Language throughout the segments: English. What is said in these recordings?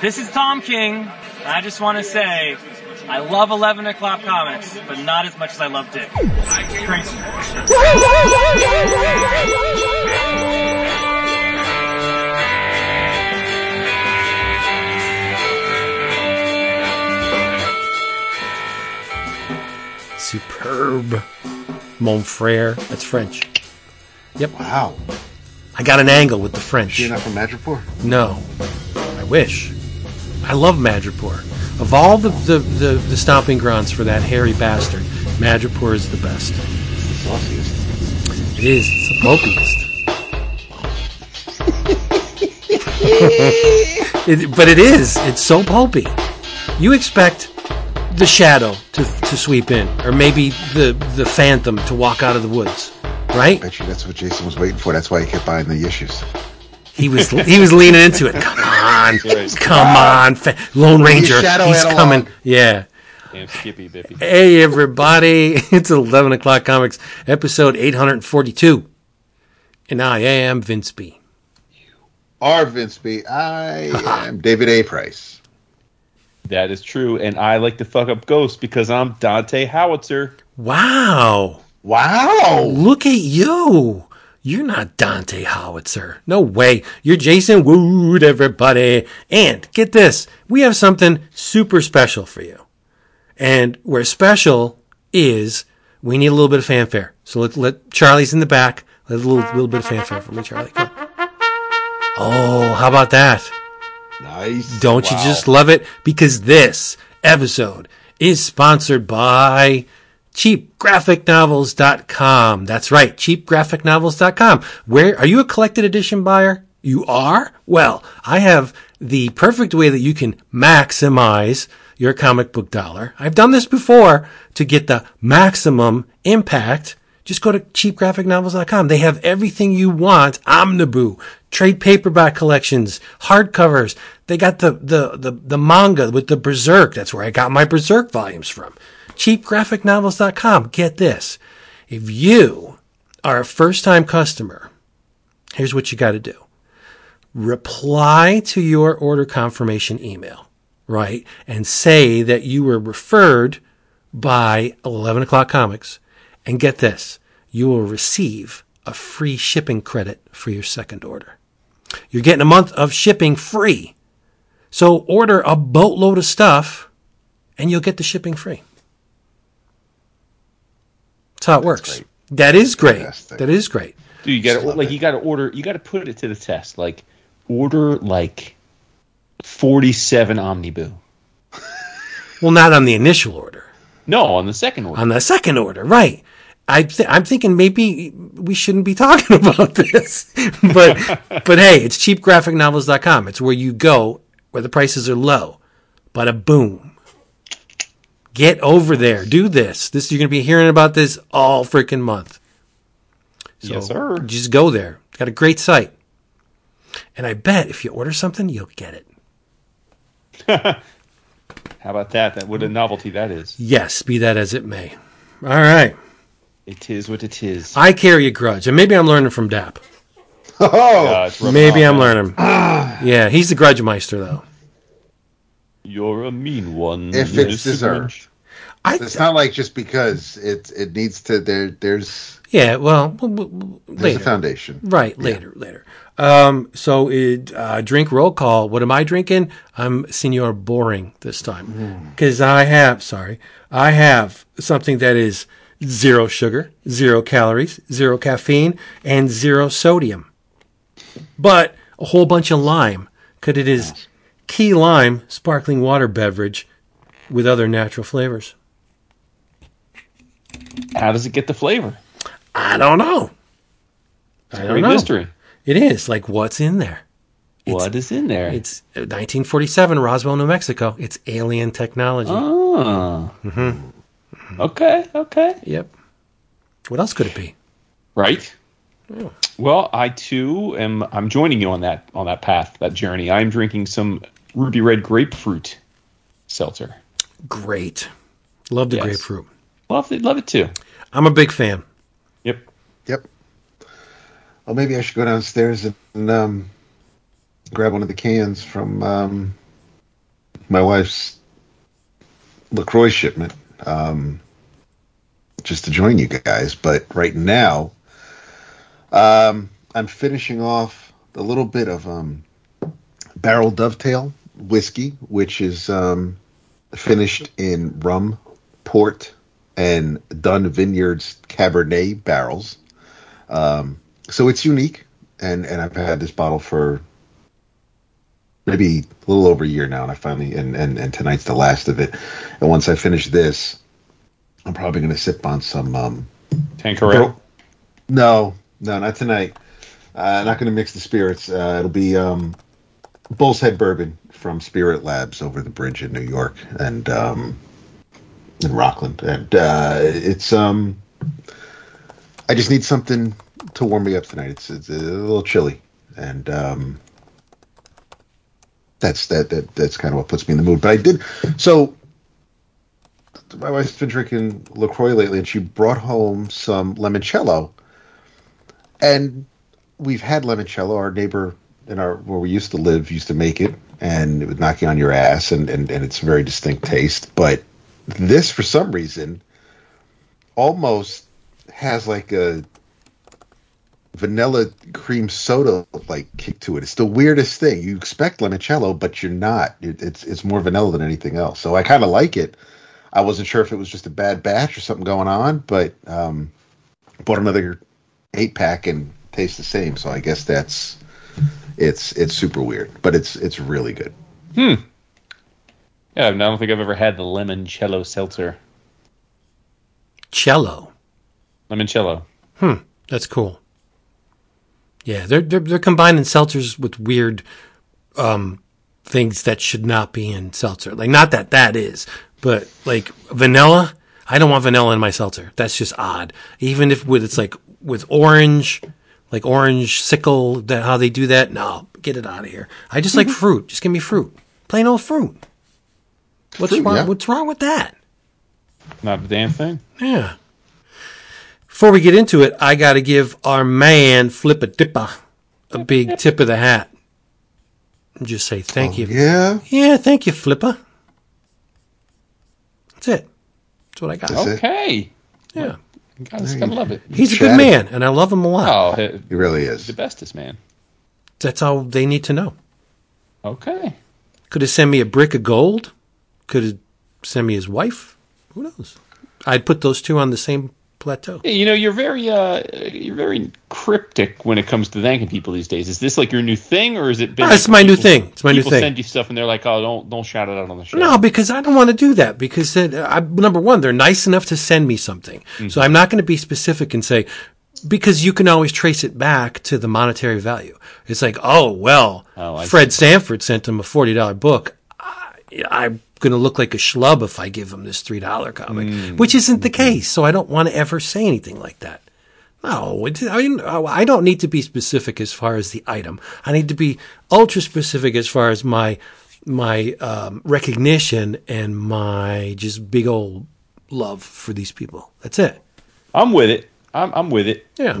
This is Tom King. I just want to say, I love 11 o'clock comics, but not as much as I love Dick. Crazy. Superb. Mon frere. That's French. Yep. Wow. I got an angle with the French. You're not from Madripoor? No. I wish. I love Madripoor. Of all the, the, the, the stomping grounds for that hairy bastard, Madripoor is the best. It's the sauciest. It is. It's the pulpiest. it, but it is. It's so pulpy. You expect the shadow to, to sweep in, or maybe the, the phantom to walk out of the woods, right? Bet you that's what Jason was waiting for. That's why he kept buying the issues. He was he was leaning into it. Come on, come on, fa- Lone Ranger, shadow he's coming. along. Yeah. Damn Skippy Bippy. Hey everybody, it's eleven o'clock comics, episode eight hundred and forty-two, and I am Vince B. You are Vince B. I am David A. Price. That is true, and I like to fuck up ghosts because I'm Dante Howitzer. Wow, Wow. look at you. You're not Dante Howitzer. No way. You're Jason Wood, everybody. And get this, we have something super special for you. And where special is, we need a little bit of fanfare. So let let Charlie's in the back. Let a little little bit of fanfare for me, Charlie. Come on. Oh, how about that? Nice. Don't you just love it? Because this episode is sponsored by cheapgraphicnovels.com. That's right, cheapgraphicnovels.com. Where are you a collected edition buyer? You are? Well, I have the perfect way that you can maximize your comic book dollar. I've done this before to get the maximum impact. Just go to cheapgraphicnovels.com. They have everything you want. Omniboo, trade paperback collections, hardcovers. They got the, the, the, the manga with the Berserk. That's where I got my Berserk volumes from. Cheapgraphicnovels.com. Get this. If you are a first time customer, here's what you got to do. Reply to your order confirmation email, right? And say that you were referred by 11 o'clock comics and get this, you will receive a free shipping credit for your second order. You're getting a month of shipping free. So order a boatload of stuff and you'll get the shipping free. That's how it works. great. That is great. Fantastic. That is great. Dude, you got to like it. you got to order. You got to put it to the test. Like order like forty-seven omniboo. Well, not on the initial order. No, on the second order. on the second order, right? I th- I'm thinking maybe we shouldn't be talking about this, but but hey, it's cheapgraphicnovels.com. It's where you go where the prices are low. but a boom. Get over there. Do this. This you're going to be hearing about this all freaking month. So Yes, sir. Just go there. Got a great site. And I bet if you order something, you'll get it. How about that? That what a novelty that is. Yes, be that as it may. All right. It is what it is. I carry a grudge, and maybe I'm learning from Dap. Oh, Uh, Maybe I'm learning. yeah, he's the grudge meister, though. You're a mean one. If You're it's the deserved. Superman. I it's not like just because it it needs to. There, there's yeah. Well, w- w- there's a foundation. Right, later, later. Um, so it, uh, drink roll call. What am I drinking? I'm Senor Boring this time because I have. Sorry, I have something that is zero sugar, zero calories, zero caffeine, and zero sodium, but a whole bunch of lime because it is key lime sparkling water beverage with other natural flavors. How does it get the flavor? I don't know. I don't Great know. mystery. It is like what's in there. What is in there? It's 1947, Roswell, New Mexico. It's alien technology. oh. Mm-hmm. Okay. Okay. Yep. What else could it be? Right. Well, I too am. I'm joining you on that on that path, that journey. I'm drinking some ruby red grapefruit seltzer. Great. Love the Yes. grapefruit. Love it. Love it too. I'm a big fan. Yep. Yep. Well, maybe I should go downstairs and um, grab one of the cans from um, my wife's Lacroix shipment, um, just to join you guys. But right now, um, I'm finishing off a little bit of um, Barrell Dovetail whiskey, which is um, finished in rum, port, and Dunn Vineyards Cabernet barrels. Um, so it's unique, and and I've had this bottle for maybe a little over a year now, and I finally and and, and tonight's the last of it. And once I finish this, I'm probably going to sip on some. Um, Tanqueray. no, no, not tonight. Uh, not going to mix the spirits. Uh, it'll be um, Bull's Head Bourbon from Spirit Labs over the bridge in New York and um, in Rockland, and uh, it's um, I just need something to warm me up tonight. It's, it's a little chilly, and um, that's that that that's kind of what puts me in the mood. But I did so. My wife's been drinking Lacroix lately, and she brought home some limoncello, and we've had limoncello. Our neighbor in our where we used to live used to make it, and it would knock you on your ass, and and, and it's a very distinct taste. But this, for some reason, almost has like a vanilla cream soda like kick to it. It's the weirdest thing. You expect limoncello, but you're not. It, it's it's more vanilla than anything else. So I kind of like it. I wasn't sure if it was just a bad batch or something going on, but um, bought another eight pack and tastes the same. So I guess that's it's it's super weird, but it's it's really good. Hmm. Yeah, I don't think I've ever had the limoncello seltzer. Cello. Limoncello. Hmm. That's cool. Yeah, they're they're, they're combining seltzers with weird um, things that should not be in seltzer. Like not that that is, but like vanilla. I don't want vanilla in my seltzer. That's just odd. Even if with it's like with orange, like orange sickle, that how they do that. No, get it out of here. I just like mm-hmm. fruit. Just give me fruit. Plain old fruit. What's Fruit, wrong? yeah. What's wrong with that? Not a damn thing. Yeah. Before we get into it, I got to give our man Flippa Dippa a big tip of the hat. And just say thank oh, you. Yeah, Yeah, thank you, Flippa. That's it. That's what I got. That's it. Okay. Yeah. Gotta, gotta love it. He's a good man, and I love him a lot. Oh, he- he really is. the bestest man. That's all they need to know. Okay. Could have sent me a brick of gold. Could have sent me his wife. Who knows? I'd put those two on the same plateau. You know, you're very uh, you're very cryptic when it comes to thanking people these days. Is this like your new thing, or is it been? Ah, it's my new thing. It's my new people thing. send you stuff and they're like, "Oh, don't don't shout it out on the show." No, because I don't want to do that. Because uh, I, number one, they're nice enough to send me something, Mm-hmm. so I'm not going to be specific and say because you can always trace it back to the monetary value. It's like, oh well, Oh, I Fred Sanford sent him a forty dollar book. I, I'm going to look like a schlub if I give him this three dollar comic, Mm. which isn't the case. So I don't want to ever say anything like that. No, it, I, mean, I don't need to be specific as far as the item. I need to be ultra specific as far as my my um, recognition and my just big old love for these people. That's it. I'm with it. I'm I'm with it. Yeah.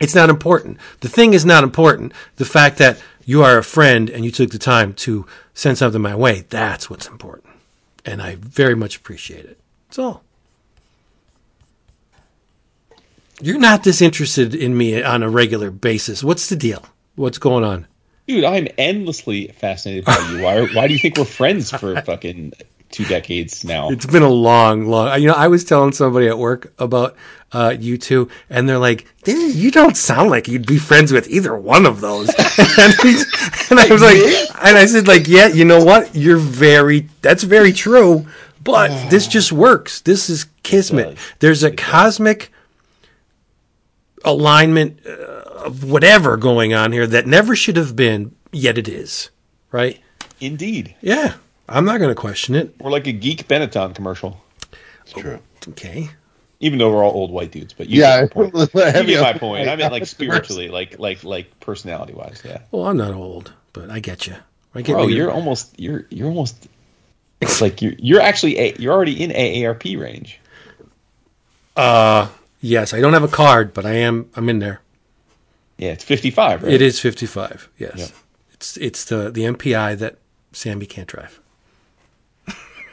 It's not important. The thing is not important. The fact that you are a friend and you took the time to send something my way, that's what's important. And I very much appreciate it. That's all. You're not this interested in me on a regular basis. What's the deal? What's going on? Dude, I'm endlessly fascinated by you. Why why do you think we're friends for fucking two decades now? It's been a long, long. You know, I was telling somebody at work about uh, you two, and they're like, "Dude, "You don't sound like you'd be friends with either one of those." and, he's- and I was like, and I said, "Like, yeah, you know what? You're very. That's very true. But this just works. This is kismet. There's a cosmic alignment uh, of whatever going on here that never should have been, yet it is. Right? Indeed. Yeah. I'm not going to question it. We're like a geek Benetton commercial. It's true. Okay. Even though we're all old white dudes, but you Yeah, get my point. You get my point. I meant like spiritually, like like like personality wise. Yeah. Well, I'm not old, but I get you. I get Bro, what you're almost you're you're almost it's like you're you're actually a, you're already in AARP range. Uh, yes, I don't have a card, but I am. I'm in there. Yeah, it's 55, right? It is 55. Yes, Yeah. it's it's the the MPI that Sammy can't drive.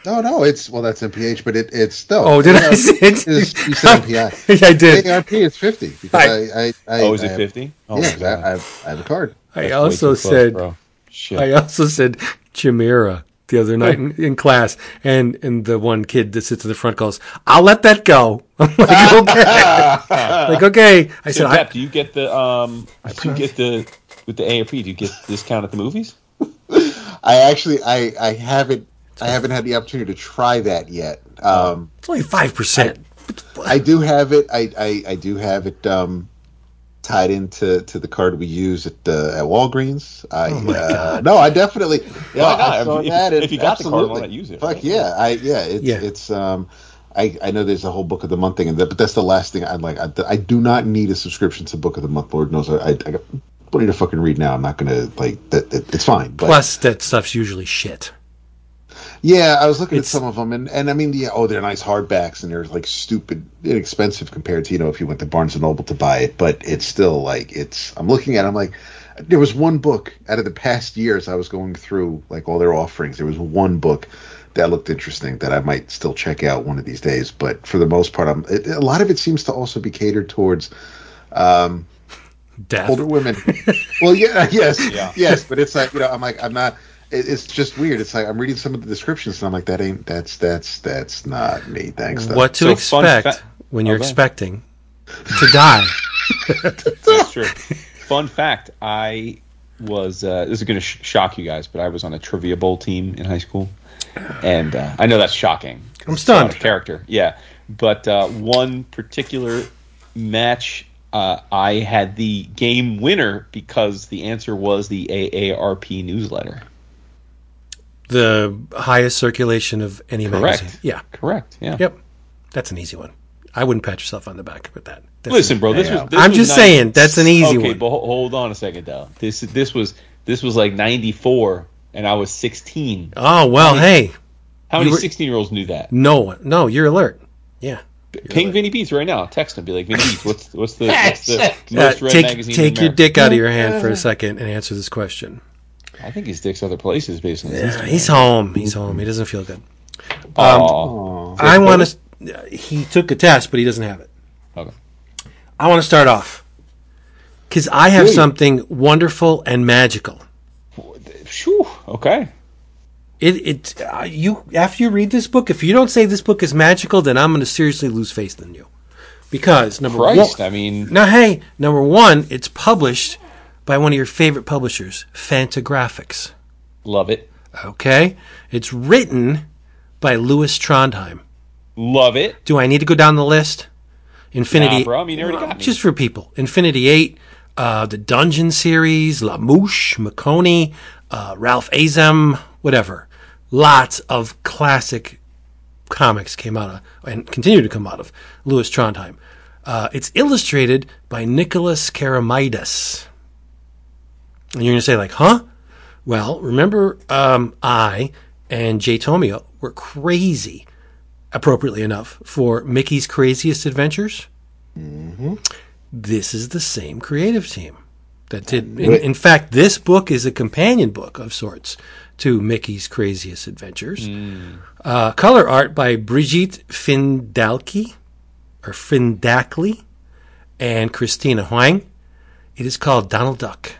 No, no, it's well, that's MPH, but it, it's still. Oh, did I ARP say it? is- you said MPI. I did. ARP is fifty because I, I, I, Oh, is it fifty? Oh, yeah, I, I, have, I have a card. I That's also close, said bro. Shit. I also said chimera the other night in, in class, and and the one kid that sits in the front goes, "I'll let that go." I'm like, okay, like okay. I so, said, Pep, I, do you get the um? Do you get the with the ARP? Do you get discount at the movies? I actually, I, I haven't, I haven't had the opportunity to try that yet. Um, it's only five percent. I do have it. I, I, I do have it um, tied into to the card we use at uh, at Walgreens. I, Oh, my uh, God. No, I definitely. Yeah, Why not? I saw If- if- that and if you got the card, why absolutely. not use it, Fuck right? yeah! I yeah. It's Yeah. it's um. I, I know there's a whole book of the month thing, and that, but that's the last thing I'd like. I, I do not need a subscription to book of the month. Lord knows I, I, I got plenty to fucking read now. I'm not gonna like that. It, it's fine. But Plus, that stuff's usually shit. Yeah, I was looking It's- at some of them, and, and I mean, yeah, oh, they're nice hardbacks, and they're like stupid inexpensive compared to you know if you went to Barnes and Noble to buy it, but it's still like it's. I'm looking at, it, I'm like, there was one book out of the past years I was going through like all their offerings. There was one book that looked interesting that I might still check out one of these days, but for the most part, I'm it, a lot of it seems to also be catered towards um, Death. older women. well, yeah, yes, Yeah. yes, but it's like you know, I'm like, I'm not. It, it's just weird. It's like I'm reading some of the descriptions, and I'm like, that ain't. That's that's that's not me. Thanks. though. what to So, expect fa- when you're Okay. expecting to die? That's true. Fun fact: I was. Uh, this is going to sh- shock you guys, but I was on a trivia bowl team in high school, and uh, I know that's shocking. I'm stunned. a character, yeah. But uh, one particular match, uh, I had the game winner because the answer was the AARP newsletter. The highest circulation of any Correct. magazine. Yeah. Correct. Yeah. Yep. That's an easy one. I wouldn't pat yourself on the back with that. That's Listen, an- bro. This Yeah. was. This I'm was just 90 saying, that's an easy okay, one. but hold on a second, though. This this was this was like '94, and I was 16. Oh well, hey, How many 16 year olds knew that? no one, no, you're alert. Yeah. Ping Vinny Beats right now. Text him. Be like, Vinny Beats, what's what's the, what's the Uh, most read take magazine? take in your dick out of your hand for a second and answer this question. I think his dick's other places based on his Yeah, he's home. He's home. He doesn't feel good. Aw. I want to. He took a test, but he doesn't have it. Okay. I want to start off because I have Really? something wonderful and magical. Okay. It it uh, you after you read this book, if you don't say this book is magical, then I'm going to seriously lose faith in you. Because number Christ. one, I mean, now hey, number one, it's published by one of your favorite publishers, Fantagraphics. love it. Okay, it's written by Lewis Trondheim. Love it. Do I need to go down the list? Infinity, Nah, bro, I mean, you already got me. just for people. Infinity Eight, uh, the Dungeon series, La Mouche, McConey, uh, Ralph Azham, whatever. Lots of classic comics came out of and continue to come out of Lewis Trondheim. Uh, it's illustrated by Nicolas Keramidas. And you're going to say, like, huh? Well, remember, um, I and Jay Tomio were crazy, appropriately enough, for Mickey's Craziest Adventures. This is the same creative team that did. In, in fact, this book is a companion book of sorts to Mickey's Craziest Adventures. Uh, color art by Brigitte Findalki or Findakly and Christina Huang. It is called Donald Duck,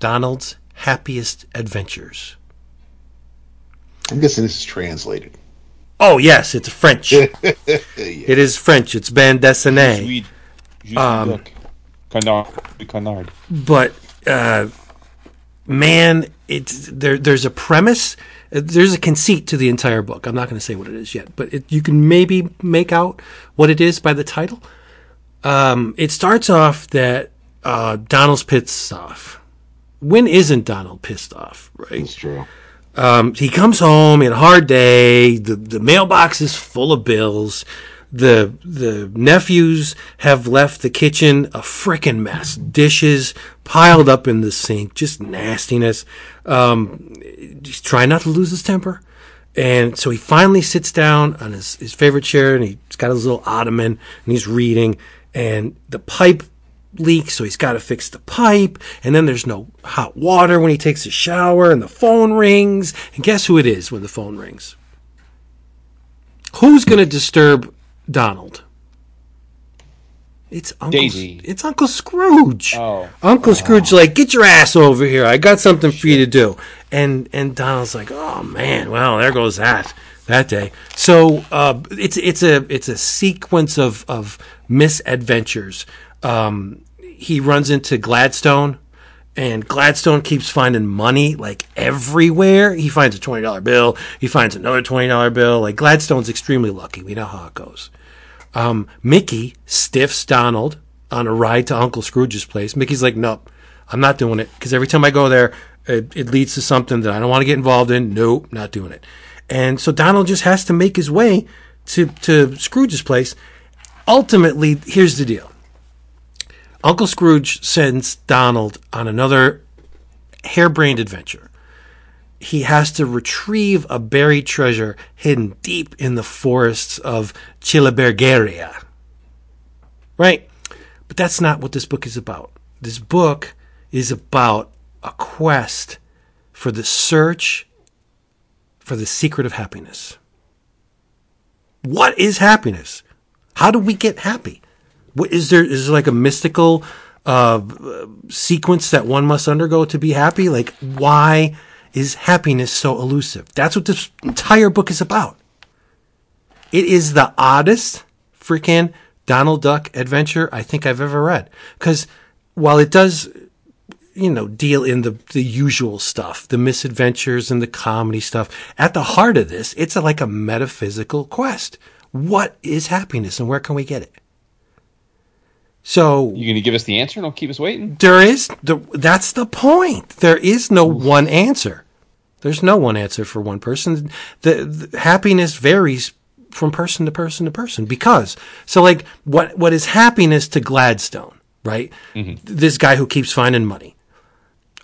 Donald's Happiest Adventures. I'm guessing this is translated. Oh yes, it's French. It is French. It's bande dessinée. Sweet. Um. Canard. Canard. but uh, man, it's there. There's a premise. There's a conceit to the entire book. I'm not going to say what it is yet, but it, you can maybe make out what it is by the title. Um, it starts off that uh, Donald's pissed off. When isn't Donald pissed off, right? It's true. Um, he comes home, he had a hard day. The, the mailbox is full of bills. The, the nephews have left the kitchen a frickin' mess. Dishes piled up in the sink, just nastiness. Um, he's trying not to lose his temper. And so he finally sits down on his, his favorite chair and he's got his little ottoman and he's reading and the pipe leaks, so he's got to fix the pipe. And then there's no hot water when he takes a shower, and the phone rings. And guess who it is when the phone rings? Who's going to disturb Donald? It's Uncle, Daisy. It's Uncle Scrooge. Oh. Uncle Scrooge, like, get your ass over here. I got something for you to do. And and Donald's like, oh man, well there goes that that day. So uh, it's it's a it's a sequence of of misadventures. Um, he runs into Gladstone, and Gladstone keeps finding money like everywhere. He finds a twenty dollar bill. He finds another twenty dollar bill. Like Gladstone's extremely lucky. We know how it goes. Um, Mickey stiffs Donald on a ride to Uncle Scrooge's place. Mickey's like, nope, I'm not doing it because every time I go there, it, it leads to something that I don't want to get involved in. Nope, not doing it. And so Donald just has to make his way to, to Scrooge's place. Ultimately, here's the deal. Uncle Scrooge sends Donald on another harebrained adventure. He has to retrieve a buried treasure hidden deep in the forests of Chilibergeria. Right? But that's not what this book is about. This book is about a quest for the search for the secret of happiness. What is happiness? How do we get happy? Is there is there like a mystical uh, sequence that one must undergo to be happy? Like why is happiness so elusive? That's what this entire book is about. It is the oddest freaking Donald Duck adventure I think I've ever read. Because while it does, you know, deal in the, the usual stuff, the misadventures and the comedy stuff, at the heart of this, it's a, like a metaphysical quest. What is happiness and where can we get it? So You going to give us the answer? And don't keep us waiting. there is the that's the point. There is no hmm. one answer. There's no one answer for one person. The, the happiness varies from person to person to person because so like what what is happiness to Gladstone, right? Mm-hmm. This guy who keeps finding money.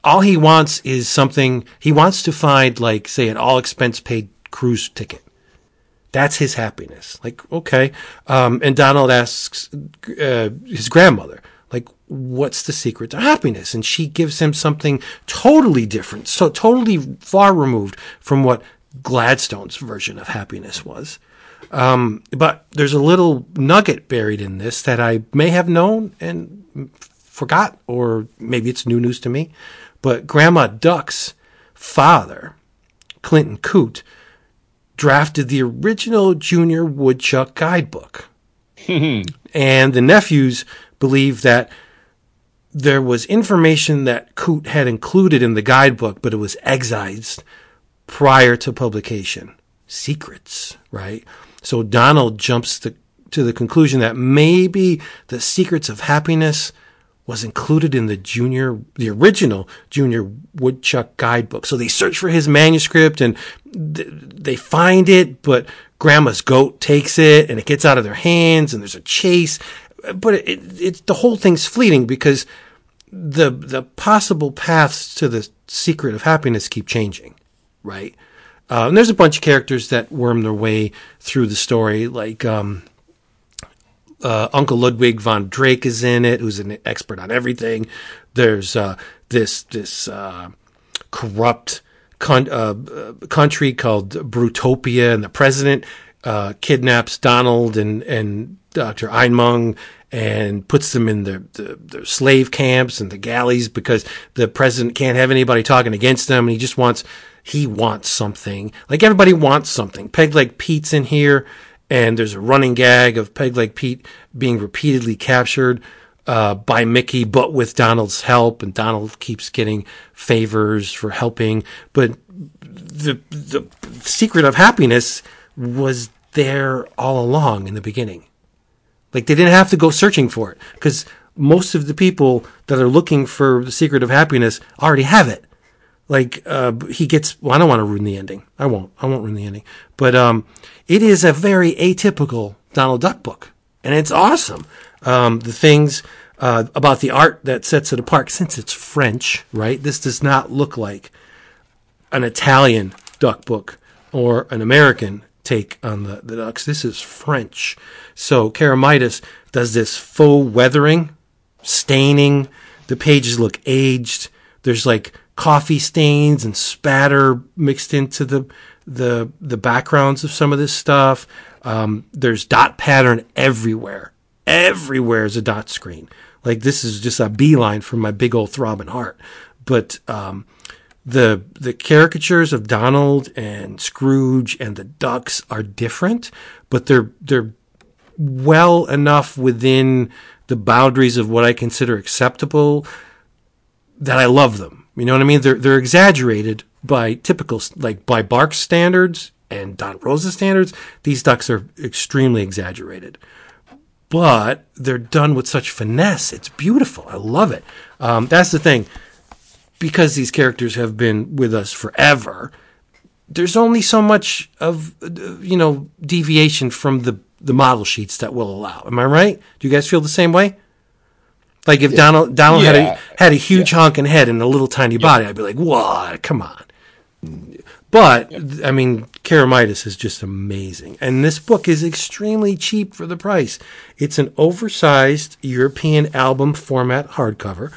All he wants is something he wants to find like say an all expense paid cruise ticket. That's his happiness. Like, okay. Um, and Donald asks uh, his grandmother, like, what's the secret to happiness? And she gives him something totally different, so totally far removed from what Gladstone's version of happiness was. Um, but there's a little nugget buried in this that I may have known and forgot, or maybe it's new news to me. But Grandma Duck's father, Clinton Coot, drafted the original Junior Woodchuck guidebook. Hmm. and the nephews believe that there was information that Coot had included in the guidebook, but it was excised prior to publication. Secrets, right? So Donald jumps to, to the conclusion that maybe the secrets of happiness was included in the junior, the original Junior Woodchuck guidebook. So they search for his manuscript and th- they find it, but Grandma's goat takes it and it gets out of their hands and there's a chase. But it, it, the whole thing's fleeting because the the possible paths to the secret of happiness keep changing, right? Uh, and there's a bunch of characters that worm their way through the story, like um, uh, Uncle Ludwig von Drake is in it, who's an expert on everything. There's uh, this this uh, corrupt con- uh, uh, country called Brutopia, and the president uh, kidnaps Donald and and Dr. Einmung and puts them in the, slave camps and the galleys because the president can't have anybody talking against them, and he just wants he wants something. Like everybody wants something. Peg Leg Pete's in here, and there's a running gag of Peg Leg Pete being repeatedly captured uh, by Mickey, but with Donald's help, and Donald keeps getting favors for helping. But the the secret of happiness was there all along in the beginning. Like they didn't have to go searching for it because most of the people that are looking for the secret of happiness already have it. Like uh, he gets. Well, I don't want to ruin the ending. I won't. I won't ruin the ending. But um, it is a very atypical Donald Duck book, and it's awesome. Um, the things uh, about the art that sets it apart, since it's French, right? This does not look like an Italian duck book or an American take on the, the ducks. This is French. So Keramidas does this faux weathering, staining. The pages look aged. There's like coffee stains and spatter mixed into the the the backgrounds of some of this stuff. Um, there's dot pattern everywhere. Everywhere is a dot screen. Like this is just a beeline from my big old throbbing heart. But um, the the caricatures of Donald and Scrooge and the ducks are different, but they're they're well enough within the boundaries of what I consider acceptable that I love them. You know what I mean? They're they're exaggerated by typical like by Barks standards and Don Rosa standards. These ducks are extremely exaggerated, but they're done with such finesse. It's beautiful. I love it. Um, that's the thing. Because these characters have been with us forever, there's only so much of uh, you know deviation from the the model sheets that will allow. Am I right? Do you guys feel the same way? Like if Donald Donald had a had a huge honking head and a little tiny body, I'd be like, "What? Come on!" But I mean, Keramidas is just amazing, and this book is extremely cheap for the price. It's an oversized European album format hardcover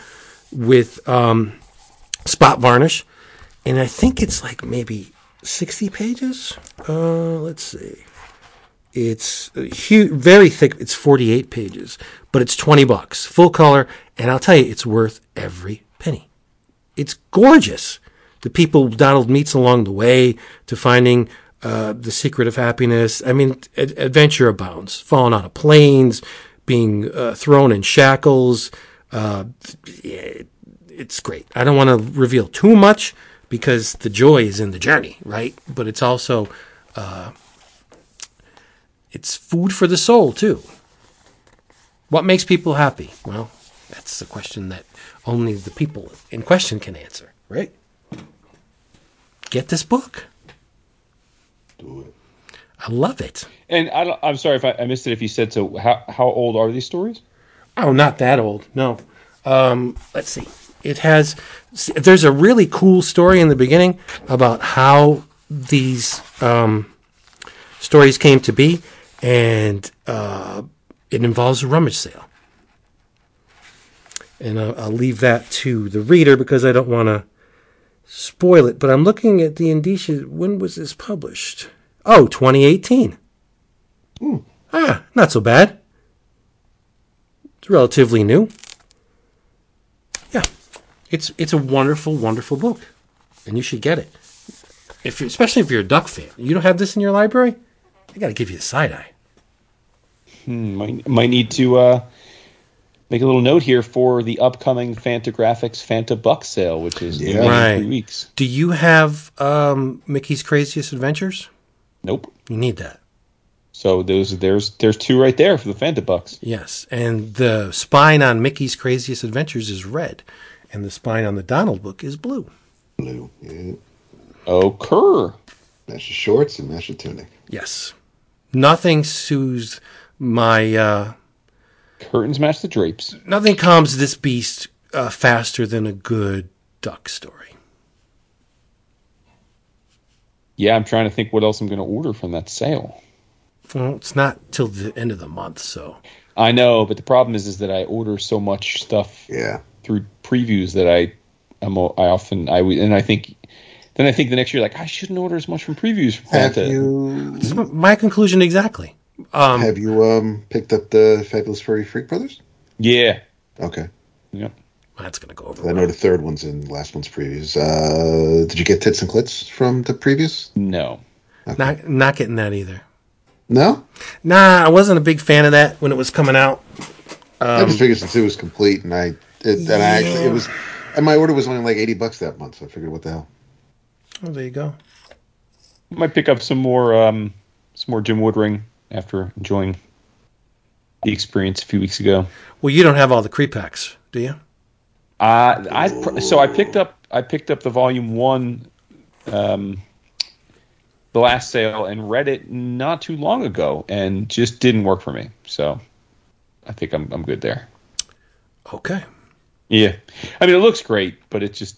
with um, spot varnish, and I think it's like maybe sixty pages. Uh, let's see. It's huge, very thick. It's 48 pages, but it's 20 bucks, full color, and I'll tell you, it's worth every penny. It's gorgeous. The people Donald meets along the way to finding uh, the secret of happiness. I mean, ad- adventure abounds. Falling out of planes, being uh, thrown in shackles. Uh, it's great. I don't want to reveal too much because the joy is in the journey, right? But it's also it's food for the soul too. What makes people happy? Well, that's the question that only the people in question can answer, right? Get this book. Do it. I love it. And I don't, I'm sorry if I, I missed it. If you said so, how how old are these stories? Oh, not that old. No. Um, let's see. It has. There's a really cool story in the beginning about how these um, stories came to be, and uh, it involves a rummage sale. And I'll, I'll leave that to the reader because I don't want to spoil it. But I'm looking at the indicia. When was this published? Oh, 2018. Ah, not so bad. It's relatively new. Yeah, it's it's a wonderful, wonderful book, and you should get it. If especially if you're a Duck fan, you don't have this in your library. I got to give you a side eye. Hmm, might might need to uh, make a little note here for the upcoming Fantagraphics Fanta Buck sale, which is Yeah. yeah. in Right. three weeks. Do you have um, Mickey's Craziest Adventures? Nope. You need that. So those there's there's two right there for the Fanta Bucks. Yes, and the spine on Mickey's Craziest Adventures is red, and the spine on the Donald book is blue. Blue. Yeah. Oh, Kerr. Match the shorts and match the tunic. Yes, nothing soothes my. Uh, Curtains match the drapes. nothing calms this beast uh, faster than a good duck story. Yeah, I'm trying to think what else I'm going to order from that sale. Well, it's not till the end of the month, so I know, but the problem is, is that I order so much stuff Yeah. through previews that I, I'm, I often I and I think, then I think the next year like I shouldn't order as much from previews from Have Fanta. you This my conclusion exactly. Um, have you um picked up the Fabulous Furry Freak Brothers? Yeah, Okay. yeah. that's gonna go over. I well. know the third one's in last one's previews. Uh, did you get Tits and Clits from the previous? No, Not not getting that either. No? Nah, I wasn't a big fan of that when it was coming out. I just figured since it was complete and I it, and I actually it was and my order was only like eighty bucks that month, so I figured what the hell. Oh, there you go. might pick up some more um some more Jim Woodring after enjoying the experience a few weeks ago. Well, you don't have all the Crepax, do you? Uh, I pr- so I picked up I picked up the volume one, um, the last sale and read it not too long ago and just didn't work for me. So I think I'm I'm good there. Okay. Yeah, I mean it looks great, but it just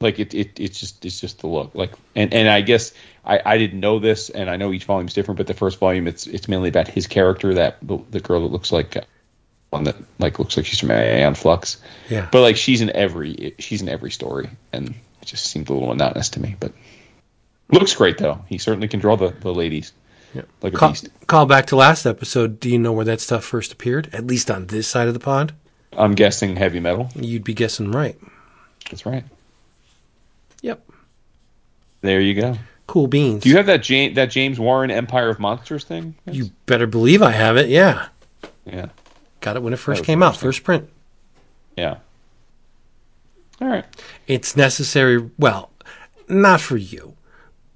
like it, it it's just it's just the look like and and I guess I I didn't know this and I know each volume's different, but the first volume it's it's mainly about his character that the, the girl that looks like uh, one that like looks like she's from Aeon Flux. Yeah. But like she's in every she's in every story, and it just seemed a little monotonous to me. But Looks great though. He certainly can draw the, the ladies. Yeah. Like a Call, beast. call back to last episode. Do you know where that stuff first appeared? At least on this side of the pond? I'm guessing heavy metal. You'd be guessing right. That's right. Yep. There you go. Cool beans. Do you have that James that James Warren Empire of Monsters thing? You better believe I have it. Yeah. Yeah. Got it when it first came out, first print. Yeah. All right. It's necessary. Well, not for you,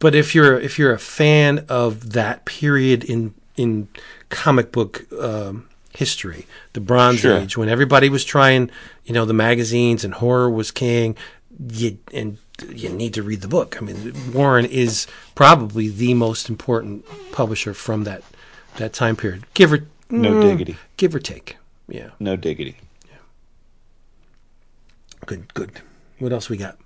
but if you're if you're a fan of that period in in comic book um, history, the Bronze Sure. Age, when everybody was trying, you know, the magazines and horror was king, you and you need to read the book. I mean, Warren is probably the most important publisher from that that time period. Give or No mm, diggity. give or take. Yeah, No diggity. Yeah. good, good. What else we got?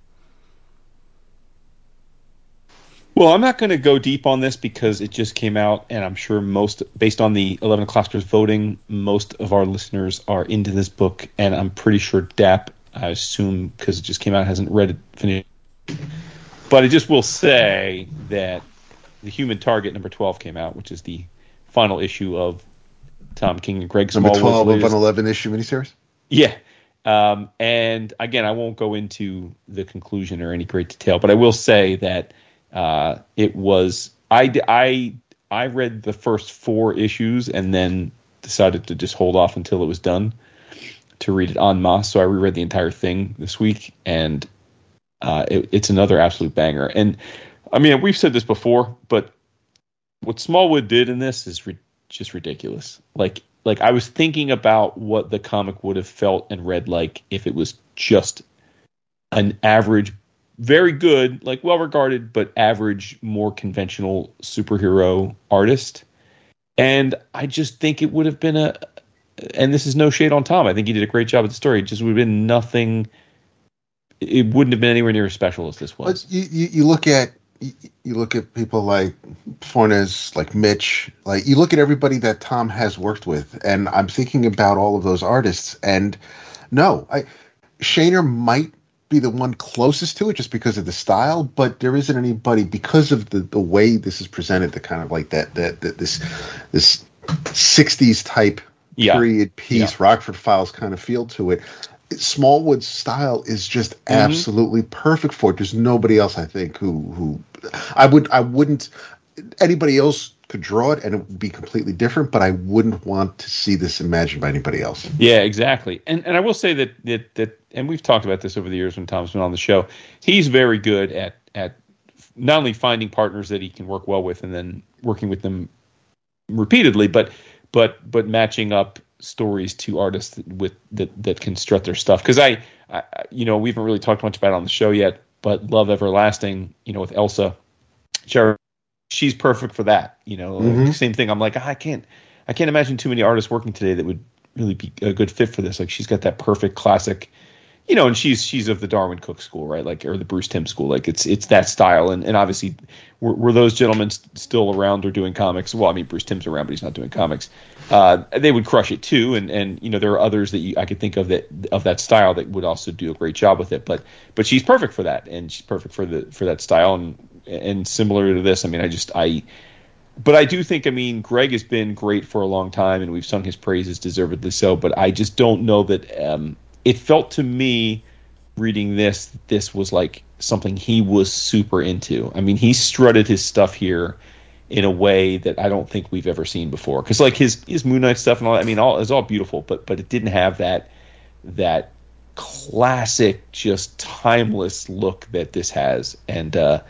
Well, I'm not going to go deep on this because it just came out, and I'm sure most, based on the 11 o'clockers voting, most of our listeners are into this book, and I'm pretty sure DAP, I assume, because it just came out, hasn't read it finished. But I just will say that the Human Target number 12 came out, which is the final issue of Tom King and Greg Number Smallwood's 12 of an 11 issue miniseries? yeah. Um, and again, I won't go into the conclusion or any great detail, but I will say that uh, it was I I I read the first four issues and then decided to just hold off until it was done to read it en masse. So I reread the entire thing this week, and uh, it, it's another absolute banger. And I mean, we've said this before, but what Smallwood did in this is ri- just ridiculous. Like, like I was thinking about what the comic would have felt and read like if it was just an average, very good, like well regarded, but average, more conventional superhero artist. And I just think it would have been a, and this is no shade on Tom. I think he did a great job at the story. It just would have been nothing. It wouldn't have been anywhere near as special as this was. But you, you, you look at you, you look at people like Fornes, like Mitch, like you look at everybody that Tom has worked with, and I'm thinking about all of those artists, and no, I Shaner might be the one closest to it just because of the style, but there isn't anybody because of the, the way this is presented, the kind of like that that, that this this 60s type Yeah. period piece, Yeah. Rockford Files kind of feel to it. Smallwood's style is just Mm-hmm. absolutely perfect for it. There's nobody else I think who who I would I wouldn't anybody else could draw it and it would be completely different, but I wouldn't want to see this imagined by anybody else. Yeah, exactly. And and I will say that that that and we've talked about this over the years when Tom's been on the show. He's very good at at not only finding partners that he can work well with and then working with them repeatedly, but but but matching up stories to artists that, with that that can strut their stuff. Because I, I, you know, we haven't really talked much about it on the show yet, but Love Everlasting, you know, with Elsa, she's perfect for that. You know, Mhm. same thing. I'm like, I can't, I can't imagine too many artists working today that would really be a good fit for this. Like, she's got that perfect classic. You know, and she's she's of the Darwyn Cooke school, right? Like, or the Bruce Timm school. Like, it's it's that style, and and obviously, were, were those gentlemen st- still around or doing comics? Well, I mean, Bruce Timm's around, but he's not doing comics. Uh, they would crush it too, and and you know, there are others that you, I could think of that of that style that would also do a great job with it. But but she's perfect for that, and she's perfect for the for that style, and and similar to this. I mean, I just I but I do think, I mean, Greg has been great for a long time, and we've sung his praises, deservedly so. But I just don't know that um, it felt to me reading this, this was like something he was super into. I mean, he strutted his stuff here in a way that I don't think we've ever seen before. Because like his his Moon Knight stuff and all, I mean, all it's all beautiful, but but it didn't have that that classic, just timeless look that this has. And uh,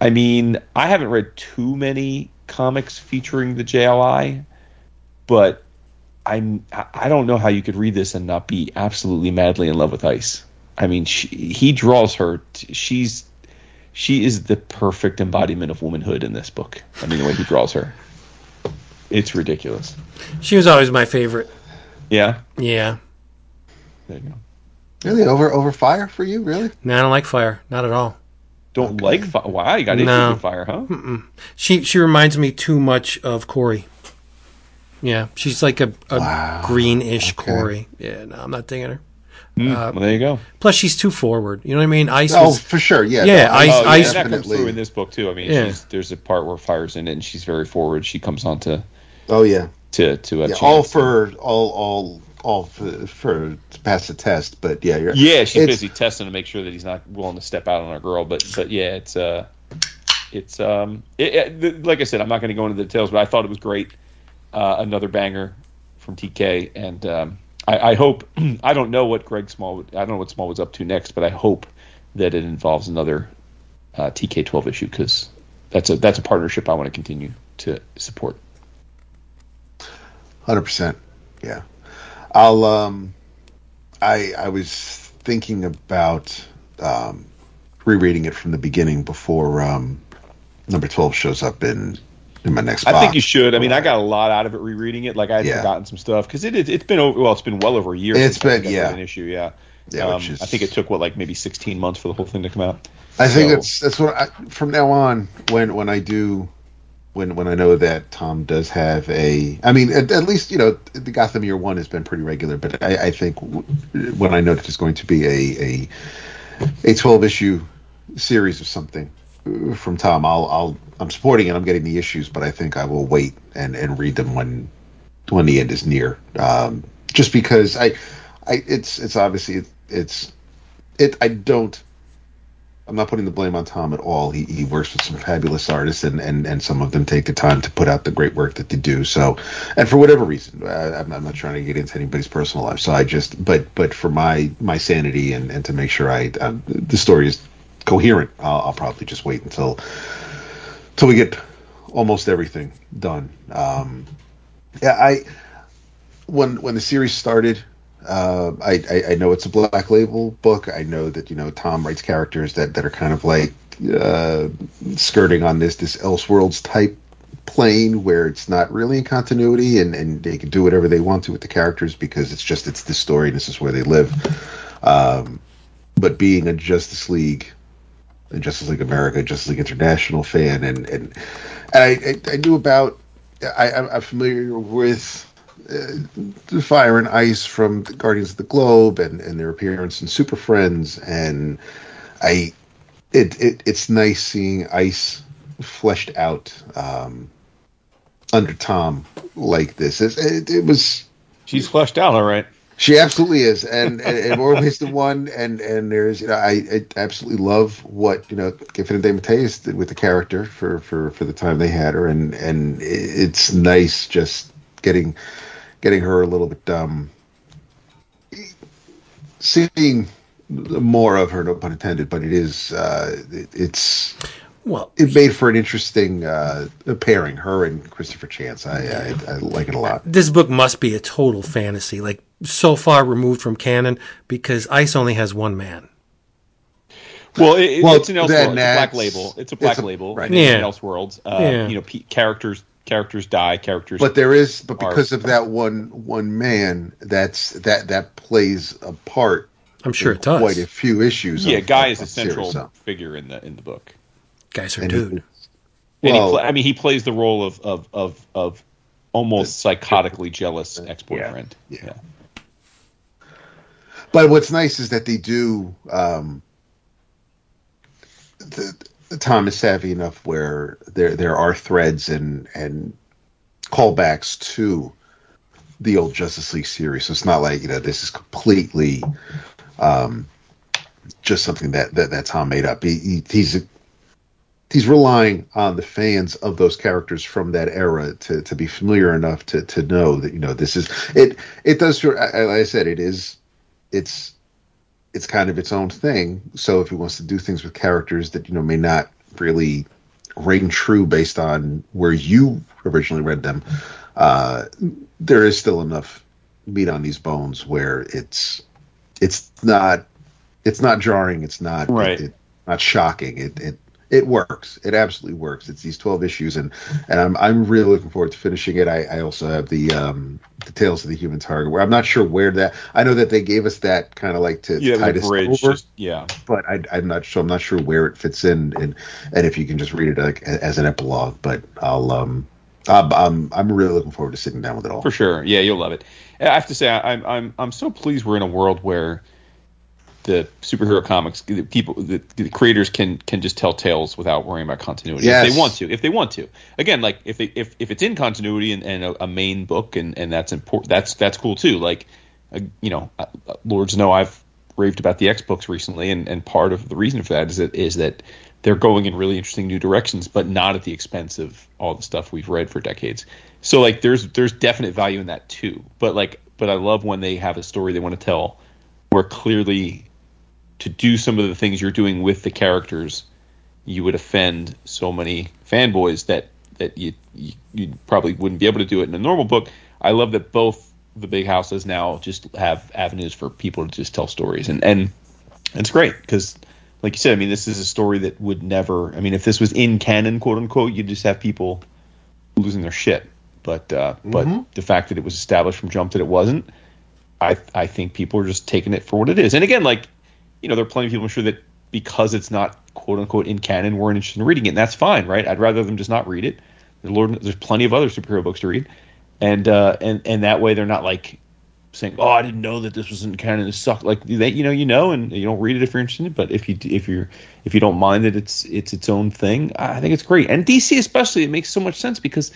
I mean, I haven't read too many comics featuring the JLI, but I'm I don't know how you could read this and not be absolutely madly in love with Ice. I mean, she, he draws her. She's she is the perfect embodiment of womanhood in this book. I mean, the way he draws her, it's ridiculous. She was always my favorite. Yeah, Yeah. there you go. Really over over fire for you, really? No, I don't like fire. Not at all. Don't like fire. Wow, you got into No. with fire, huh? She she reminds me too much of Corey. Yeah, she's like a, a Wow. greenish Okay. Corey. Yeah, no, I'm not digging her. Well, there you go. Plus, she's too forward. You know what I mean? Ice. Oh, was- for sure. Yeah. Yeah, no, I- Oh, yeah, I- and that comes definitely- through in this book too. I mean, Yeah. she's, there's a part where fire's in it, and she's very forward. She comes on to Oh yeah. to to a yeah all for all all all for, for to pass the test. But yeah, you're, Yeah, she's busy testing to make sure that he's not willing to step out on a girl. But but yeah, it's uh, it's um, it, it, th- like I said, I'm not going to go into the details, but I thought it was great. Uh, another banger from TK, and um, I, I hope I don't know what Greg Smallwood, I don't know what Smallwood's up to next, but I hope that it involves another uh, TK 12 issue because that's a that's a partnership I want to continue to support. Hundred percent. Yeah. I'll um I I was thinking about um rereading it from the beginning before um number twelve shows up in in my next I think you should. I mean, I got a lot out of it rereading it. Like I had Yeah. forgotten some stuff because it, it it's been over. Well, it's been well over a year. It's been- think I read yeah. an issue. Yeah, Yeah, Um, is- I think it took what like maybe sixteen months for the whole thing to come out. I think so- that's that's what I, from now on when when I do when when I know that Tom does have a I mean at, at least you know the Gotham Year One has been pretty regular, but I, I think w- when I know that it's going to be a a a twelve issue series of something from Tom, I'll I'll I'm supporting it. I'm getting the issues, but I think I will wait and and read them when when the end is near. Um, just because I I it's it's obviously it's it I don't I'm not putting the blame on Tom at all. He, he works with some fabulous artists, and, and, and some of them take the time to put out the great work that they do. So, and for whatever reason, I'm, I'm not trying to get into anybody's personal life. So I just, but but for my my sanity and, and to make sure I um, the story is coherent, I'll, I'll probably just wait until till we get almost everything done. Um, yeah, I when when the series started, uh, I, I I know it's a black label book. I know that you know Tom writes characters that that are kind of like uh, skirting on this this Elseworlds type plane where it's not really in continuity and and they can do whatever they want to with the characters because it's just it's this story and this is where they live. Um, but being a Justice League and Justice League America, Justice League International fan, and and, and I, I, knew about. I, I'm familiar with uh, Fire and Ice from the Guardians of the Globe and, and their appearance in Super Friends, and I, it, it it's nice seeing Ice fleshed out um, under Tom like this. It, it, it was She's fleshed out, all right. She absolutely is, and, and, and more ways than one. And and there's you know I, I absolutely love what you know Giffen DeMatteis did with the character for, for, for the time they had her, and and it's nice just getting getting her a little bit um seeing more of her, no pun intended, but it is uh it, it's well, it made for an interesting uh pairing, her and Christopher Chance. I I, I like it a lot. this book must be a total fantasy, like so far removed from canon because Ice only has one man. Well, it, Well, it's an Elseworlds. It's a black label. It's a black it's a- label. right. and it's an Yeah. Elseworlds. Uh, Yeah. You know, pe- characters characters die. Characters. but there is but are- because of that one one man that's that that plays a part I'm sure it does. quite a few issues yeah, of- Guy of- is a of series, central so. figure in the in the book. Guy's her And he- dude. And Well- he pla I mean, he plays the role of of of, of almost psychotically jealous ex boyfriend. Yeah. but what's nice is that they do um the, the tom is savvy enough where there there are threads and and callbacks to the old justice league series so it's not like you know this is completely um just something that that, that tom made up he, he he's he's relying on the fans of those characters from that era to, to be familiar enough to, to know that you know this is it it does feel like I said it is it's it's kind of its own thing so if he wants to do things with characters that you know may not really ring true based on where you originally read them uh there is still enough meat on these bones where it's it's not it's not jarring it's not Right. it, not shocking it it it works. It absolutely works. It's these twelve issues, and and I'm I'm really looking forward to finishing it. I, I also have the um the Tales of the Human Target, where I'm not sure where that. I know that they gave us that kind of like to Yeah, tide the us bridge. over, Just, yeah. but I, I'm not sure. I'm not sure where it fits in, and and if you can just read it like as an epilogue. But I'll um I'm I'm, I'm really looking forward to sitting down with it all. For sure. Yeah, you'll love it. I have to say, I'm I'm I'm so pleased we're in a world where the superhero comics the people the, the creators can can just tell tales without worrying about continuity Yes. if they want to if they want to. Again like if they if, if it's in continuity and, and a, a main book and and that's important that's that's cool too. Like uh, you know uh, lords know i've raved about the x books recently and and part of the reason for that is that is that they're going in really interesting new directions but not at the expense of all the stuff we've read for decades. So like there's there's definite value in that too. But like but i love when they have a story they want to tell where clearly to do some of the things you're doing with the characters, you would offend so many fanboys that that you, you you probably wouldn't be able to do it in a normal book. I love that both the big houses now just have avenues for people to just tell stories, and and it's great because, like you said, I mean, this is a story that would never. I mean, if this was in canon, quote unquote, you'd just have people losing their shit. But uh, but the fact that it was established from jump that it wasn't, I I think people are just taking it for what it is. And again, like you know, there are plenty of people I'm sure that because it's not quote unquote in canon weren't interested in reading it. And that's fine, right? I'd rather them just not read it. There's Lord, there's plenty of other superhero books to read, and uh, and and that way they're not like saying, "Oh, I didn't know that this was in canon. It sucked." Like they, you know, you know, and you don't read it if you're interested. But if you if you're if you don't mind that it's it's its own thing, I think it's great. And DC especially, it makes so much sense because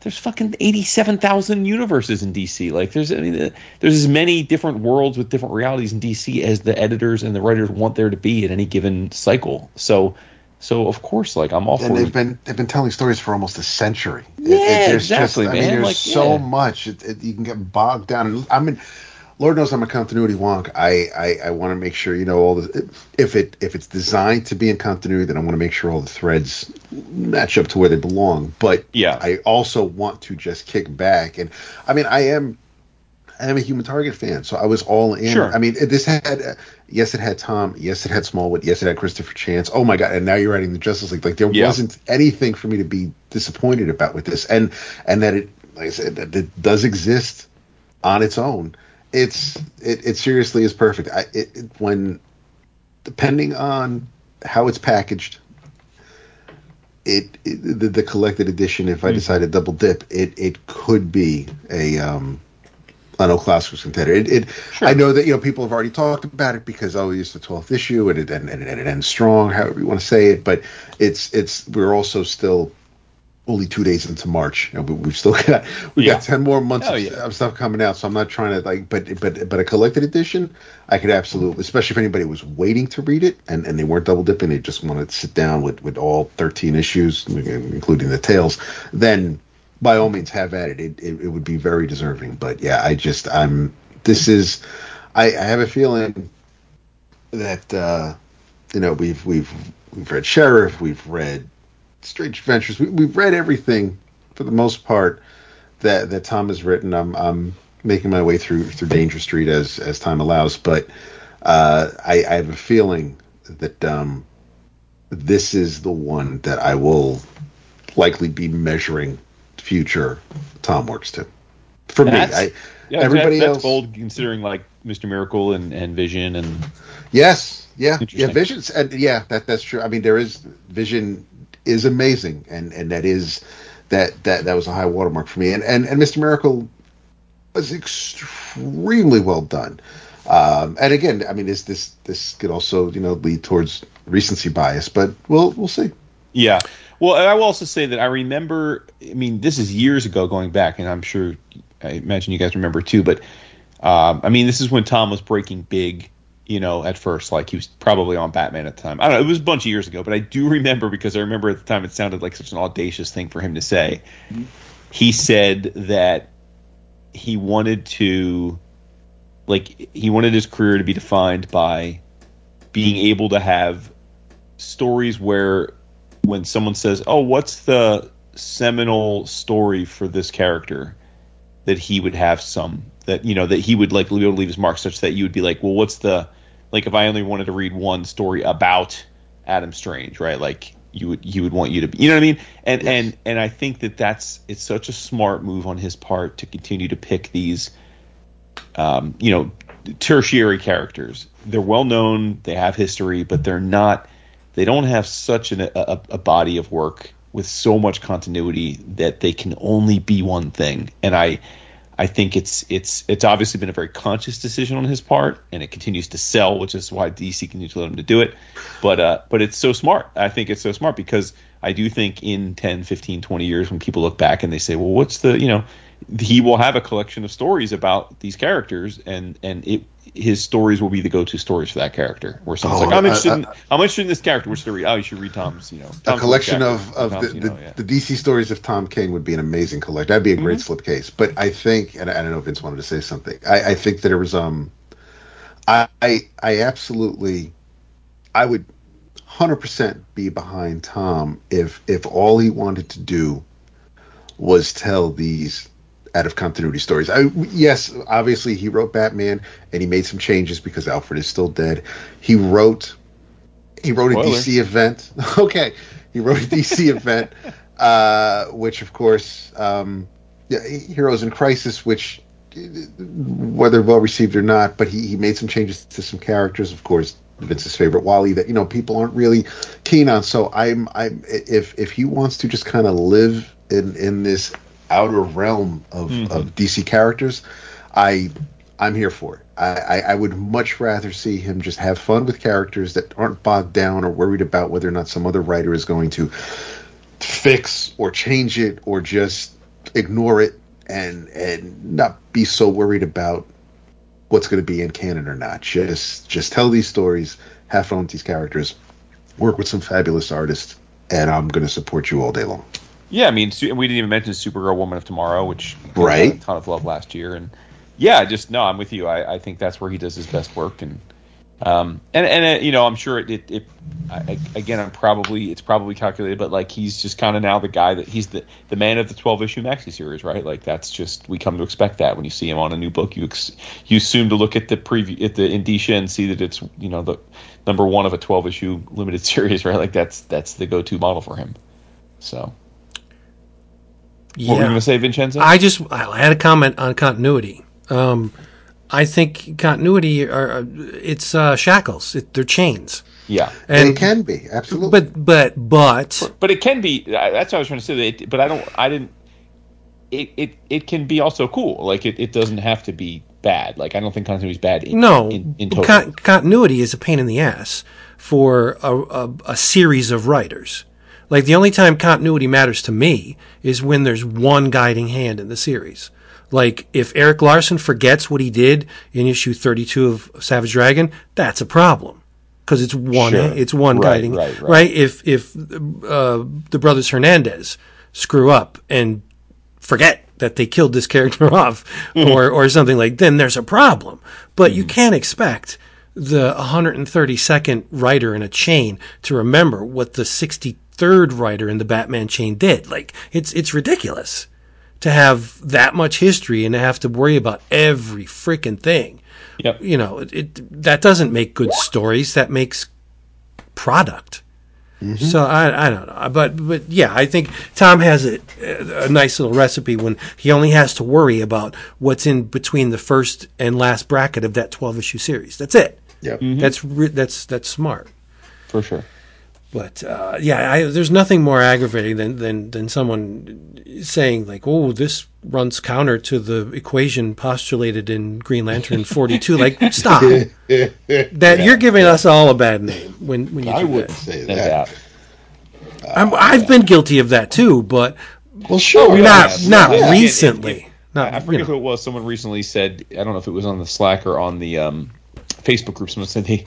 there's fucking 87,000 universes in DC. Like there's I mean, uh, there's as many different worlds with different realities in DC as the editors and the writers want there to be at any given cycle. So so of course like I'm all and they've been they've been telling stories for almost a century. It- Yeah, it- there's exactly, just, I mean, there's Like, so yeah. much. It, it, you can get bogged down. I mean, Lord knows I'm a continuity wonk. I I, I want to make sure you know all the if it if it's designed to be in continuity, then I want to make sure all the threads match up to where they belong. But Yeah. I also want to just kick back. And I mean, I am. I am a Human Target fan, so I was all in. Sure. I mean, this had, uh, yes, it had Tom, yes, it had Smallwood, yes, it had Christopher Chance. Oh my god! And now you're writing the Justice League. Like there Yeah. wasn't anything for me to be disappointed about with this, and and that it, like I said, that it does exist on its own. It's it, it seriously is perfect. I it, it when depending on how it's packaged, it, it the, the collected edition. If I decide to double dip, it it could be a um an old classics contender. It, it I know that you know people have already talked about it because oh it's the twelfth issue and it and, and, and it ends strong, however you want to say it. But it's it's we're also still only two days into March, and we, we've still got we Yeah. got ten more months of, yeah. of stuff coming out. So I'm not trying to like, but but but a collected edition, I could absolutely, especially if anybody was waiting to read it and, and they weren't double dipping, they just wanted to sit down with with all 13 issues, including the tales, then by all means have at it. It, it. it would be very deserving. But yeah, I just I'm this is I, I have a feeling that uh, you know we've we've we've read Sheriff, we've read Strange Adventures, we, we've read everything for the most part that that Tom has written. I'm I'm making my way through through Danger Street as as time allows, but uh, I, I have a feeling that um, this is the one that I will likely be measuring future Tom works to. For me, I, Yeah, everybody that, that's else. bold considering like Mr. Miracle and, and Vision and Yes, yeah, yeah. Vision's and yeah, that that's true. I mean, there is Vision is amazing, and and that is that that that was a high watermark for me. And and and Mr. Miracle was extremely well done. Um, and again, I mean, this this this could also you know lead towards recency bias, but we'll we'll see. Yeah. Well, I will also say that I remember. I mean, this is years ago, going back, and I'm sure, I imagine you guys remember too. But um, I mean, this is when Tom was breaking big. You know, at first, like he was probably on Batman at the time. I don't know. It was a bunch of years ago, but I do remember because I remember at the time it sounded like such an audacious thing for him to say. Mm-hmm. He said that he wanted to, like, he wanted his career to be defined by being able to have stories where when someone says, "Oh, what's the seminal story for this character?" that he would have some that you know that he would like be able to leave his mark such that you would be like, "Well, what's the like if I only wanted to read one story about Adam Strange, right? Like you would you would want you to be, you know what I mean? And and and I think that that's it's such a smart move on his part to continue to pick these um, you know, tertiary characters. They're well known, they have history, but they're not. They don't have such an, a, a body of work with so much continuity that they can only be one thing. And I, I think it's it's it's obviously been a very conscious decision on his part, and it continues to sell, which is why DC continues to let him to do it. But uh, but it's so smart. I think it's so smart because I do think in 10, 15, 20 years, when people look back and they say, well, what's the you know, he will have a collection of stories about these characters, and and it his stories will be the go-to stories for that character. Where someone's Oh, like, I'm I- interested, I- in, I'm interested in this character. Which story? Oh, you should read Tom's. You know, a collection of, of Tom's, the, you the, know, yeah. the DC stories of Tom King would be an amazing collection. That'd be a great Mm-hmm. slipcase. But I think, and I don't know if Vince wanted to say something. I, I think that there was um, I I, I absolutely, I would, hundred percent be behind Tom if if all he wanted to do was tell these out of continuity stories. I, yes, obviously he wrote Batman and he made some changes because Alfred is still dead. He wrote he wrote a DC event. okay, he wrote a DC event, uh, which of course, um, yeah, Heroes in Crisis, which whether well received or not, but he, he made some changes to some characters. Of course, Vince's favorite Wally that you know people aren't really keen on. So I'm I'm if if he wants to just kind of live in in this outer realm of, mm-hmm. of DC characters, I I'm here for it. I, I, I would much rather see him just have fun with characters that aren't bogged down or worried about whether or not some other writer is going to fix or change it or just ignore it and and not be so worried about what's going to be in canon or not. Just just tell these stories, have fun with these characters, work with some fabulous artists, and I'm going to support you all day long. Yeah, I mean, we didn't even mention Supergirl, Woman of Tomorrow, which got Right. a ton of love last year, and yeah, just no, I'm with you. I, I think that's where he does his best work, and um, and and uh, you know, I'm sure it. it, it I- again, I'm probably it's probably calculated, but like he's just kind of now the guy that he's the the man of the 12 issue maxi series, right? Like that's just we come to expect that when you see him on a new book, you ex, you assume to look at the preview at the indicia and see that it's you know the number one of a 12 issue limited series, right? Like that's that's the go to model for him. So. What were you going to say, Vincenzo? I just I had a comment on continuity. Um, I think continuity are uh, it's uh, shackles. It, they're chains. yeah, And And it can be absolutely. but but but but it can be. That's what I was trying to say. That it, but I don't. I didn't. It, it it can be also cool. Like it, it doesn't have to be bad. Like I don't think continuity is bad. In, no in, in total. con- continuity is a pain in the ass for a, a, a series of writers. Like the only time continuity matters to me is when there's one guiding hand in the series. Like if Erik Larsen forgets what he did in issue 32 of Savage Dragon, that's a problem because it's one Sure. it's one Right, guiding right, right. If if uh, the brothers Hernandez screw up and forget that they killed this character off or or something like then there's a problem but you can't expect the 132nd writer in a chain to remember what the 63rd writer in the Batman chain did. Like it's it's ridiculous to have that much history and to have to worry about every freaking thing. Yep. you know it, it that doesn't make good stories. That makes product. Mm-hmm. So I, I don't know. But but yeah i think tom has a, a nice little recipe when he only has to worry about what's in between the first and last bracket of that 12 issue series. That's it. Yep. Mm-hmm. that's re- that's that's smart. For sure. But uh, yeah, I, there's nothing more aggravating than, than than someone saying like, "Oh, this runs counter to the equation postulated in Green Lantern 42." like, stop! that you're giving us all a bad name when when you do I wouldn't that. say No that. doubt. I'm, I've been guilty of that too, but Well, sure. not yeah. not Yeah. recently. Not I you forget know. who it was. Someone recently said. I don't know if it was on the Slack or on the um, Facebook group. Someone said they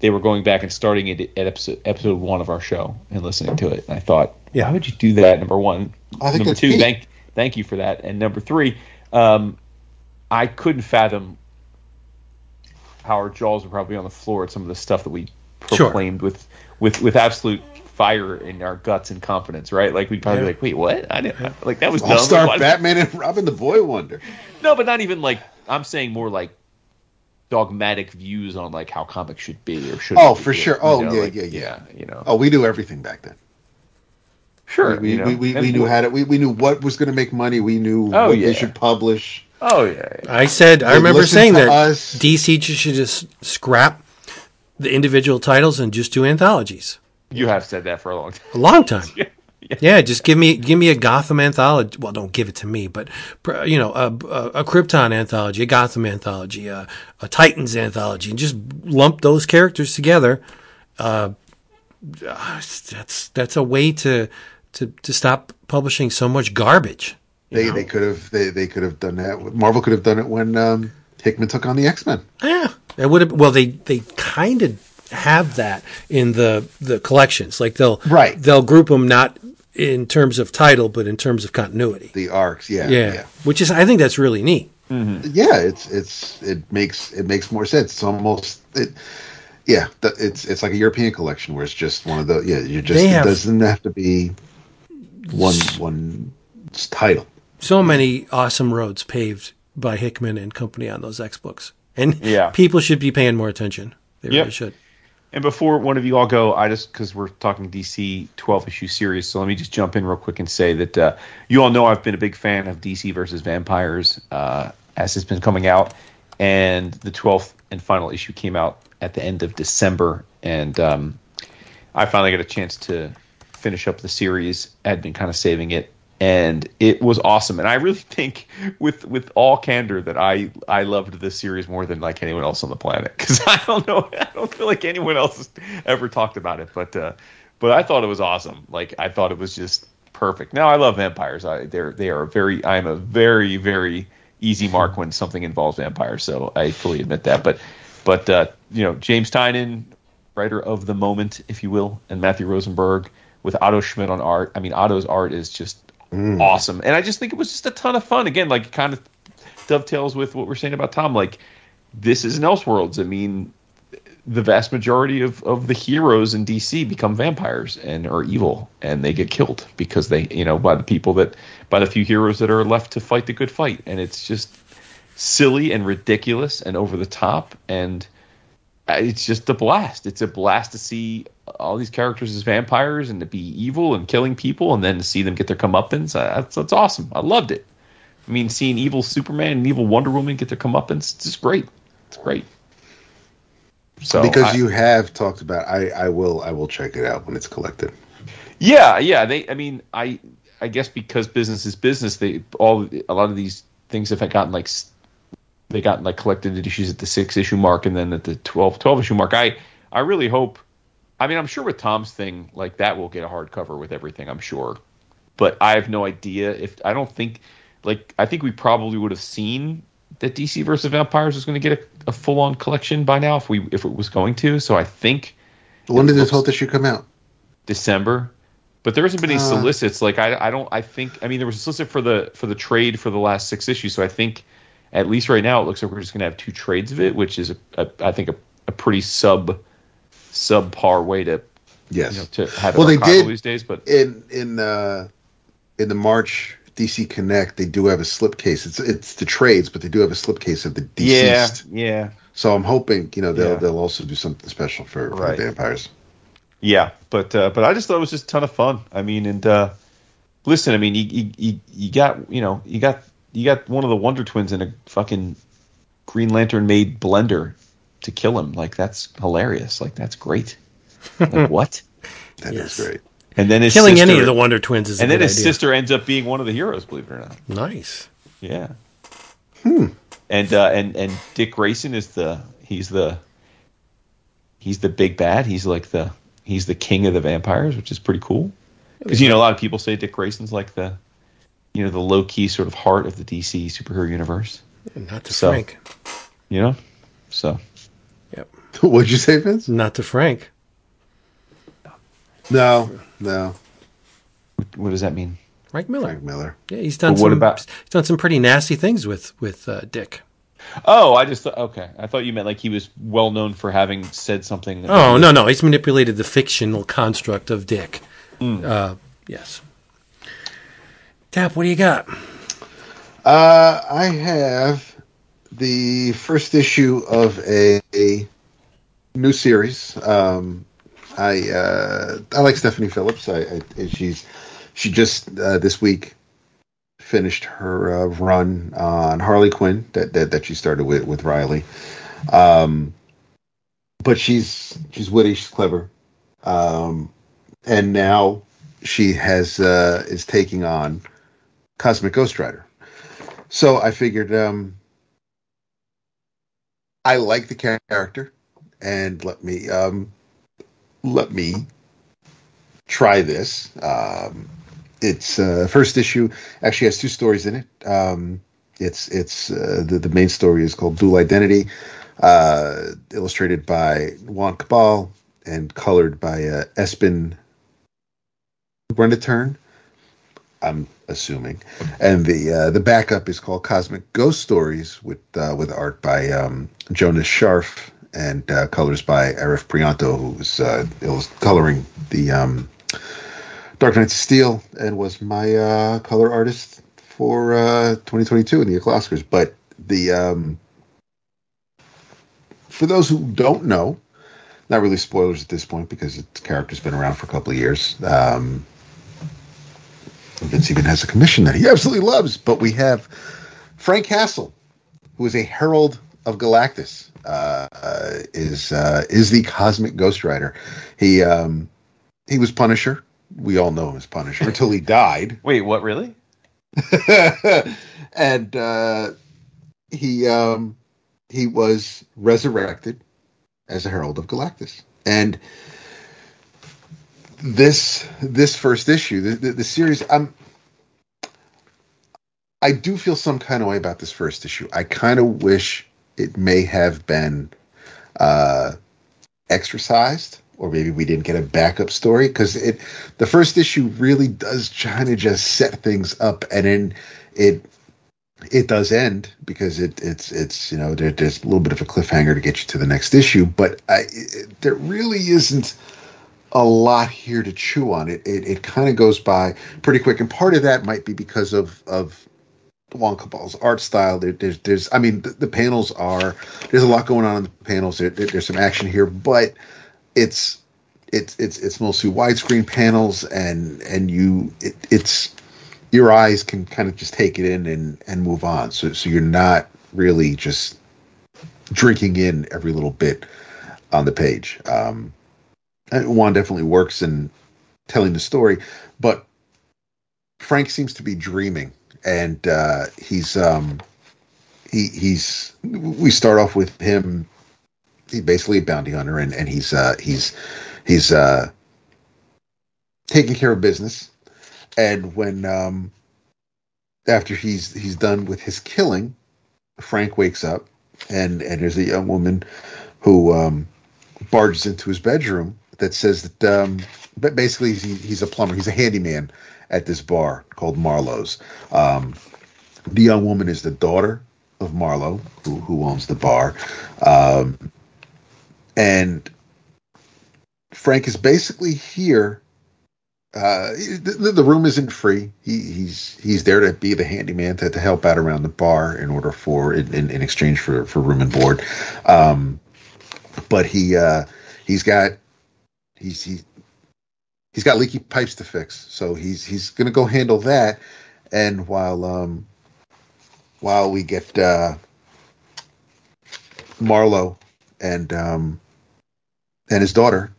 they were going back and starting it at episode episode one of our show and listening to it. And I thought, Yeah. how would you do that? Number one. I think number two. neat. Thank thank you for that. And number three, um, I couldn't fathom how our jaws were probably on the floor at some of the stuff that we Sure. proclaimed with with with absolute fire in our guts and confidence, right? Like we'd probably be like, wait, what? I didn't like that was All dumb. Star Batman and Robin the Boy Wonder. no, but not even like I'm saying more like dogmatic views on like how comics should be or should. Oh, for sure. Oh, yeah, like, yeah, yeah. You know, Oh, we knew everything back then. sure. We you know, we, we, we knew how to. We, we knew what was going to make money. We knew Oh, what yeah. they should publish. Oh yeah, yeah. I said I remember saying that us. DC should just scrap the individual titles and just do anthologies. You have said that for a long time. A long time. yeah, just give me give me a Gotham anthology. Well, don't give it to me, but you know, a, a, a Krypton anthology, a Gotham anthology, a, a Titans anthology, and just lump those characters together. Uh, that's that's a way to to to stop publishing so much garbage. They know? they could have they, they could have done that. Marvel could have done it when um, Hickman took on the X Men. Yeah, it would have. Well, they they kind of have that in the the collections. Like they'll Right. they'll group them not in terms of title, but in terms of continuity. The arcs, yeah, yeah, which is I think that's really neat. Mm-hmm. yeah. It's it's it makes it makes more sense. It's almost it. Yeah, th- it's it's like a European collection where it's just one of the yeah. You just They it doesn't have to be one one title. So many awesome roads paved by Hickman and company on those X books, and Yeah. people should be paying more attention. They Yep. really should. And before one of you all go, I just because we're talking DC 12 issue series, so let me just jump in real quick and say that uh, you all know I've been a big fan of DC versus Vampires uh, as it's been coming out, and the 12th and final issue came out at the end of December, and um, I finally got a chance to finish up the series. I had been kind of saving it, and it was awesome. And I really think, with with all candor, that I I loved this series more than like anyone else on the planet because I don't know, I don't feel like anyone else has ever talked about it. But uh, but I thought it was awesome. Like I thought it was just perfect. Now I love vampires. I they're they are very. I'm a very very easy mark when something involves vampires. So I fully admit that. But but uh, you know James Tynion, writer of the moment, if you will, and Matthew Rosenberg with Otto Schmidt on art. I mean, Otto's art is just awesome, and I just think it was just a ton of fun. Again, like kind of dovetails with what we're saying about Tom. Like this is an Elseworlds. I mean, the vast majority of, of the heroes in DC become vampires and are evil, and they get killed because they, you know, by the people that, by the few heroes that are left to fight the good fight, and it's just silly and ridiculous and over the top, and uh, it's just a blast. It's a blast to see all these characters as vampires and to be evil and killing people, and then to see them get their comeuppance. That's that's awesome. I loved it. I mean, seeing evil Superman and evil Wonder Woman get their comeuppance, it's just great. It's great. So because I- you have talked about, I I will I will check it out when it's collected. Yeah, yeah. They, I mean, I, I guess because business is business, they all a lot of these things have gotten like they got like collected issues at the six issue mark and then at the 12, 12 issue mark. I, I really hope. I mean, I'm sure with Tom's thing, like that will get a hardcover with everything. I'm sure, but I have no idea if I don't think like I think we probably would have seen that DC versus Vampires was going to get a, a full on collection by now if we if it was going to. So I think When did this whole issue come out? December. But there hasn't been any Uh. solicits. Like I, I don't. I think. I mean, there was a solicit for the for the trade for the last six issues. So I think, at least right now, it looks like we're just gonna have two trades of it, which is a, a I think a, a pretty sub subpar way to Yes. you know to have Well, it they did- these days. But in in uh in the March DC Connect, they do have a slipcase. It's it's the trades, but they do have a slipcase of the DCeased. yeah, yeah. So I'm hoping you know they'll Yeah. they'll also do something special for, for Right. the vampires. yeah. But uh, but I just thought it was just a ton of fun. I mean, and uh, listen, I mean, you, you you you got you know you got you got one of the Wonder Twins in a fucking Green Lantern made blender to kill him. Like that's hilarious. Like that's great. Like what? That is Yes. great. And then his Killing sister, any of the Wonder Twins is and a then good his idea. sister ends up being one of the heroes. Believe it or not. Nice. Yeah. Hmm. And uh, and and Dick Grayson is the he's the he's the big bad. He's like the he's the king of the vampires, which is pretty cool. Because you know a lot of people say Dick Grayson's like the you know the low key sort of heart of the DC superhero universe. Not to So- Frank. You know, so Yep. What'd you say, Vince? Not to Frank. No, no, what does that mean? Frank Miller. Frank Miller. Yeah, he's done But what some. about- he's done some pretty nasty things with with uh, Dick. Oh, I just thought okay. I thought you meant like he was well known for having said something. Oh no, no, he's manipulated the fictional construct of Dick. Hmm. Uh, yes. Tap, what do you got? Uh, I have the first issue of a, a new series. Um, I uh, I like Stephanie Phillips. I, I she's she just uh, this week finished her uh, run on Harley Quinn that, that that she started with with Riley. Um, but she's she's witty, she's clever, um, and now she has uh, is taking on Cosmic Ghost Rider. So I figured um, I like the character, and let me um, let me try this. Um, it's uh, first issue actually has two stories in it. Um, it's it's uh, the the main story is called Dual Identity, uh, illustrated by Juan Cabal and colored by uh, Espen Turn. I'm assuming, and the uh, the backup is called Cosmic Ghost Stories with uh, with art by um, Jonas Scharf and uh, colors by Arif Prianto, who was uh, was coloring the um, Dark Knights of Steel and was my uh, color artist for uh, 2022 in the Oscars. But the um, for those who don't know, not really spoilers at this point because the character's been around for a couple of years. Um, Vince even has a commission that he absolutely loves. But we have Frank Castle, who is a herald of Galactus, uh, is uh, is the cosmic Ghost Rider. He um, he was Punisher. We all know him as Punisher until he died. Wait, what? Really? and uh, he um, he was resurrected as a herald of Galactus, and this this first issue, the, the, the series, I'm I do feel some kind of way about this first issue. I kind of wish it may have been uh, exercised, or maybe we didn't get a backup story because it the first issue really does kind of just set things up, and then it it does end because it it's it's you know there, there's a little bit of a cliffhanger to get you to the next issue, but I, it, there really isn't a lot here to chew on. It it, it kind of goes by pretty quick, and part of that might be because of of Juan Cabal's art style. There, there's there's I mean the, the, panels are there's a lot going on in the panels. There, there, there's some action here, but it's it's it's it's mostly widescreen panels, and and you it, it's your eyes can kind of just take it in and and move on. So so you're not really just drinking in every little bit on the page. Um, Juan definitely works in telling the story, but Frank seems to be dreaming, and uh, he's um, he he's we start off with him. He's basically a bounty hunter, and and he's uh, he's he's uh, taking care of business. And when um, after he's he's done with his killing, Frank wakes up, and and there's a young woman who um, barges into his bedroom that says that um, but basically he, he's a plumber, he's a handyman at this bar called Marlowe's. Um, the young woman is the daughter of Marlowe, who, who owns the bar, um, and Frank is basically here. Uh, the, the, room isn't free. He, he's he's there to be the handyman to, to help out around the bar in order for in, in, in exchange for, for room and board. Um, but he uh, he's got he's he, he's got leaky pipes to fix, so he's he's gonna go handle that. And while um while we get uh, Marlowe and um and his daughter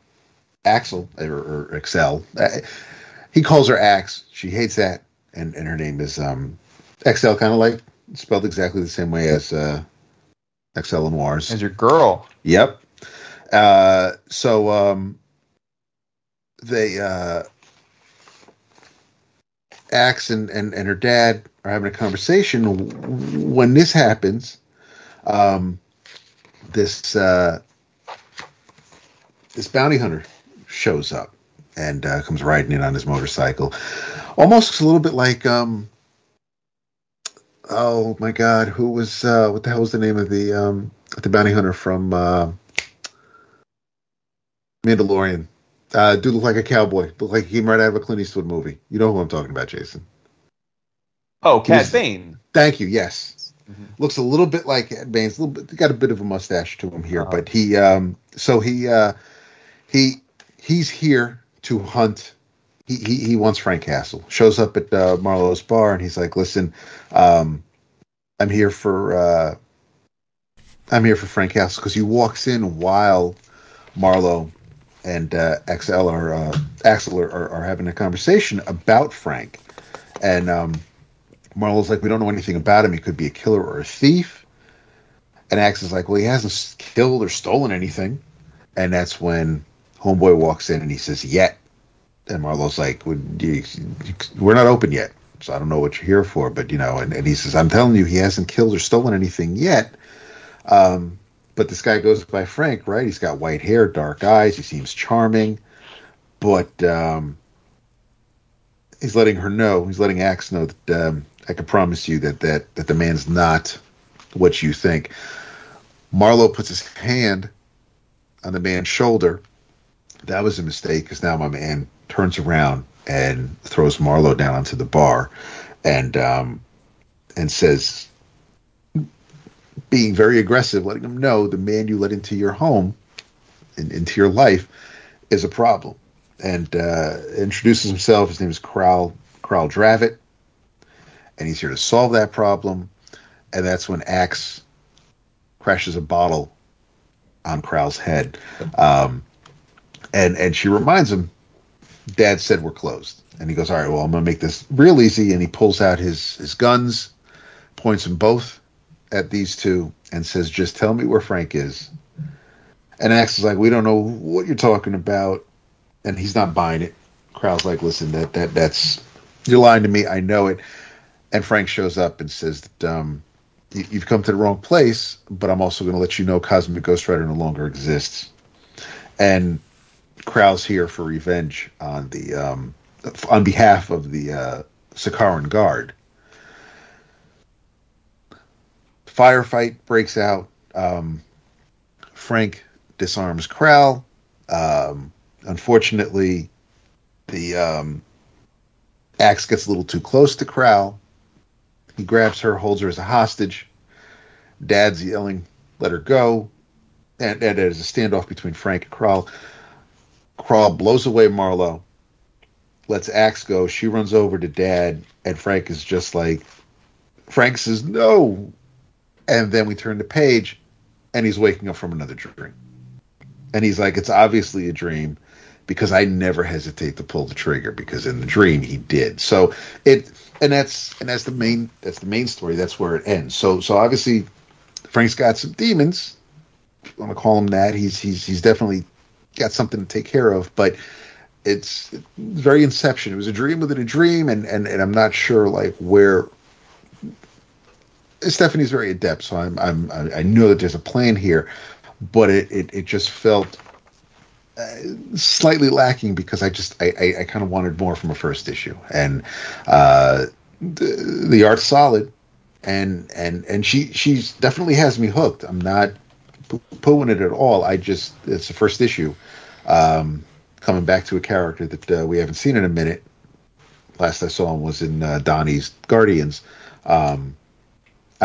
Axel or, or Excel, uh, he calls her Axe. She hates that, and and her name is um Excel, kind of like spelled exactly the same way as uh Excel Noirs. As your girl. Yep. Uh, so um, they uh, Axe and, and, and her dad are having a conversation. When this happens, um, this uh, this bounty hunter shows up and uh, comes riding in on his motorcycle. Almost a little bit like um, oh my god, who was uh, what the hell was the name of the um, the bounty hunter from uh, Mandalorian? Uh, dude look like a cowboy. Look like he came right out of a Clint Eastwood movie. You know who I'm talking about, Jason. Oh, Cad Bane. Thank you. Yes. Mm-hmm. Looks a little bit like Cad Bane's. A little bit, got a bit of a mustache to him here, uh-huh. but he, um, so he, uh, he, he's here to hunt. He, he, he wants Frank Castle. Shows up at uh, Marlowe's bar, and he's like, "Listen, um, I'm here for, uh, I'm here for Frank Castle," because he walks in while Marlowe and uh, Axel are uh, Axel are, are, are having a conversation about Frank, and um, Marlo's like, we don't know anything about him. He could be a killer or a thief. And Axel's like, well, he hasn't killed or stolen anything. And that's when Homeboy walks in and he says, yet. And Marlo's like, we're not open yet. So I don't know what you're here for. But, you know, and, and he says, I'm telling you, he hasn't killed or stolen anything yet. Um, but this guy goes by Frank, right? He's got white hair, dark eyes. He seems charming. But um, he's letting her know, he's letting Axe know that um, I can promise you that, that, that the man's not what you think. Marlo puts his hand on the man's shoulder. That was a mistake because now my man turns around and throws Marlo down onto the bar, and um, and says, being very aggressive, letting him know the man you let into your home, in, into your life, is a problem, and uh, introduces himself. His name is Kral Kral Dravit, and he's here to solve that problem. And that's when Axe crashes a bottle on Kral's head. Um, and and she reminds him, Dad said we're closed. And he goes, All right, well, I'm gonna make this real easy. And he pulls out his his guns, points them both at these two, and says, Just tell me where Frank is. And Axe is like, We don't know what you're talking about. And he's not buying it. Kral's like, Listen, that that that's you're lying to me. I know it. And Frank shows up and says that um, you've come to the wrong place, but I'm also going to let you know Cosmic Ghost Rider no longer exists. And Kral's here for revenge on the um, on behalf of the uh, Sakaaran Guard. Firefight breaks out. Um, Frank disarms Kral. Um, unfortunately, the um, axe gets a little too close to Kral he grabs her, holds her as a hostage. Dad's yelling, let her go. And, and there's a standoff between Frank and Kral. Kral blows away Marlo, lets Axe go. She runs over to Dad, and Frank is just like, Frank says, no. And then we turn the page, and he's waking up from another dream. And he's like, it's obviously a dream because I never hesitate to pull the trigger because in the dream he did. So it and that's and that's the main that's the main story. That's where it ends. So so obviously Frank's got some demons. Want to call him that? He's he's he's definitely got something to take care of, but it's very inception. It was a dream within a dream, and and and I'm not sure like where. Stephanie's very adept, so I'm I'm I know that there's a plan here, but it it, it just felt slightly lacking because I just I, I, I kind of wanted more from a first issue, and uh, the, the art's solid, and and and she she's definitely has me hooked. I'm not pooing it at all. I just it's the first issue, um, coming back to a character that uh, we haven't seen in a minute. Last I saw him was in uh, Donny's Guardians. Um,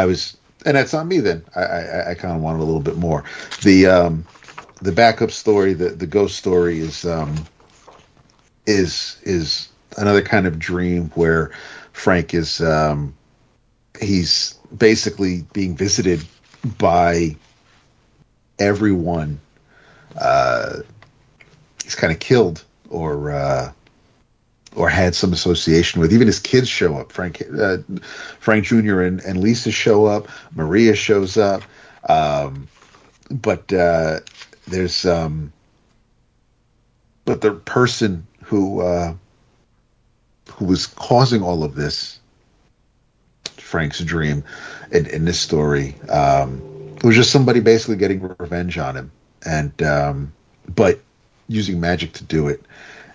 I was, and that's on me. Then I I, I kind of wanted a little bit more. The um, the backup story, the the ghost story is um, is is another kind of dream where Frank is um, he's basically being visited by everyone uh, he's kind of killed or uh, or had some association with. Even his kids show up. Frank uh, Frank Jr. and, and Lisa show up. Maria shows up. Um, but uh, there's um but the person who uh who was causing all of this frank's dream in, in this story um was just somebody basically getting revenge on him and um but using magic to do it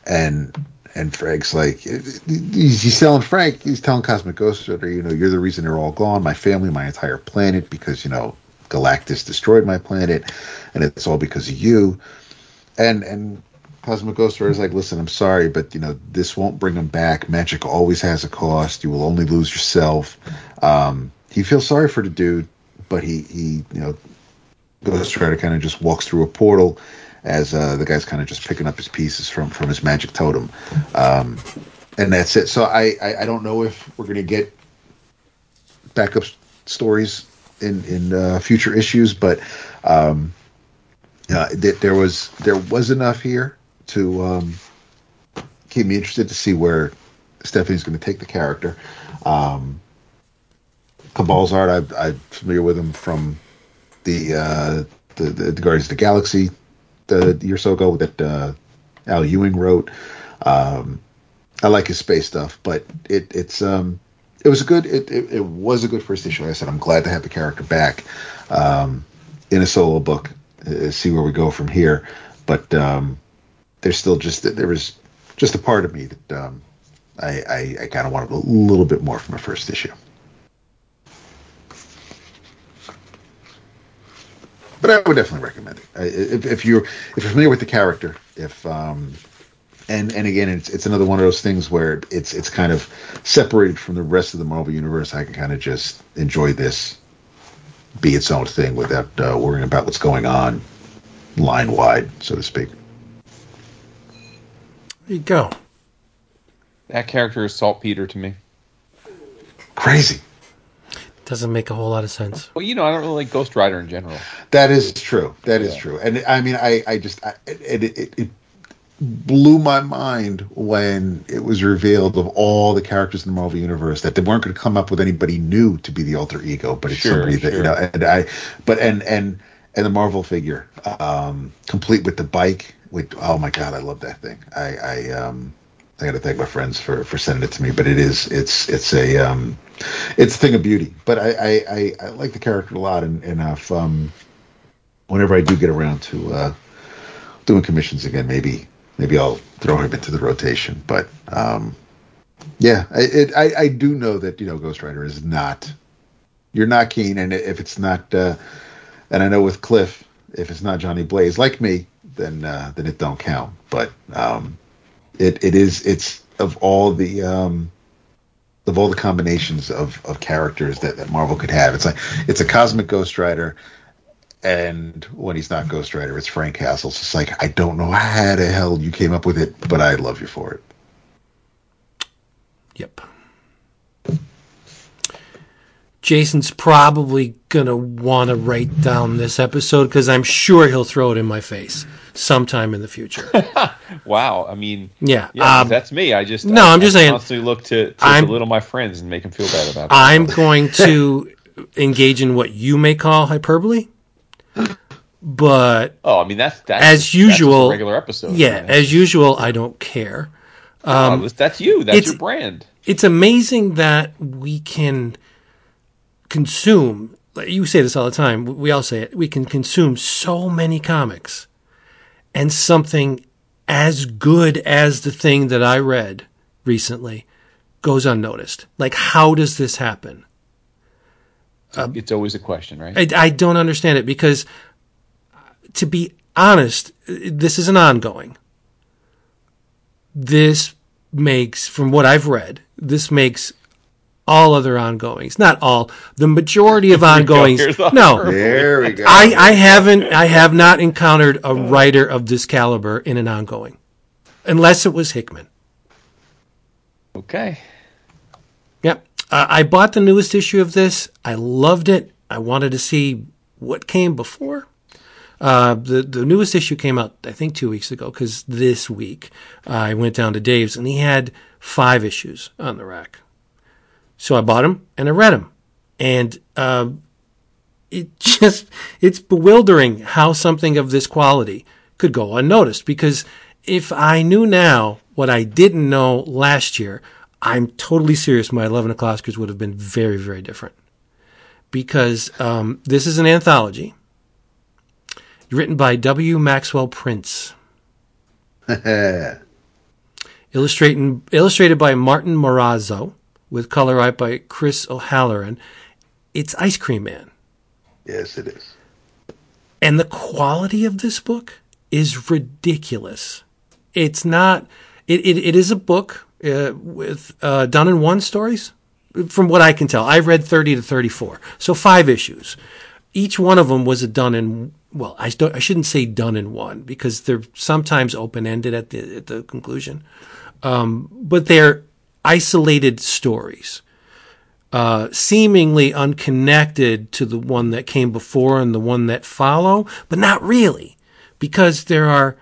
and and Frank's like he's, he's telling Frank, he's telling Cosmic Ghost Rider, you know, you're the reason they're all gone, my family, my entire planet, because you know Galactus destroyed my planet, and it's all because of you. And and Cosmic Ghost Rider is like, listen, I'm sorry, but you know this won't bring him back. Magic always has a cost. You will only lose yourself. Um, he feels sorry for the dude, but he he you know Ghost Rider kind of just walks through a portal as uh, the guy's kind of just picking up his pieces from from his magic totem, um, and that's it. So I, I I don't know if we're gonna get backup stories in in uh, future issues, but um, uh, th- there was there was enough here to um, keep me interested to see where Stephanie's going to take the character. Um, Cabal's art, I, I'm familiar with him from the, uh, the, the the Guardians of the Galaxy the year or so ago that uh, Al Ewing wrote. Um, I like his space stuff, but it it's um, it was a good it, it, it was a good first issue. Like I said I'm glad to have the character back um, in a solo book. Uh, see where we go from here, but um, there's still just there was just a part of me that um, I, I, I kind of wanted a little bit more from a first issue. But I would definitely recommend it if, if you're if you're familiar with the character. If um, and and again, it's it's another one of those things where it's it's kind of separated from the rest of the Marvel universe. I can kind of just enjoy this, be its own thing without uh, worrying about what's going on line wide, so to speak. There you go. That character is saltpeter to me. Crazy. Doesn't make a whole lot of sense. Well, you know, I don't really like Ghost Rider in general. That is true. That is Yeah. true. And I mean, I, I just, I, it, it, it, it blew my mind when it was revealed of all the characters in the Marvel universe that they weren't going to come up with anybody new to be the alter ego, but it's Sure, somebody that you know. And I, but and and and the Marvel figure, um, complete with the bike. With oh my god, I love that thing. I, I um, I got to thank my friends for for sending it to me. But it is, it's, it's a, um, it's a thing of beauty. But I, I, I, I like the character a lot, and and if um, whenever I do get around to uh, doing commissions again, maybe maybe I'll throw him into the rotation. But um, yeah, I, it, I I do know that you know Ghost Rider is not. You're not keen, and if it's not, uh, and I know with Cliff, if it's not Johnny Blaze like me, then uh, then it don't count. But um, it it is it's of all the um, of all the combinations of, of characters that, that Marvel could have. It's like it's a cosmic Ghost Rider, and when he's not Ghost Rider, it's Frank Castle. It's just like I don't know how the hell you came up with it, but I love you for it. Yep. Jason's probably gonna want to write down this episode because I'm sure he'll throw it in my face sometime in the future. Wow, I mean, Yeah, yeah, um, that's me. I just no, I, I'm just I saying- Constantly look to, to I'm- belittle my friends and make them feel bad about it. I'm going to engage in what you may call hyperbole, but oh, I mean that's that's As that's usual- a regular episode. yeah, man. as usual, I don't care. Oh, that's- that's you. That's your brand. it's amazing that we can consume you say this all the time we all say it we can consume so many comics and something as good as the thing that i read recently goes unnoticed like how does this happen it's always a question, right? I, I don't understand it because, uh, to be honest, this is an ongoing. This makes, from what I've read, this makes all other ongoings, not all, the majority of ongoings. Here's the No, There we go. I, I haven't, I have not encountered a writer of this caliber in an ongoing, unless it was Hickman. okay. Yep. Uh, I bought the newest issue of this. I loved it. I wanted to see what came before. Uh, the the newest issue came out, I think, two weeks ago. Because this week uh, I went down to Dave's and he had five issues on the rack. So I bought them and I read them, and uh, it just it's bewildering how something of this quality could go unnoticed. Because if I knew now what I didn't know last year, I'm totally serious. My 11 o'clockers would have been very, very different. Because um, this is an anthology written by W. Maxwell Prince, illustrating, illustrated by Martin Morazzo, with color art by Chris O'Halloran. It's Ice Cream Man. yes, it is. And the quality of this book is ridiculous. It's not. It it, it is a book uh, with uh, done in one stories, from what I can tell. I've read thirty to thirty four, so five issues. Each one of them was a done in. Well, I don't. I shouldn't say done in one because they're sometimes open ended at the at the conclusion, um, but they're isolated stories uh, seemingly unconnected to the one that came before and the one that follow, but not really. because there are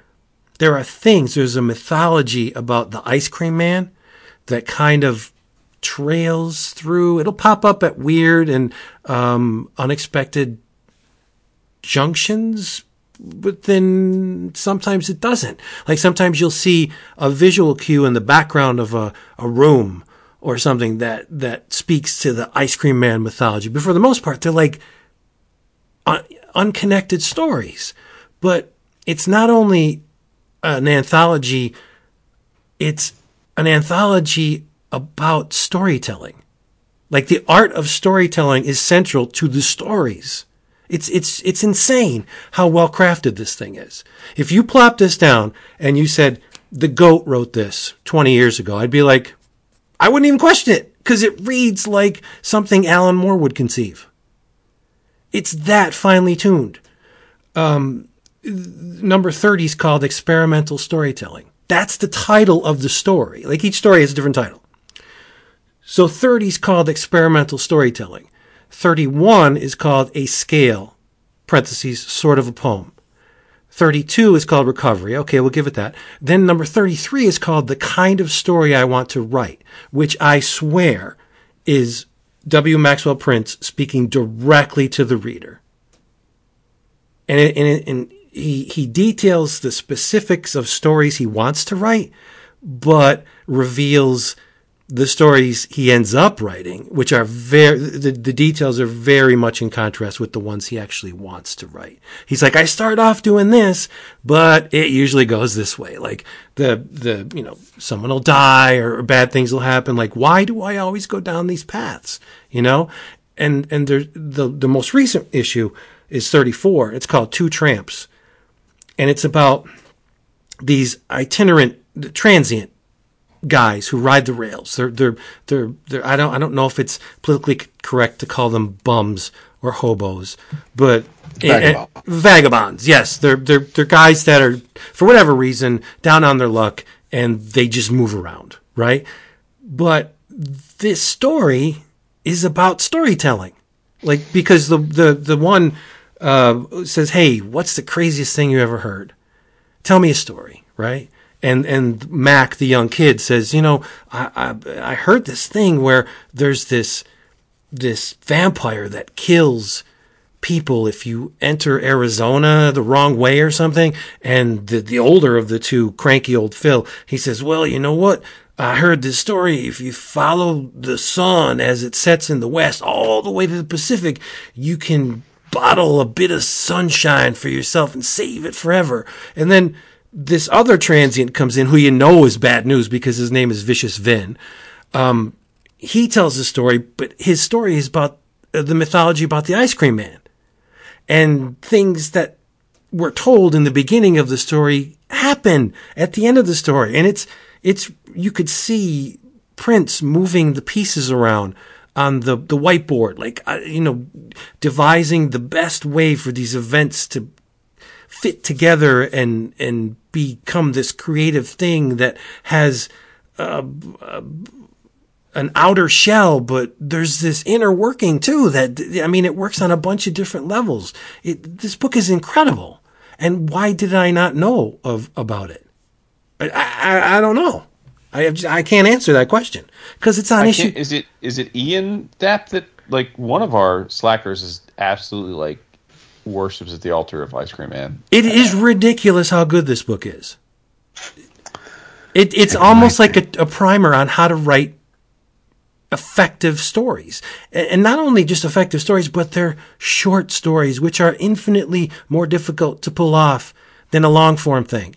there are things. There's a mythology about the ice cream man that kind of trails through. It'll pop up at weird and um, unexpected junctions, but then sometimes it doesn't. Like sometimes you'll see a visual cue in the background of a, a room or something that, that speaks to the ice cream man mythology. But for the most part, they're like un- unconnected stories. But it's not only an anthology, it's an anthology about storytelling. Like the art of storytelling is central to the stories. It's, it's, it's insane how well crafted this thing is. If you plop this down and you said, the goat wrote this 20 years ago, I'd be like, I wouldn't even question it because it reads like something Alan Moore would conceive. It's that finely tuned. Um, number 30 is called experimental storytelling. That's the title of the story. Like each story has a different title. So 30 is called experimental storytelling. 31 is called a scale, parentheses, sort of a poem. 32 is called recovery. Okay, we'll give it that. Then number 33 is called the kind of story I want to write, which I swear is W. Maxwell Prince speaking directly to the reader. And, it, and, it, and he, he details the specifics of stories he wants to write, but reveals the stories he ends up writing, which are very, the, the details are very much in contrast with the ones he actually wants to write. He's like, I start off doing this, but it usually goes this way. Like the, the, you know, someone will die or bad things will happen. Like, why do I always go down these paths? You know? And, and there, the, the most recent issue is 34. It's called Two Tramps. And it's about these itinerant, transient guys who ride the rails. They're, they're, they're, they're, I don't, I don't know if it's politically correct to call them bums or hobos, but Vagabond. eh, eh, vagabonds. Yes. They're, they're, they're guys that are, for whatever reason, down on their luck and they just move around, right? But this story is about storytelling. Like, because the, the, the one, uh, says, Hey, what's the craziest thing you ever heard? Tell me a story, right? And and Mac, the young kid, says, you know, I, I I heard this thing where there's this this vampire that kills people if you enter Arizona the wrong way or something. And the the older of the two, cranky old Phil, he says, well, you know what? I heard this story. If you follow the sun as it sets in the west all the way to the Pacific, you can bottle a bit of sunshine for yourself and save it forever. And then this other transient comes in who you know is bad news because his name is Vicious Vin. Um, he tells the story, but his story is about uh, the mythology about the ice cream man and things that were told in the beginning of the story happen at the end of the story. And it's, it's, you could see Prince moving the pieces around on the, the whiteboard, like, uh, you know, devising the best way for these events to fit together and and become this creative thing that has uh, uh, an outer shell, but there's this inner working too. That I mean, it works on a bunch of different levels. It, this book is incredible, and why did I not know of about it? I I, I don't know. I have, I can't answer that question because it's on issue. Is it is it Ian Depp that like one of our slackers is absolutely like worships at the altar of Ice Cream Man? It is ridiculous how good this book is. It, it's almost like a, a primer on how to write effective stories. And not only just effective stories, but they're short stories, which are infinitely more difficult to pull off than a long form thing.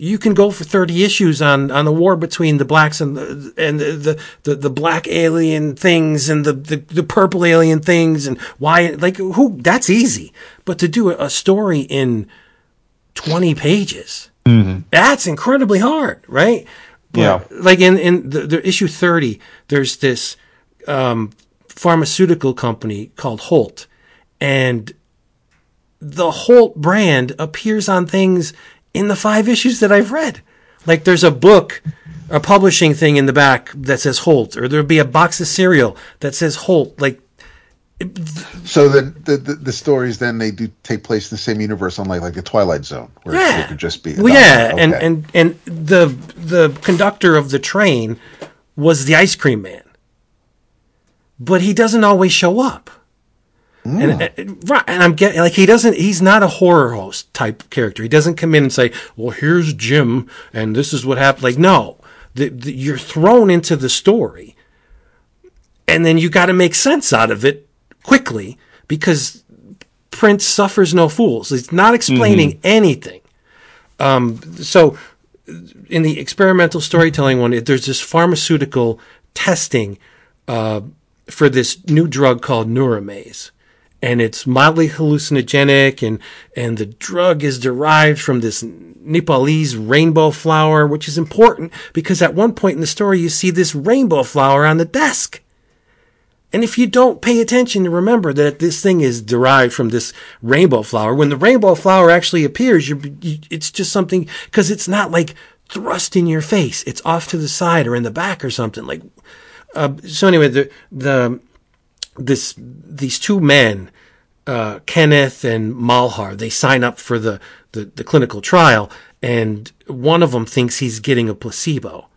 You can go for 30 issues on, on the war between the blacks and the, and the, the, the, the black alien things and the, the, the purple alien things and why, like, who, that's easy. But to do a, story in 20 pages, that's incredibly hard, right? But, Yeah. Like in, in the, the issue 30, there's this, um, pharmaceutical company called Holt and the Holt brand appears on things in the five issues that I've read. Like there's a book, a publishing thing in the back that says Holt, or there'll be a box of cereal that says Holt. Like So the, the the stories then they do take place in the same universe, unlike like the Twilight Zone, where Yeah. it could just be. Well, yeah, Okay. and, and and the the conductor of the train was the ice cream man, but he doesn't always show up. And, hmm. and- right, and I'm getting like he doesn't. He's not a horror host type character. He doesn't come in and say, "Well, here's Jim, and this is what happened." Like, no, the, the, you're thrown into the story, and then you got to make sense out of it quickly because Prince suffers no fools. He's not explaining anything so in the experimental storytelling one, there's this pharmaceutical testing uh, for this new drug called Neuramaze. And it's mildly hallucinogenic, and, and the drug is derived from this Nepalese rainbow flower, which is important because at one point in the story, you see this rainbow flower on the desk. And if you don't pay attention to remember that this thing is derived from this rainbow flower, when the rainbow flower actually appears, you, it's just something because it's not like thrust in your face. It's off to the side or in the back or something. Like, uh, so anyway, the the this these two men, uh, Kenneth and Malhar, they sign up for the, the the clinical trial, and one of them thinks he's getting a placebo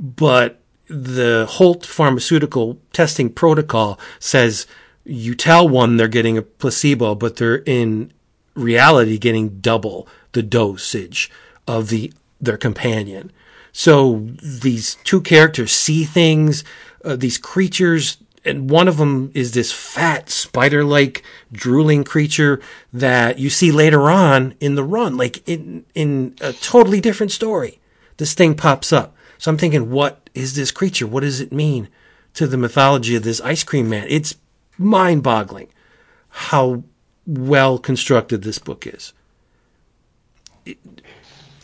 but the Holt pharmaceutical testing protocol says you tell one they're getting a placebo, but they're in reality getting double the dosage of the their companion. So these two characters see things, uh, these creatures, and one of them is this fat spider-like drooling creature that you see later on in the run, like in in a totally different story. This thing pops up. So I'm thinking, what is this creature? What does it mean to the mythology of this ice cream man? It's mind boggling how well constructed this book is.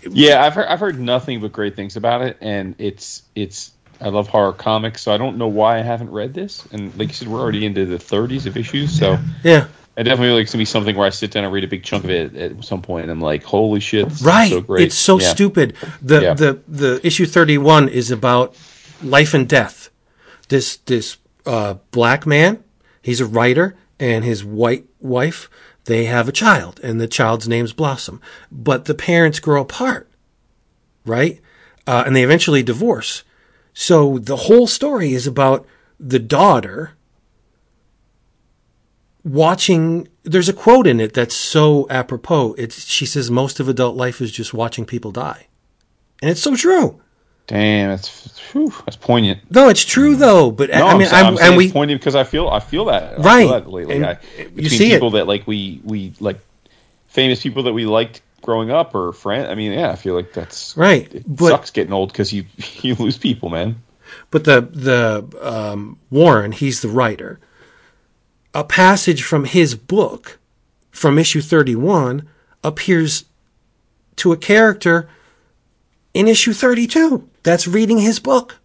Yeah, I've heard I've heard nothing but great things about it, and it's it's I love horror comics, so I don't know why I haven't read this. And like you said, we're already into the 30s of issues, so Yeah. I definitely like to be something where I sit down and read a big chunk of it at some point, and I'm like, holy shit, Right. so great. It's so Yeah. stupid. The, Yeah. the the issue 31 is about life and death. This this uh, black man, he's a writer, and his white wife, they have a child, and the child's name's Blossom. But the parents grow apart, right? Uh, and they eventually divorce. So the whole story is about the daughter watching there's a quote in it that's so apropos it's she says most of adult life is just watching people die and it's so true Damn, that's whew, that's poignant. no it's true though but No, i I'm, mean I'm, I'm, and we poignant because I feel I feel that I Right. feel that lately. I, you see it. people that like we we like famous people that we liked growing up or friend. I mean, yeah, I feel like that's Right, It but- sucks getting old because you you lose people, man. but the the um, warren he's the writer a passage from his book from issue 31 appears to a character in issue 32 that's reading his book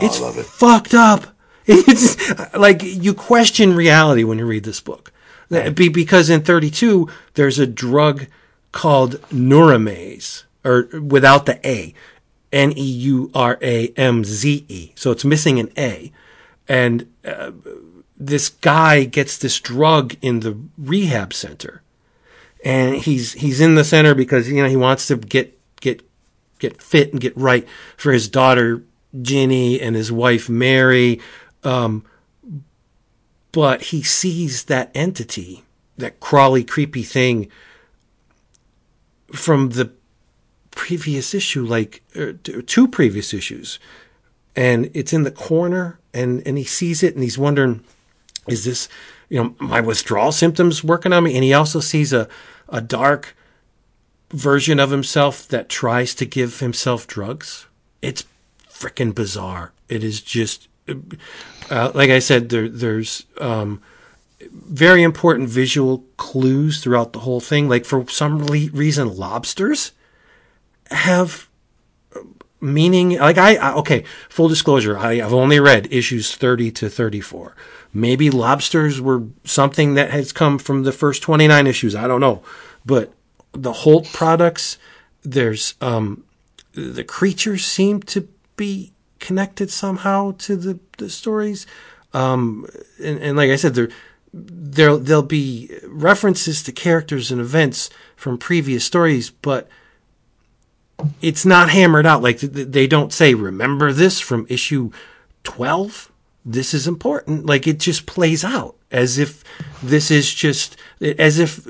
it's fucked up. It's like you question reality when you read this book. Be- Because in 32, there's a drug called Neuramaze, or without the A, N E U R A M Z E. So it's missing an A. And uh, this guy gets this drug in the rehab center. And he's he's in the center because you know he wants to get get get fit and get right for his daughter Ginny and his wife Mary. Um, but he sees that entity, that crawly, creepy thing from the previous issue, like er, two previous issues. And it's in the corner, and, and he sees it, and he's wondering, is this, you know, my withdrawal symptoms working on me? And he also sees a, a dark version of himself that tries to give himself drugs. It's freaking bizarre. It is just, uh, like I said, there, there's um, very important visual clues throughout the whole thing. Like for some reason, lobsters have meaning. Like I, I okay, full disclosure, I, I've only read issues thirty to thirty-four. Maybe lobsters were something that has come from the first twenty-nine issues. I don't know, but the Holt products, there's um, the creatures seem to be connected somehow to the, the stories. Um, and, and like I said, there there there'll be references to characters and events from previous stories, but it's not hammered out. Like th- th- they don't say, "Remember this from issue twelve? This is important." Like it just plays out as if this is just as if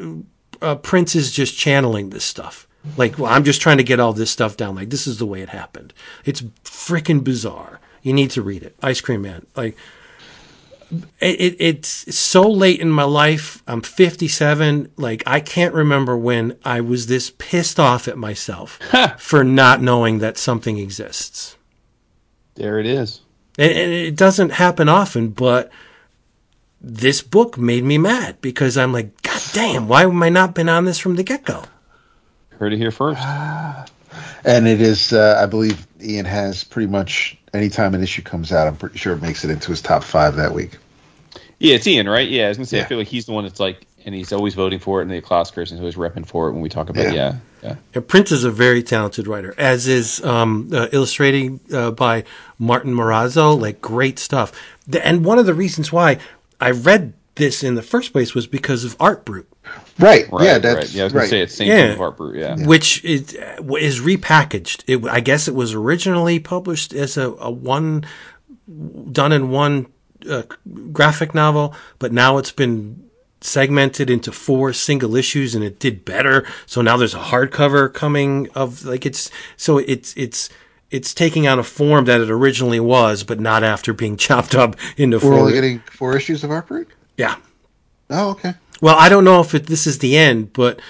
uh, Prince is just channeling this stuff. Like, well, I'm just trying to get all this stuff down. Like, this is the way it happened. It's freaking bizarre. You need to read it. Ice Cream Man. Like, it, it, it's so late in my life. I'm 57. Like, I can't remember when I was this pissed off at myself for not knowing that something exists. There it is. And, and it doesn't happen often, but this book made me mad because I'm like, God damn, why have I not been on this from the get go? Heard it here first. And it is, uh, I believe, Ian has pretty much anytime an issue comes out, I'm pretty sure it makes it into his top five that week. Yeah, it's Ian, right? Yeah, I was gonna say I feel like he's the one that's like, and he's always voting for it, and the Kloskers, and he's always repping for it when we talk about. Yeah. Yeah, yeah. Yeah, Prince is a very talented writer, as is um, uh, illustrating uh, by Martin Morazzo. Like great stuff. The, and one of the reasons why I read this in the first place was because of Art Brute, Right. Right, yeah, that's right. Yeah, I was gonna say it's same Yeah. thing with Art Brute. Yeah. which is, is repackaged. It, I guess it was originally published as a, a one done in one uh, graphic novel, but now it's been segmented into four single issues and it did better. So now there's a hardcover coming of like it's so it's it's it's taking on a form that it originally was, but not after being chopped up into We're four. only getting four issues of Art Brute? yeah. Oh, okay. Well, I don't know if it, this is the end, but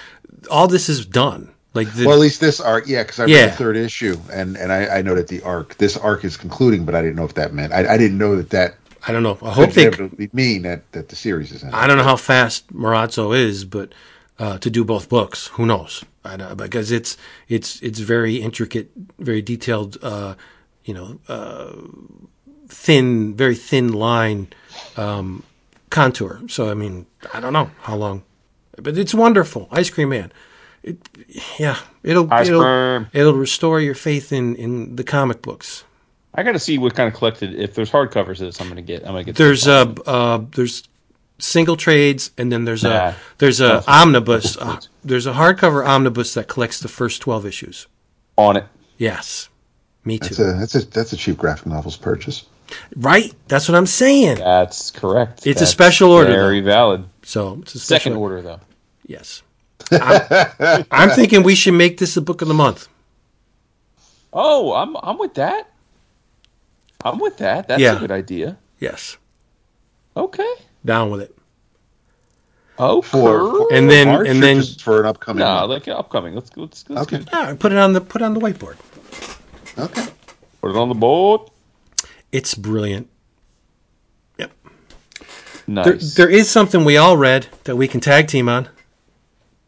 all this is done. Like the, Well, at least this arc, yeah, because I read Yeah. the third issue, and and I, I know that the arc, this arc is concluding, but I didn't know if that meant. I, I didn't know that that I don't know. I hope they mean that that the series is ending. I don't know how fast Morazzo is, but uh, to do both books, who knows? I know, because it's it's it's very intricate, very detailed. Uh, you know, uh, thin, very thin line um, contour. So I mean, I don't know how long, but it's wonderful. Ice Cream Man. It, yeah, it'll Ice it'll, cream. it'll restore your faith in in the comic books. I got to see what kind of collected. If there's hardcovers of this, I'm gonna get. I'm gonna get. There's a uh there's single trades and then there's Nah. a there's a omnibus double uh, there's a hardcover omnibus that collects the first 12 issues on it. yes me That's too a that's a that's a cheap graphic novels purchase. right that's what i'm saying That's correct. It's a special order, Very valid. so it's a Second special- order though. yes I'm, I'm thinking we should make this a book of the month Oh, I'm I'm with that. I'm with that. That's Yeah. a good idea. yes Okay. down with it Oh, For, And then- March and then- just for an upcoming. no, month? like upcoming. Let's let's, let's Okay. get- yeah put it on the put it on the whiteboard Okay. put it on the board. it's brilliant yep Nice. there, there is something we all read that we can tag team on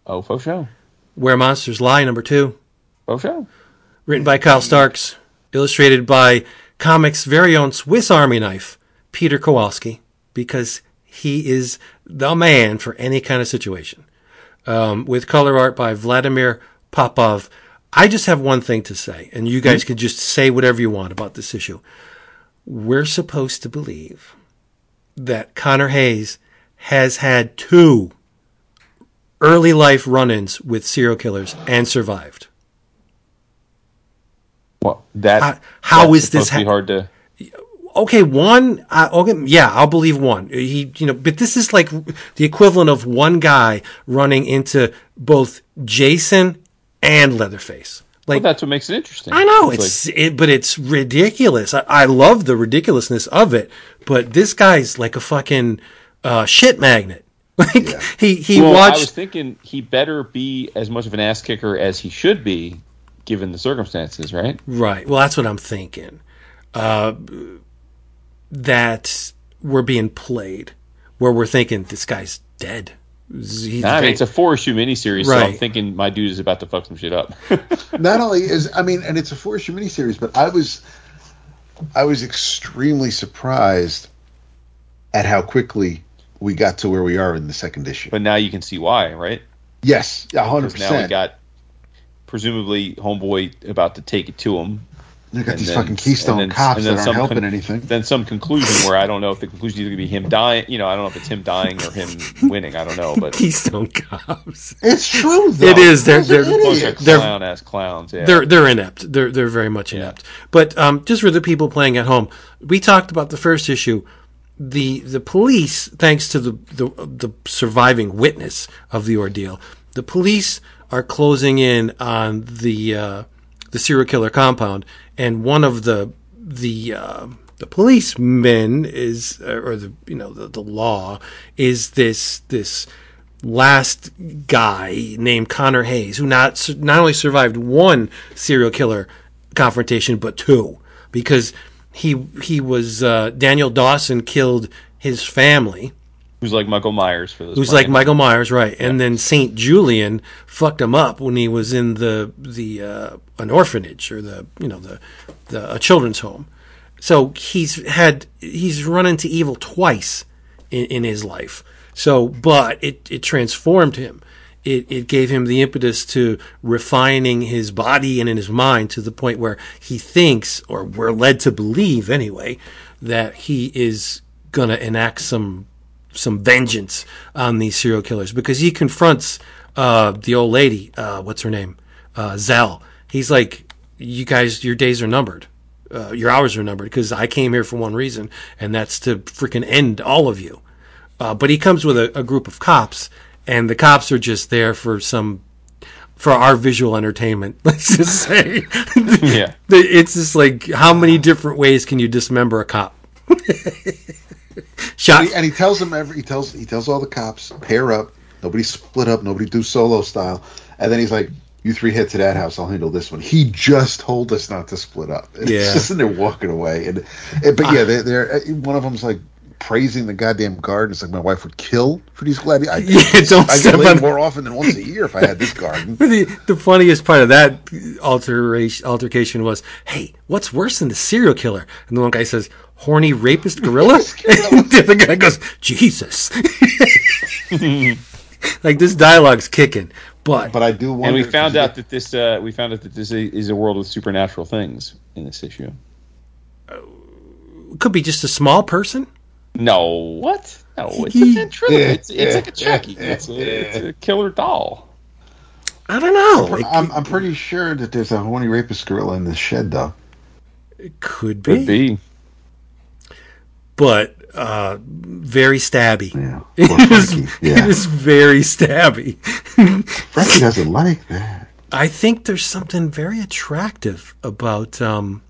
oh, for sure. where monsters lie number two For sure. written by Kyle Starks, illustrated by comics' very own Swiss Army knife, Peter Kowalski, because he is the man for any kind of situation. Um, with color art by Vladimir Popov. I just have one thing to say, and you guys can just say whatever you want about this issue. We're supposed to believe that Connor Hayes has had two early life run ins with serial killers and survived. Well, that How- how is this be hard to? okay, one. Uh, okay, yeah, I'll believe one. He, you know, but this is like the equivalent of one guy running into both Jason and Leatherface. Well, Like that's what makes it interesting. I know It's it's, it, but it's ridiculous. I, I love the ridiculousness of it, but this guy's like a fucking uh, shit magnet. Like he he well, I was thinking he better be as much of an ass kicker as he should be, given the circumstances, right? Right. Well, that's what I'm thinking. Uh, that we're being played, where we're thinking this guy's dead. He's Nah, I mean, it's a four issue miniseries, so I'm thinking my dude is about to fuck some shit up. Not only is I mean, and it's a four issue miniseries, but I was I was extremely surprised at how quickly we got to where we are in the second issue. but now you can see why, right? yes, a hundred Because now we got presumably homeboy about to take it to him. You got And these then- fucking Keystone then- cops that aren't some helping con- anything. Then some conclusion where I don't know if the conclusion is going to be him dying. You know, I don't know if it's him dying or him winning. I don't know, but Keystone Cops. It's true, though. It is. They're- Those are they're- bunch of idiots. They're- clown ass clowns. Yeah, They're they're inept. They're they're very much inept. But um, just for the people playing at home, we talked about the first issue. The the police, thanks to the the, the surviving witness of the ordeal, the police are closing in on the uh, the serial killer compound, and one of the the uh, the policemen is or the you know the, the law is this this last guy named Connor Hayes, who not not only survived one serial killer confrontation but two, because he he was uh, Daniel Dawson killed his family, who's like Michael Myers for this. who's like Michael Myers, right? And then Saint Julian fucked him up when he was in the the uh, an orphanage or the you know the the a children's home. So he's had he's run into evil twice in, in his life. So, but it it transformed him. It it gave him the impetus to refining his body and in his mind to the point where he thinks, or we're led to believe anyway, that he is gonna enact some some vengeance on these serial killers because he confronts uh, the old lady. Uh, what's her name? Uh, Zell. He's like, "You guys, your days are numbered. Uh, your hours are numbered because I came here for one reason, and that's to freaking end all of you." Uh, but he comes with a, a group of cops, and the cops are just there for some for our visual entertainment. Let's just say, Yeah. it's just like how many different ways can you dismember a cop? Shot. And he, and he tells them every he tells he tells all the cops pair up, nobody split up, nobody do solo style, and then he's like, "You three head to that house, I'll handle this one." He just told us not to split up. And Yeah. it's just and they're walking away, and, and but yeah, they're, they're uh, one of them's like praising the goddamn garden. It's like my wife would kill for these gladiators. Yeah, don't I step get laid more often than once a year if I had this garden. the the funniest part of that alteration altercation was, "Hey, what's worse than the serial killer?" And the one guy says, "Horny rapist gorilla." and the guy goes, "Jesus!" like this dialogue's kicking, but, But I do wonder. And we if found he's- out that this uh, we found out that this is a world with supernatural things in this issue. it could be just a small person. No, what? No, it's a ventriloquist. It's, it's like a Chucky. It's a, it's a killer doll. I don't know. It, I'm, I'm pretty sure that there's a horny rapist gorilla in this shed, though. it could be, Could be. But uh, very stabby. Yeah, It Poor is, Frankie. Yeah, is very stabby. Frankie doesn't like that. I think there's something very attractive about um,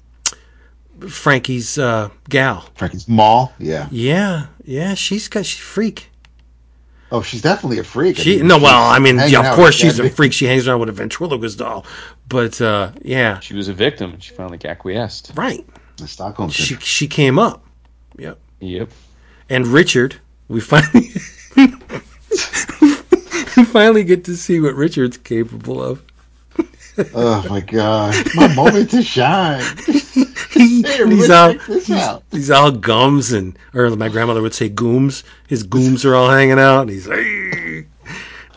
Frankie's uh, gal. Frankie's mall. Yeah. Yeah, yeah, she's got she's a freak. Oh, she's definitely a freak. I mean, no, well, I mean, yeah, of course she's a freak. She hangs around with a ventriloquist doll, but uh, yeah, She was a victim and she finally acquiesced. right. big- The Stockholm She she came up. Yep. Yep. And Richard, we finally we finally get to see what Richard's capable of. Oh my god, my moment to shine. He, Hey, he's all check out. he's all gums and or my grandmother would say gooms. His gooms are all hanging out. And he's "Hey."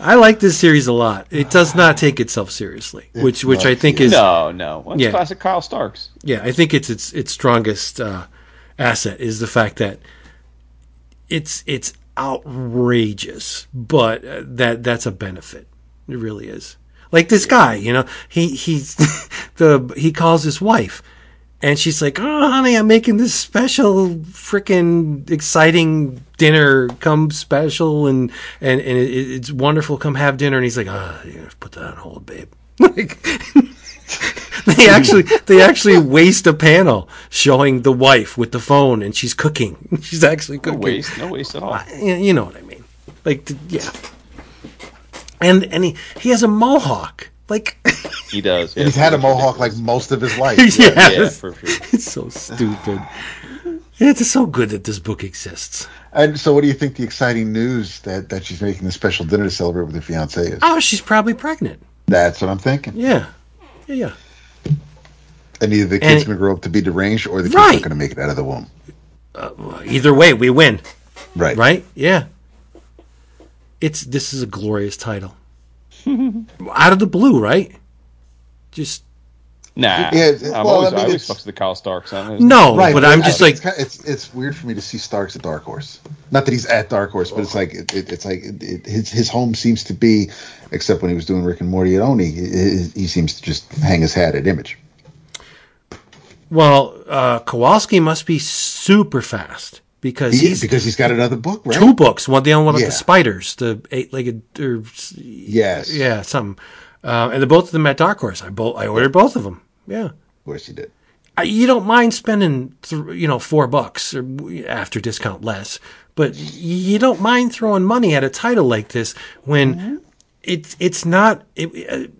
I like this series a lot. It does not take itself seriously, which which I think is No, no. Well, it's Yeah. classic Kyle Starks. yeah, I think it's its its strongest uh, asset is the fact that it's it's outrageous, but uh, that that's a benefit. It really is. Like this guy, you know, he he's the he calls his wife, and she's like, "Oh, honey, I'm making this special, freaking exciting dinner. Come special, and and and it, it's wonderful. Come have dinner." And he's like, "Oh, you gotta put that on hold, babe." Like. they actually they actually waste a panel showing the wife with the phone and she's cooking. She's actually cooking. No cooking. waste. No waste at all. You you know what I mean? Like, yeah. And and he, he has a mohawk. Like, He does. And he's had a mohawk like most of his life. yeah, Yeah, it's, for sure. it's so stupid. It's so good that this book exists. And so, what do you think the exciting news that, that she's making a special dinner to celebrate with her fiance is? Oh, she's probably pregnant. That's what I'm thinking. Yeah, yeah, yeah. And either the kid's it- going to grow up to be deranged, or the kid's Right. not going to make it out of the womb. Uh, either way, we win. Right. right? Yeah. It's this is a glorious title. Out of the blue, right? Just Nah, Yeah, I'm well, always, I mean, I always it's- fucks with the Kyle Starks. No, Right, but I'm I just like, it's, kind- it's it's weird for me to see Starks at Dark Horse. Not that he's at Dark Horse, but it's like it, it, it's like it, it, his his home seems to be, except when he was doing Rick and Morty at Oni, he, he seems to just hang his hat at Image. well, uh, Kowalski must be super fast because He, he's because he's got another book, right? two books. One the other one with Yeah. the spiders, the eight-legged, or Yes, yeah, something. Uh, and they're both of them at Dark Horse. I both I ordered both of them. Yeah. of course he did. I- you don't mind spending th- you know four bucks or after discount less but you don't mind throwing money at a title like this when it's it's not it,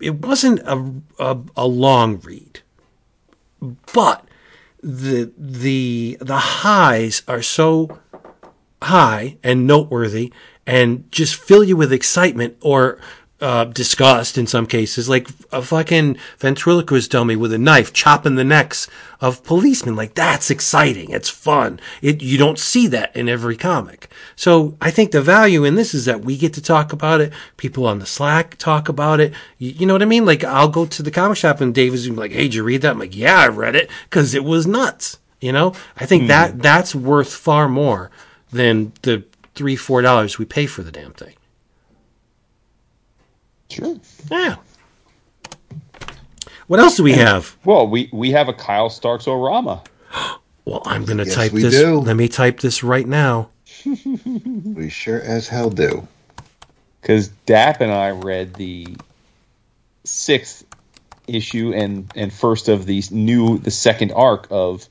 it wasn't a, a a long read but the the the highs are so high and noteworthy and just fill you with excitement or uh, disgust in some cases, like a fucking ventriloquist dummy with a knife chopping the necks of policemen. Like that's exciting. It's fun. It, you don't see that in every comic. So I think the value in this is that we get to talk about it. People on the Slack talk about it. You, you know what I mean? Like I'll go to the comic shop and Dave is like, "Hey, did you read that?" I'm like, "Yeah, I read it because it was nuts." You know, I think that that's worth far more than the three, four dollars we pay for the damn thing. Sure. Yeah. What else do we have? Well, we we have a Kyle Starks Orama. Well, I'm going to Yes, type we this. do. Let me type this right now. We sure as hell do. because Dap and I read the sixth issue and and first of the new the second arc of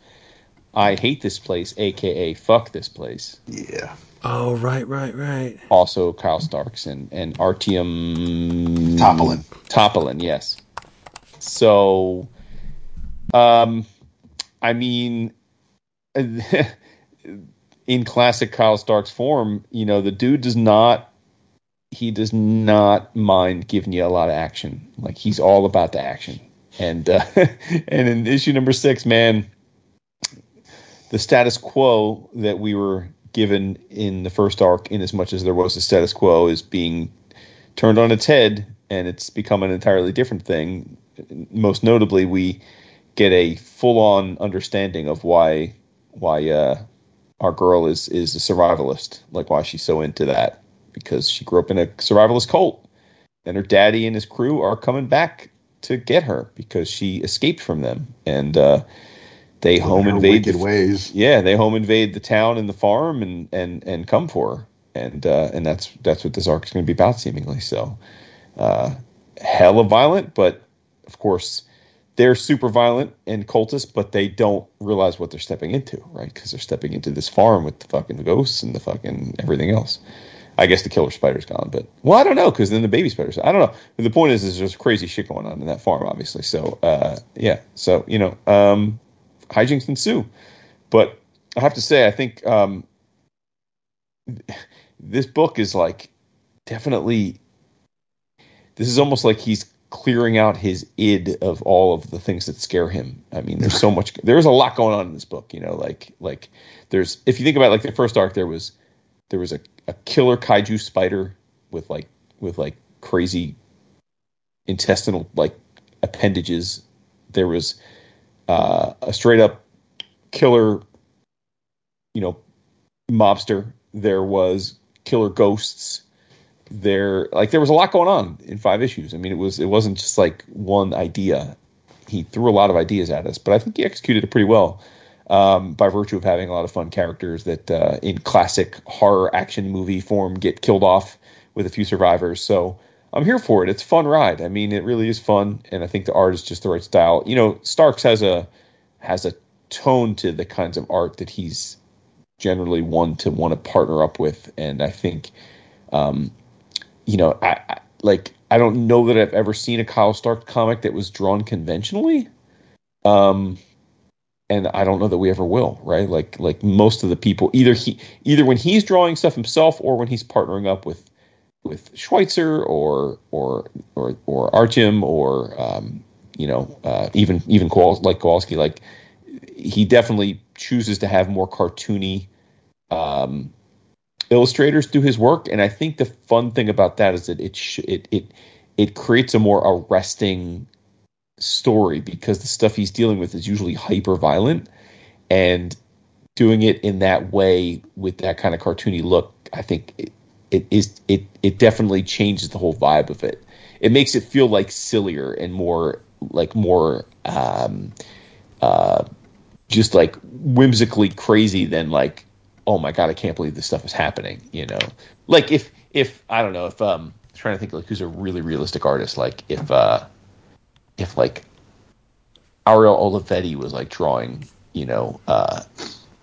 I hate this place, aka fuck this place. Yeah. Oh, right, right, right. Also Kyle Starks and and Artyom Topolin. Topolin, yes. So, um, I mean, in classic Kyle Starks form, you know, the dude does not, he does not mind giving you a lot of action. Like he's all about the action. And uh, and in issue number six, man, the status quo that we were given in the first arc, in as much as there was a status quo, is being turned on its head, and it's become an entirely different thing. Most notably, we get a full-on understanding of why why uh, our girl is is a survivalist, like why she's so into that, because she grew up in a survivalist cult, and her daddy and his crew are coming back to get her because she escaped from them, and uh, they home invade the- ways. yeah, they home invade the town and the farm and and and come for her, and uh, and that's that's what this arc is going to be about, seemingly. So, uh, hella violent, but of course they're super violent and cultist, but they don't realize what they're stepping into, right? Because they're stepping into this farm with the fucking ghosts and the fucking everything else. I guess the killer spider's gone, but well, I don't know because then the baby spiders. I don't know. But the point is, is there's crazy shit going on in that farm, obviously. So, uh, yeah. So you know, um, hijinks ensue. But I have to say, I think um, this book is like definitely. This is almost like he's clearing out his id of all of the things that scare him. I mean, there's so much. There's a lot going on in this book. You know, like like there's if you think about like the first arc, there was there was a, a killer kaiju spider with like with like crazy intestinal like appendages. There was uh, a straight up killer, you know, mobster. There was killer ghosts. There, like, there was a lot going on in five issues. I mean, it was it wasn't just like one idea. He threw a lot of ideas at us, but I think he executed it pretty well um, by virtue of having a lot of fun characters that, uh, in classic horror action movie form, get killed off with a few survivors. So I'm here for it. It's a fun ride. I mean, it really is fun, and I think the art is just the right style. You know, Starks has a has a tone to the kinds of art that he's generally one to want to partner up with, and I think, um, you know, I, I like I don't know that I've ever seen a Kyle Stark comic that was drawn conventionally. Um, and I don't know that we ever will, right? Like like most of the people, either he either when he's drawing stuff himself or when he's partnering up with with Schweitzer or or or or Artyom or um, you know uh, even even like Kowalski, like he definitely chooses to have more cartoony um, illustrators do his work, and I think the fun thing about that is that it sh- it it it creates a more arresting story because the stuff he's dealing with is usually hyper violent and doing it in that way with that kind of cartoony look i think it, it is it it definitely changes the whole vibe of it. It makes it feel like sillier and more like more um uh just like whimsically crazy than like oh my god i can't believe this stuff is happening you know? Like if if i don't know if um I'm trying to think like who's a really realistic artist like if uh if like Ariel Olivetti was like drawing, you know, uh,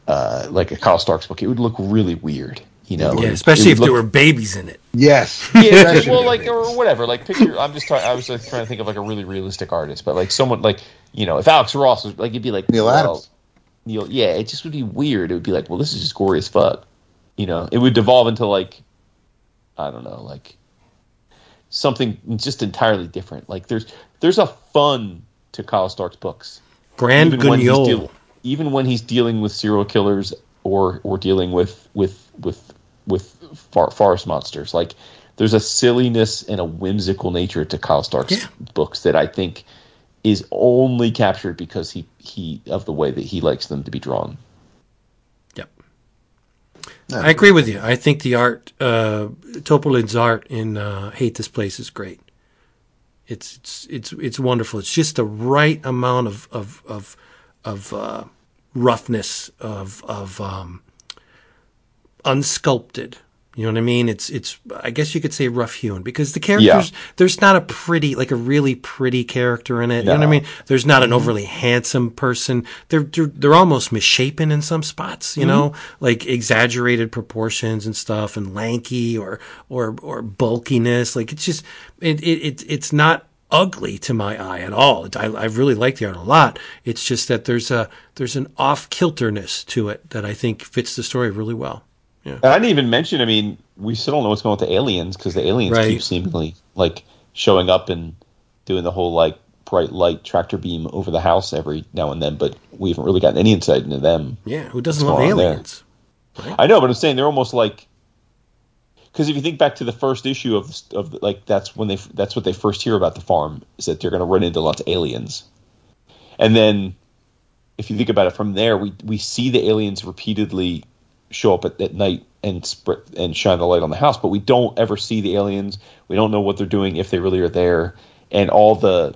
uh, like a Kyle Starks book, it would look really weird, you know. Yeah, It especially would if there were babies in it. Yes. yeah, well, like or whatever. Like picture. I'm just trying. I was like, trying to think of like a really realistic artist, but like someone like you know, if Alex Ross was like, it'd be like Neil well, Adams. Neil, yeah, it just would be weird. It would be like, well, this is just gory as fuck. You know, it would devolve into like, I don't know, like something just entirely different. Like there's there's a fun to Kyle Starks' books Grand even when he's Guignol. deal- even when he's dealing with serial killers or or dealing with with with with far, forest monsters like there's a silliness and a whimsical nature to Kyle Starks' Yeah. books that I think is only captured because he he of the way that he likes them to be drawn. Yep. I agree with you. I think the art, uh, Topilin's art in uh, "Hate This Place" is great. It's it's it's it's wonderful. It's just the right amount of of of of uh, roughness of of um, unsculpted. You know what I mean? It's it's I guess you could say rough hewn because the characters there's not a pretty like a really pretty character in it. You know what I mean? There's not an overly handsome person. They're they're, they're almost misshapen in some spots. You mm-hmm. know, like exaggerated proportions and stuff, and lanky or or or bulkiness. Like it's just it it, it it's not ugly to my eye at all. I, I really like the art a lot. It's just that there's a there's an off kilterness to it that I think fits the story really well. And I didn't even mention. I mean, we still don't know what's going on with the aliens because the aliens Right. keep seemingly like showing up and doing the whole like bright light tractor beam over the house every now and then, but we haven't really gotten any insight into them. Yeah, who doesn't love going on aliens? I know, but I'm saying they're almost like because if you think back to the first issue of of like that's when they that's what they first hear about the farm is that they're going to run into lots of aliens, and then if you think about it from there, we we see the aliens repeatedly show up at, at night and spread and shine the light on the house, but we don't ever see the aliens. We don't know what they're doing if they really are there, and all the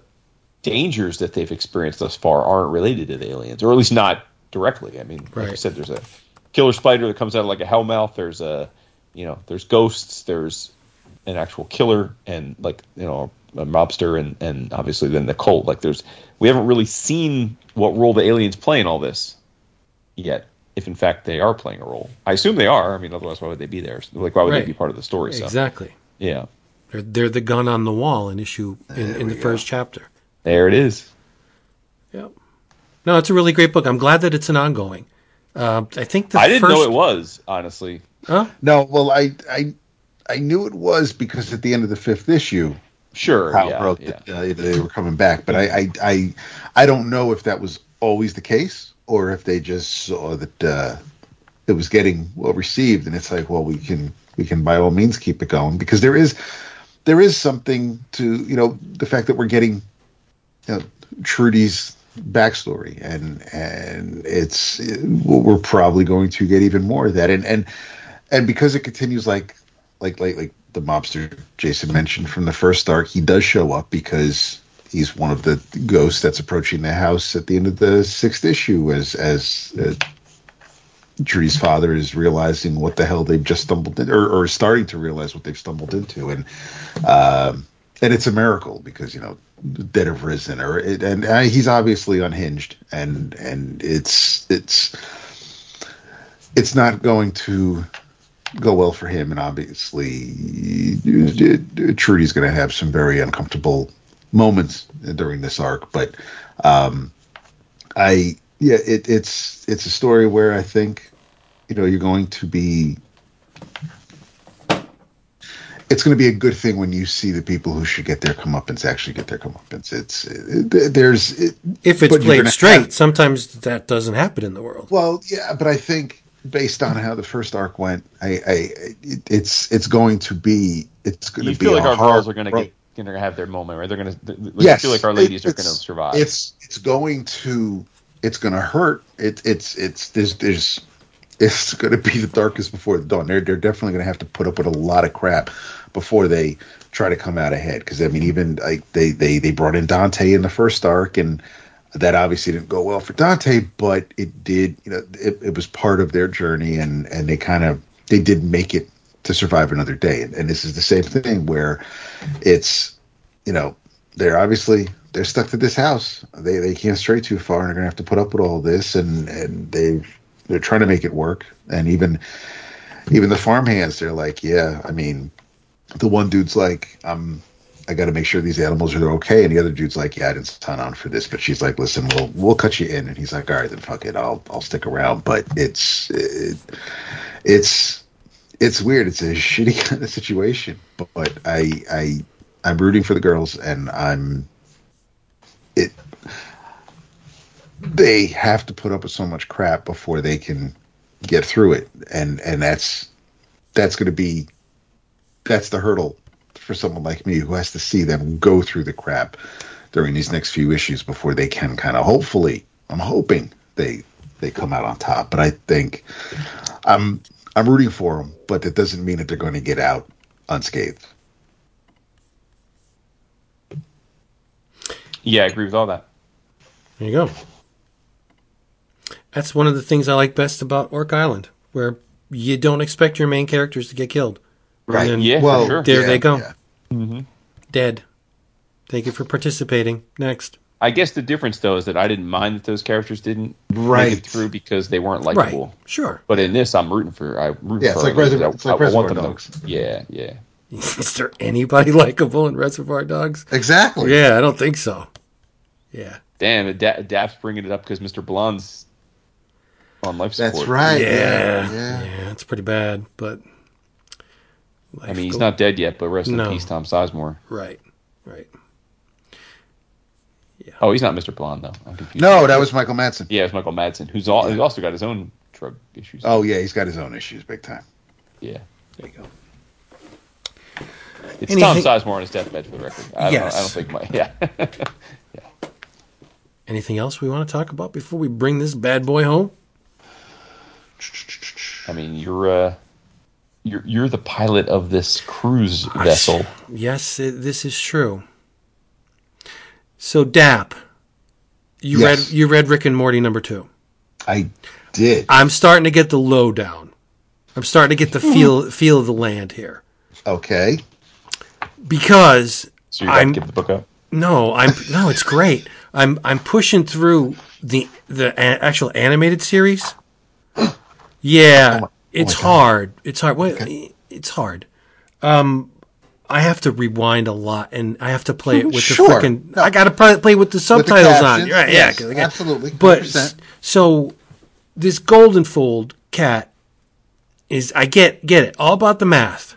dangers that they've experienced thus far aren't related to the aliens, or at least not directly. I mean, like I said, there's a killer spider that comes out of like a hellmouth. There's a, you know, there's ghosts. There's an actual killer and like you know a mobster and and obviously then the cult. Like there's we haven't really seen what role the aliens play in all this yet. If in fact they are playing a role, I assume they are. I mean, otherwise why would they be there? Like why would Right. they be part of the story? So Exactly. yeah, They're, they're the gun on the wall in issue in, in the first chapter. there it is. Yep. No, it's a really great book. I'm glad that it's an ongoing. Uh, I think the I didn't first, know it was honestly. Huh? No, well, I, I, I knew it was because at the end of the fifth issue, Sure, Kyle yeah, wrote yeah. that uh, they were coming back. But I, I, I, I don't know if that was always the case or if they just saw that uh, it was getting well received, and it's like, well, we can, we can by all means keep it going because there is, there is something to you know the fact that we're getting, you know, Trudy's backstory and and it's we're probably going to get even more of that and and and because it continues like like like like the mobster Jason mentioned from the first arc, he does show up because he's one of the ghosts that's approaching the house at the end of the sixth issue as as uh, father is realizing what the hell they've just stumbled in, or, or starting to realize what they've stumbled into, and um, and it's a miracle because you know dead have risen, or it, and uh, he's obviously unhinged, and and it's it's it's not going to go well for him, and obviously Trudy's going to have some very uncomfortable moments during this arc. But um, I, yeah, it, it's it's a story where I think you know you're going to be. It's going to be a good thing when you see the people who should get their comeuppance actually get their comeuppance. It's it, there's it, If it's played straight, have- sometimes that doesn't happen in the world. well, yeah, but I think based on how the first arc went, I, I it's it's going to be it's going You to be feel like a our hard girls are going to road. Get gonna have their moment, right? They're gonna. Yes, feel like our ladies it- are gonna survive. It's it's going to it's going to hurt. It, it's it's there's there's it's going to be the darkest before the dawn. They're they're definitely going to have to put up with a lot of crap before they try to come out ahead. Because I mean, even like they they they brought in Dante in the first arc, and that obviously didn't go well for Dante, but it did. You know, it, it was part of their journey, and and they kind of they did make it to survive another day. And, and this is the same thing where it's you know they're obviously they're stuck to this house. They they can't stray too far, and they're gonna have to put up with all this, and and they they're trying to make it work. And even even the farm hands, they're like, yeah, I mean, the one dude's like, I'm. I got to make sure these animals are okay, and the other dude's like, "Yeah, I didn't sign on for this." But she's like, "Listen, we'll we'll cut you in," and he's like, "All right, then fuck it, I'll I'll stick around." But it's it, it's it's weird. It's a shitty kind of situation, but I I I'm rooting for the girls, and I'm it. They have to put up with so much crap before they can get through it, and and that's that's going to be that's the hurdle for someone like me who has to see them go through the crap during these next few issues before they can kind of hopefully I'm hoping they they come out on top but I think I'm I'm rooting for them but that doesn't mean that they're going to get out unscathed yeah, I agree with all that. There you go. That's one of the things I like best about Orc Island, where you don't expect your main characters to get killed. right then- Yeah, well for sure. There yeah, they go. yeah. Mm-hmm. Dead. Thank you for participating. Next. I guess the difference though is that I didn't mind that those characters didn't Right. make it through because they weren't Right. likable. Sure. But in this, I'm rooting for. I root Yeah, for it's like our. Reservoir- I- it's like I want Reservoir them to- Dogs. yeah, yeah. Is there anybody likable in Reservoir Dogs? exactly Yeah, I don't think so. Yeah. Damn, Da- Dap's bringing it up because Mr. Blonde's on life support. that's right Yeah. yeah, yeah. Yeah, it's pretty bad, but. I mean, he's not dead yet, but rest No. in peace, Tom Sizemore. Right. Right. Oh, he's not Mr. Blonde though. I'm confused. no that was Michael Madsen Yeah, it's Michael Madsen, who's, all, who's also got his own drug issues. oh yeah he's got his own issues big time yeah. There you go. It's Anything- Tom Sizemore on his deathbed for the record. I don't, Yes. I don't think my yeah. Anything else we want to talk about before we bring this bad boy home? I mean, you're uh, you're you're the pilot of this cruise vessel. Yes, it, this is true. So, Dap, you Yes. read you read Rick and Morty number two. I did I'm starting to get the lowdown. I'm starting to get the feel feel of the land here okay because So you're about to I'm give the book up. no, I'm no, it's great. I'm I'm pushing through the the a- actual animated series. Yeah, it's hard. It's hard. Well, it's hard. Um, I have to rewind a lot, and I have to play it with the Sure. freaking. No. I got to play, with the With the subtitles on. Right? Yeah, yes, got- absolutely, But 100%. so this Goldenfold cat is. I get get it all about the math.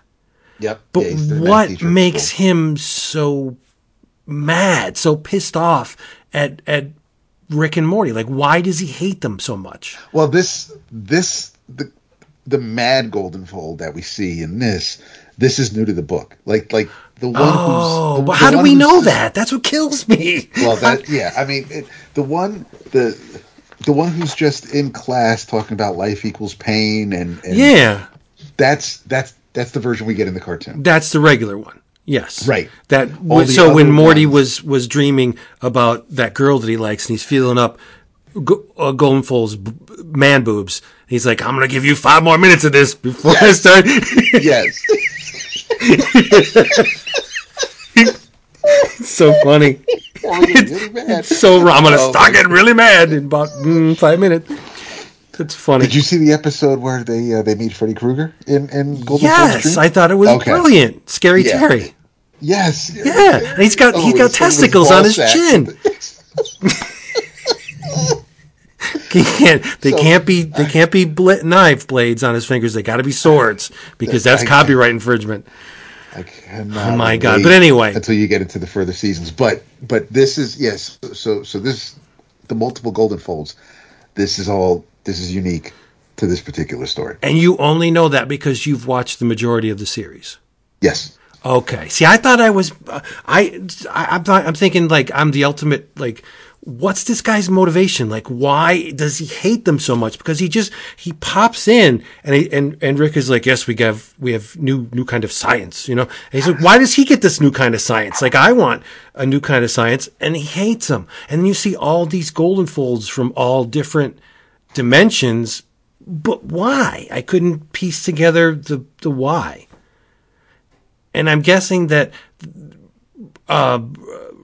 yep But Yeah, what makes him so mad, so pissed off at at Rick and Morty? Like, why does he hate them so much? Well, this this the the mad Goldenfold that we see in this this is new to the book. Like like the one Oh, who's the, but the how do we know that? That's what kills me. Well, that yeah, I mean it, the one the the one who's just in class talking about life equals pain and, and yeah, that's that's that's the version we get in the cartoon. that's the regular one. Yes, Right. That so when Morty ones- was was dreaming about that girl that he likes, and he's feeling up Go- uh, Goldenfold's b- man boobs. He's like, "I'm gonna give you five more minutes of this before I start." yes. So funny. It's. So I'm gonna Oh, start getting really mad in about mm, five minutes. That's funny. Did you see the episode where they uh, they meet Freddy Krueger in in Golden yes. I thought it was Okay. brilliant. Scary Yeah. Terry. Yes. Yeah, and he's got Oh, he's got testicles on his sack. chin. Can't, they So- can't be they can't be bl- knife blades on his fingers. They got to be swords because that's I- copyright infringement. I cannot Oh my God. But anyway. until you get into the further seasons. But but this is yes. So so this the multiple Goldenfolds. This is all. This is unique to this particular story. And you only know that because you've watched the majority of the series. Yes. Okay. See, I thought I was. Uh, I, I I'm, I'm thinking like I'm the ultimate like. What's this guy's motivation? Like, why does he hate them so much? Because he just he pops in and he, and and Rick is like, yes, we have we have new new kind of science, you know. And he's like, why does he get this new kind of science? Like, I want a new kind of science, and he hates them. And you see all these Goldenfolds from all different dimensions, but why? I couldn't piece together the the why and I'm guessing that uh,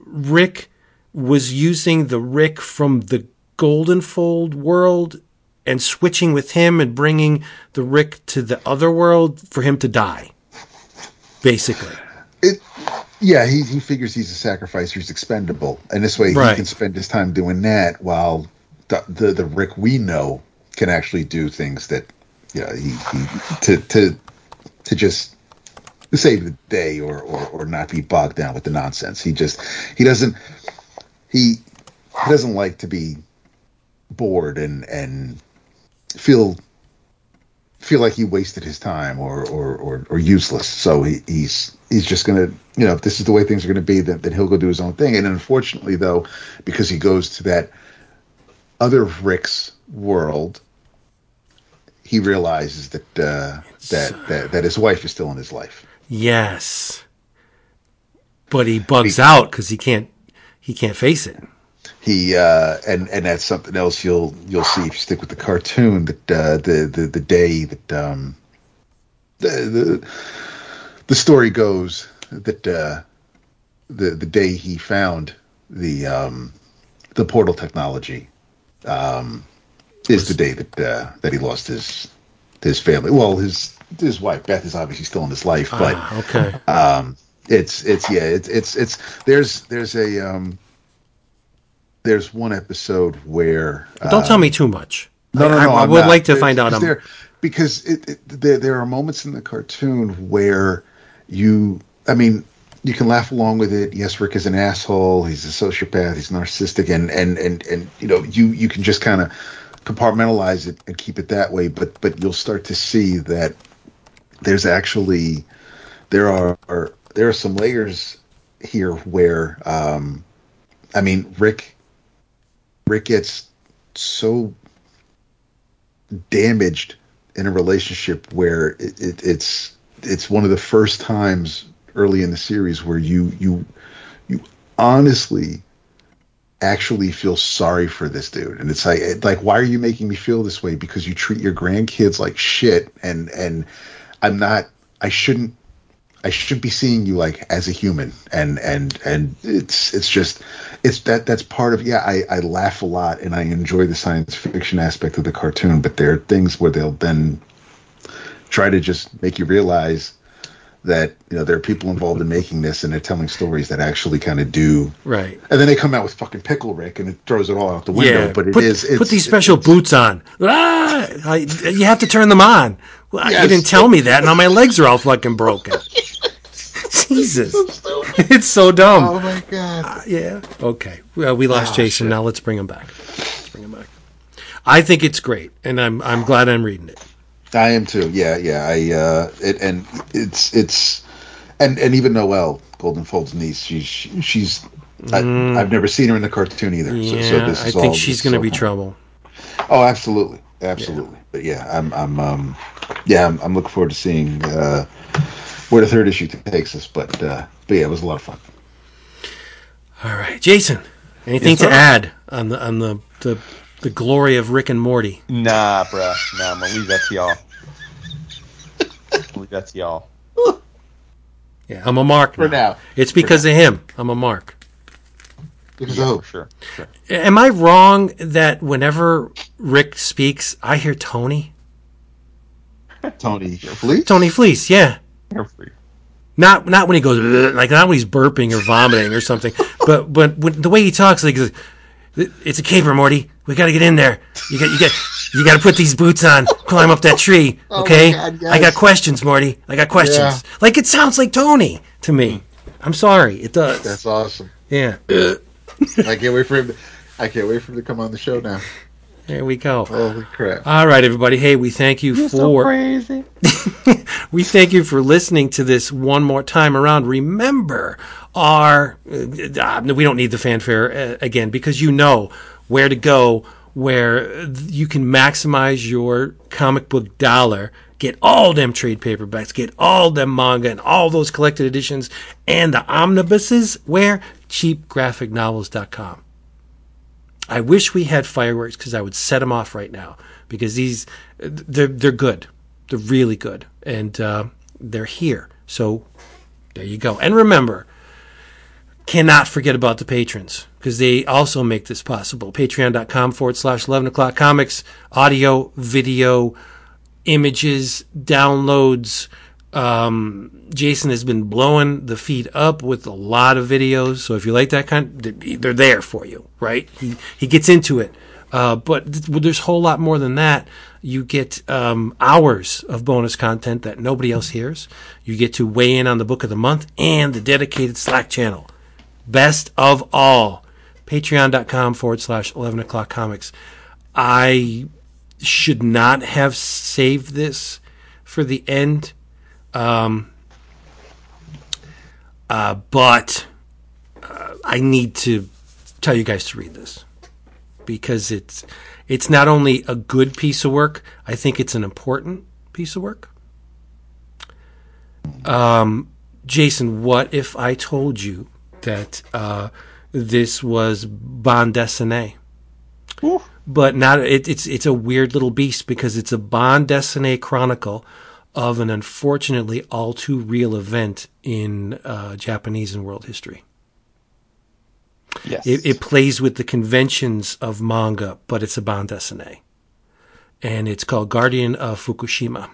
Rick was using the Rick from the Goldenfold world and switching with him and bringing the Rick to the other world for him to die, basically. It, yeah, he, he figures he's a sacrifice, he's expendable, and this way Right. he can spend his time doing that while the, the the Rick we know can actually do things that yeah he, he to to to just save the day or, or or not be bogged down with the nonsense. He just he doesn't he he doesn't like to be bored and and feel feel like he wasted his time or or or, or useless. So he, he's he's just gonna you know if this is the way things are gonna be, then, then he'll go do his own thing. And unfortunately, though, because he goes to that other Rick's world, he realizes that uh, that, that that his wife is still in his life. Yes, but he bugs out because he can't he can't face it. he uh and and that's something else you'll you'll see if you stick with the cartoon that uh the the, the day that um the, the the story goes that uh the the day he found the um the portal technology um is the day that uh that he lost his his family well his his wife beth is obviously still in his life but Ah, okay. um it's it's yeah it's it's it's there's there's a um there's one episode where But don't tell me too much. no, no, I, no, I I'm would not. like to find out. there because it, it, there there are moments in the cartoon where you I mean you can laugh along with it. Yes, Rick is an asshole. He's a sociopath. He's narcissistic, and and and and you know you you can just kind of compartmentalize it and keep it that way. But but you'll start to see that there's actually there are, are there are some layers here where um I mean Rick Rick gets so damaged in a relationship where it, it, it's it's one of the first times early in the series where you you you honestly actually feel sorry for this dude. And it's like like why are you making me feel this way? Because you treat your grandkids like shit and and I'm not I shouldn't I should be seeing you like as a human. And and and it's it's just it's that that's part of yeah I I laugh a lot and I enjoy the science fiction aspect of the cartoon but there are things where they'll then try to just make you realize that you know there are people involved in making this and they're telling stories that actually kind of do right. and then they come out with fucking pickle Rick and it throws it all out the window Yeah, but it put, is it's, put these special it's- boots on. Ah, I, you have to turn them on. Well, You didn't tell me that. Now my legs are all fucking broken. Jesus, it's so dumb. oh my god Yeah. Okay. Well, we lost Oh, Jason. shit. Now let's bring him back. Let's bring him back. I think it's great, and I'm I'm glad I'm reading it. I am too. Yeah, yeah. I uh, it, and it's it's and and even Noelle Goldenfold's niece. She's she's I, I've never seen her in the cartoon either. Mm. Yeah, so, so this I think all she's going to so be fun. trouble. Oh, absolutely, absolutely. But yeah, I'm I'm um yeah I'm, I'm looking forward to seeing uh, where the third issue takes us. But uh, but yeah, it was a lot of fun. All right, Jason. Anything Yes, to add on the on the, the the glory of Rick and Morty? Nah, bruh. Nah, I'm gonna leave that to y'all. I'll leave that to y'all. Yeah, I'm a mark For now. It's because of him. I'm a mark. Because Yeah, oh, for sure. sure. Am I wrong that whenever Rick speaks, I hear Tony? Tony Fleet. Tony Fleece, yeah. Not not when he goes like not when he's burping or vomiting or something, but but when, the way he talks, like it's a caper, Morty. We got to get in there. You got you got you got to put these boots on. Climb up that tree, okay? God, I got questions, Morty. I got questions. Yeah. Like it sounds like Tony to me. I'm sorry, it does. That's awesome. yeah. I can't wait for him. To, I can't wait for him to come on the show now. There we go. Holy crap! All right, everybody. Hey, we thank you You're so for crazy. we thank you for listening to this one more time around. Remember, our uh, we don't need the fanfare uh, again because you know where to go, where you can maximize your comic book dollar. Get all them trade paperbacks, get all them manga and all those collected editions and the omnibuses. Where cheapgraphicnovels.com. I wish we had fireworks because I would set them off right now because these they're they're good, they're really good, and uh, they're here. So there you go. And remember, cannot forget about the patrons because they also make this possible. Patreon.com forward slash 11 o'clock comics, audio, video, images, downloads. Um, Jason has been blowing the feed up with a lot of videos. So if you like that kind, they're there for you, right? He, he gets into it. Uh, but th- there's a whole lot more than that. You get um, hours of bonus content that nobody else hears. You get to weigh in on the book of the month and the dedicated Slack channel. Best of all, patreon.com forward slash 11 o'clock comics. I should not have saved this for the end. Um, uh, but uh, I need to tell you guys to read this because it's it's not only a good piece of work. I think it's an important piece of work. Um, Jason, what if I told you that uh, this was bande dessinée? But not it, it's it's a weird little beast because it's a bande dessinée chronicle of an unfortunately all too real event in uh, Japanese and world history. Yes. It, it plays with the conventions of manga, but it's a bande dessinée. And it's called Guardian of Fukushima.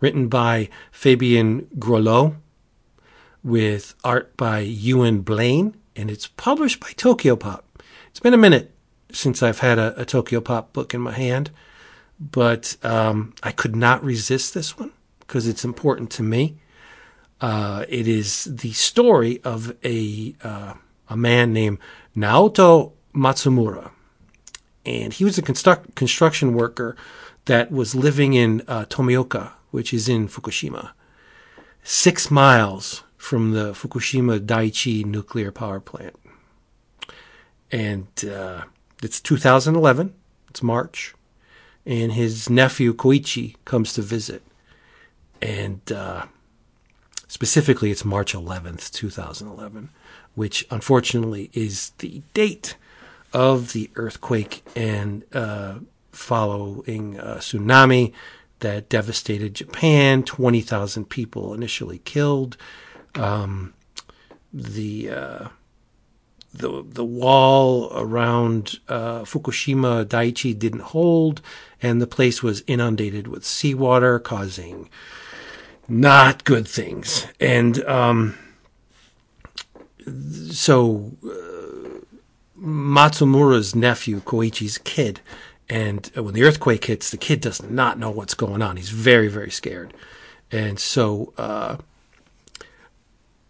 Written by Fabien Grolleau, with art by Ewen Blain, and it's published by Tokyopop. It's been a minute since I've had a, a Tokyopop book in my hand, but um, I could not resist this one because it's important to me. Uh, it is the story of a uh, a man named Naoto Matsumura, and he was a construct, construction worker that was living in uh, Tomioka, which is in Fukushima, six miles from the Fukushima Daiichi nuclear power plant. And uh, it's 2011. It's March, and his nephew Koichi comes to visit, and uh, specifically, it's March 11th, 2011 which unfortunately is the date of the earthquake and uh, following tsunami that devastated Japan. 20,000 people initially killed. Um, the uh, the the wall around uh, Fukushima Daiichi didn't hold, and the place was inundated with seawater, causing not good things. And um, so uh, Matsumura's nephew, Koichi's kid, and when the earthquake hits, the kid does not know what's going on. He's very, very scared. And so uh,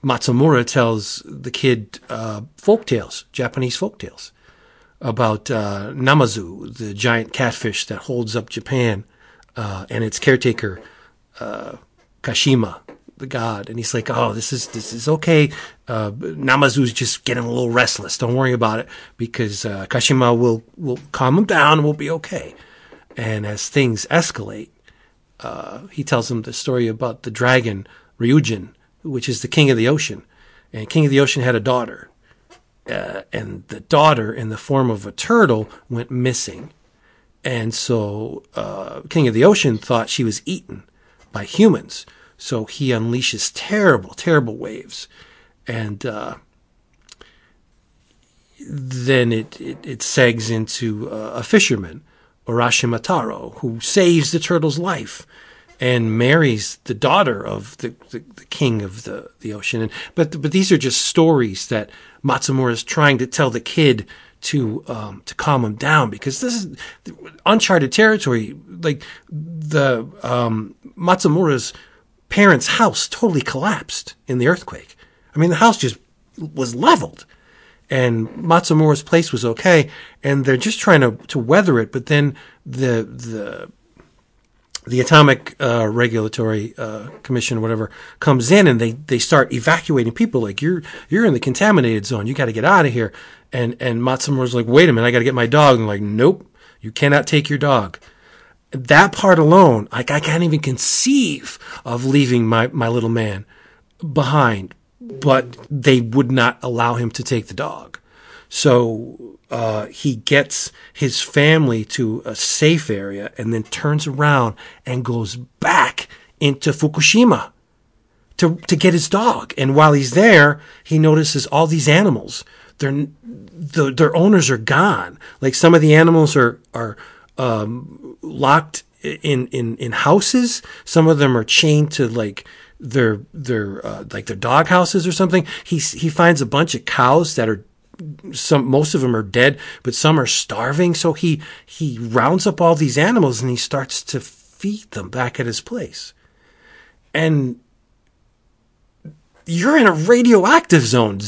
Matsumura tells the kid uh, folk tales, Japanese folk tales, about uh, Namazu, the giant catfish that holds up Japan, uh, and its caretaker, uh, Kashima, the god, and he's like, "Oh, this is this is okay. Uh, Namazu's just getting a little restless. Don't worry about it because uh, Kashima will will calm him down. and We'll be okay." And as things escalate, uh, he tells him the story about the dragon Ryujin, which is the king of the ocean, and King of the Ocean had a daughter, uh, and the daughter, in the form of a turtle, went missing, and so uh, King of the Ocean thought she was eaten by humans. So he unleashes terrible, terrible waves. And uh, then it, it, it segs into uh, a fisherman, Urashimataro, who saves the turtle's life and marries the daughter of the, the, the, king of the, the ocean. And, but, but these are just stories that Matsumura is trying to tell the kid to um, to calm him down because this is uncharted territory. Like the um, Matsumura's parents' house totally collapsed in the earthquake. I mean, the house just was leveled. and Matsumura's place was okay, and they're just trying to to weather it. But then the the the atomic uh, regulatory uh, commission whatever comes in and they, they start evacuating people like you're you're in the contaminated zone. You got to get out of here. And and Matsumura's like wait a minute I got to get my dog. And like nope you cannot take your dog. That part alone like I can't even conceive of leaving my my little man behind but they would not allow him to take the dog. So uh, he gets his family to a safe area and then turns around and goes back into Fukushima to to get his dog. And while he's there, he notices all these animals. Their the, their owners are gone. Like some of the animals are are um, locked in in in houses. Some of them are chained to like their their uh, like their dog houses or something. He he finds a bunch of cows that are some most of them are dead, but some are starving. So he he rounds up all these animals and he starts to feed them back at his place. And you're in a radioactive zone.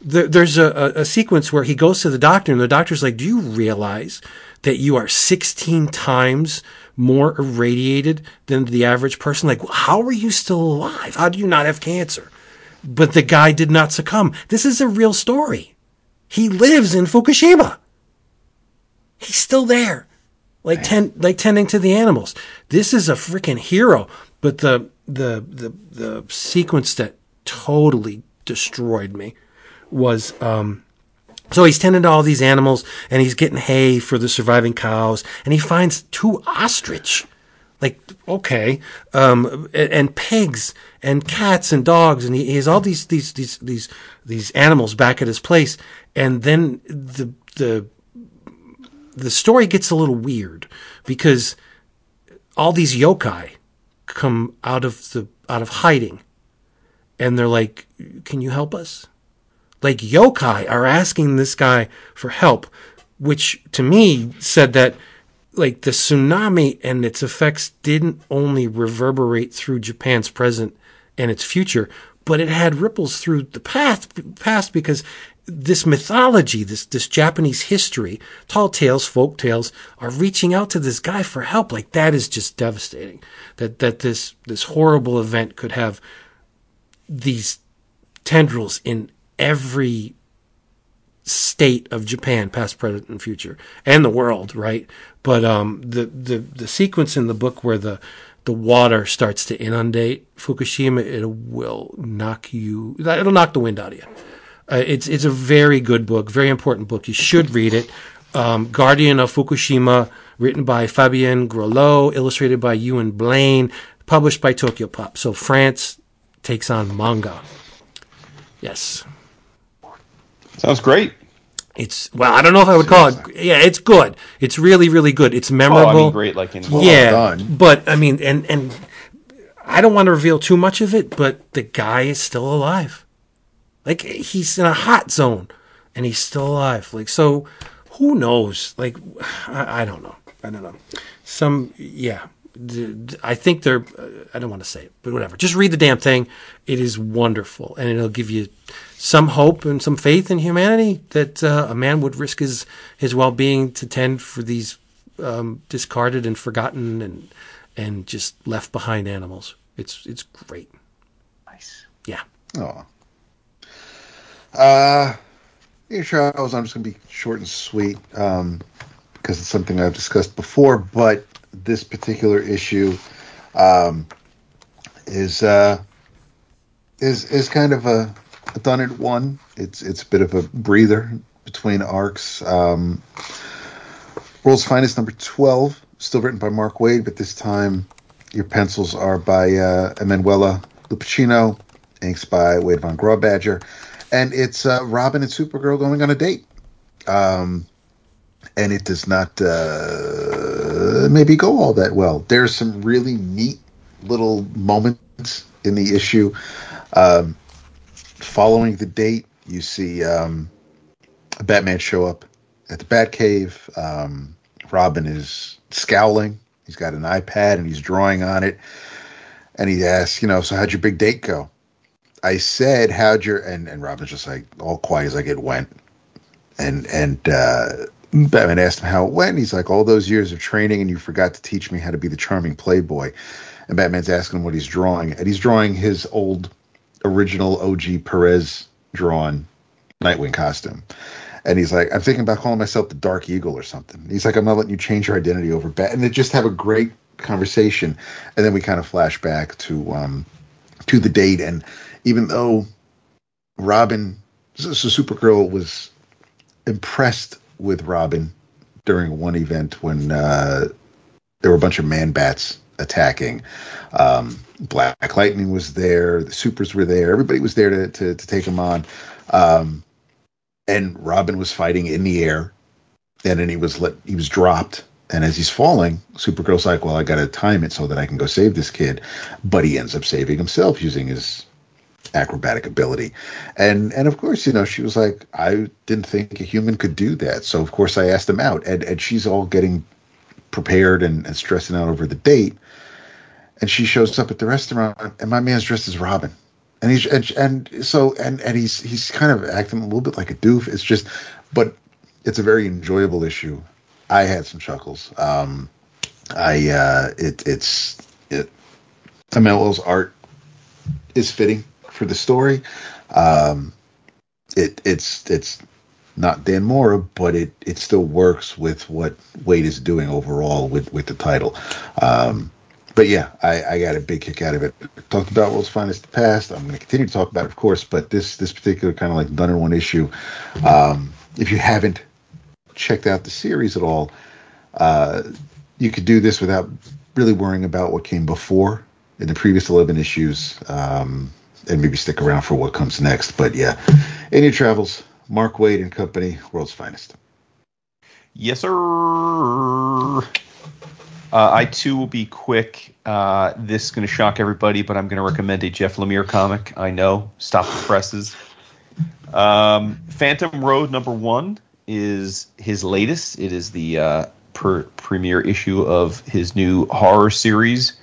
There's a, a, sequence where he goes to the doctor, and the doctor's like, "Do you realize that you are 16 times more irradiated than the average person? Like, how are you still alive? How do you not have cancer?" But the guy did not succumb. This is a real story. He lives in Fukushima. He's still there, like ten, like tending to the animals. This is a freaking hero. But the the the the sequence that totally destroyed me was um, so he's tending to all these animals and he's getting hay for the surviving cows and he finds two ostrich like okay um, and, and, pigs and cats and dogs and he, he, has all these these these these these animals back at his place and then the the the story gets a little weird because all these yokai come out of the out of hiding and they're like can you help us? Like yokai are asking this guy for help which to me said that like the tsunami and its effects didn't only reverberate through Japan's present and its future, but it had ripples through the past, past because this mythology, this this Japanese history, tall tales, folk tales, are reaching out to this guy for help. Like that is just devastating. That that this this horrible event could have these tendrils in every state of Japan, past, present, and future, and the world, right? But um, the the the sequence in the book where the the water starts to inundate Fukushima, it will knock you. It'll knock the wind out of you. Uh, it's it's a very good book, very important book. You should read it. Um, Guardian of Fukushima, written by Fabien Grolleau, illustrated by Ewen Blain, published by Tokyopop. So France takes on manga. Yes. Sounds great. It's well, I don't know if I would call it. Yeah, it's good. It's really, really good. It's memorable. Oh, I mean, great, like in well yeah. But I mean, and and I don't want to reveal too much of it, but the guy is still alive. Like he's in a hot zone, and he's still alive. Like so, who knows? Like I, I don't know. I don't know. Some yeah. I think they're. Uh, I don't want to say it, but whatever. Just read the damn thing. It is wonderful, and it'll give you some hope and some faith in humanity that uh, a man would risk his his well being to tend for these um, discarded and forgotten and and just left behind animals. It's it's great. Nice. Yeah. Oh. Uh, your shows. I'm just gonna be short and sweet um, because it's something I've discussed before, but this particular issue um, is uh, is is kind of a, a done it one. It's it's a bit of a breather between arcs. Um, World's Finest number twelve, still written by Mark Waid, but this time your pencils are by uh, Emanuela Lupacchino, inks by Wade von Grawbadger, and it's uh, Robin and Supergirl going on a date. Um, and it does not uh, maybe go all that well. There's some really neat little moments in the issue. Um, following the date, you see um, Batman show up at the Batcave. Um, Robin is scowling. He's got an iPad and he's drawing on it. And he asks, you know, so how'd your big date go? I said, how'd your and and Robin's just like all quiet as like it went, and and uh, Batman asked him how it went. He's like, all those years of training, and you forgot to teach me how to be the charming playboy. And Batman's asking him what he's drawing, and he's drawing his old original OG Perez drawn Nightwing costume. And he's like, I'm thinking about calling myself the Dark Eagle or something. He's like, I'm not letting you change your identity over Bat. And they just have a great conversation. And then we kind of flash back to um, to the date. And even though Robin, so, Supergirl was impressed with Robin during one event when uh, there were a bunch of man bats attacking. Um, Black Lightning was there, the Supers were there, everybody was there to to, to take him on. Um, and Robin was fighting in the air, and then he was let he was dropped. And as he's falling, Supergirl's like, "Well, I got to time it so that I can go save this kid," but he ends up saving himself using his acrobatic ability. And and of course, you know, she was like, "I didn't think a human could do that," so of course I asked him out. And and she's all getting prepared and, and stressing out over the date. And she shows up at the restaurant, and my man's dressed as Robin and he's and, and so and and he's he's kind of acting a little bit like a doof. It's just, but it's a very enjoyable issue. I had some chuckles. Um, I uh, it it's it. Amelio's art is fitting for the story. Um, it it's it's not Dan Mora, but it it still works with what Waid is doing overall with with the title. Um, but yeah, I, I got a big kick out of it. Talked about World's Finest the past. I'm going to continue to talk about it, of course, but this this particular kind of like in one issue. Um, if you haven't checked out the series at all, uh, you could do this without really worrying about what came before in the previous 11 issues, um, and maybe stick around for what comes next. But yeah, in your travels, Mark Waid and Company, World's Finest. Yes, sir. Uh, I too will be quick. Uh, this is going to shock everybody, but I'm going to recommend a Jeff Lemire comic. I know. Stop the presses. Um, Phantom Road number one is his latest. It is the uh, per- premiere issue of his new horror series,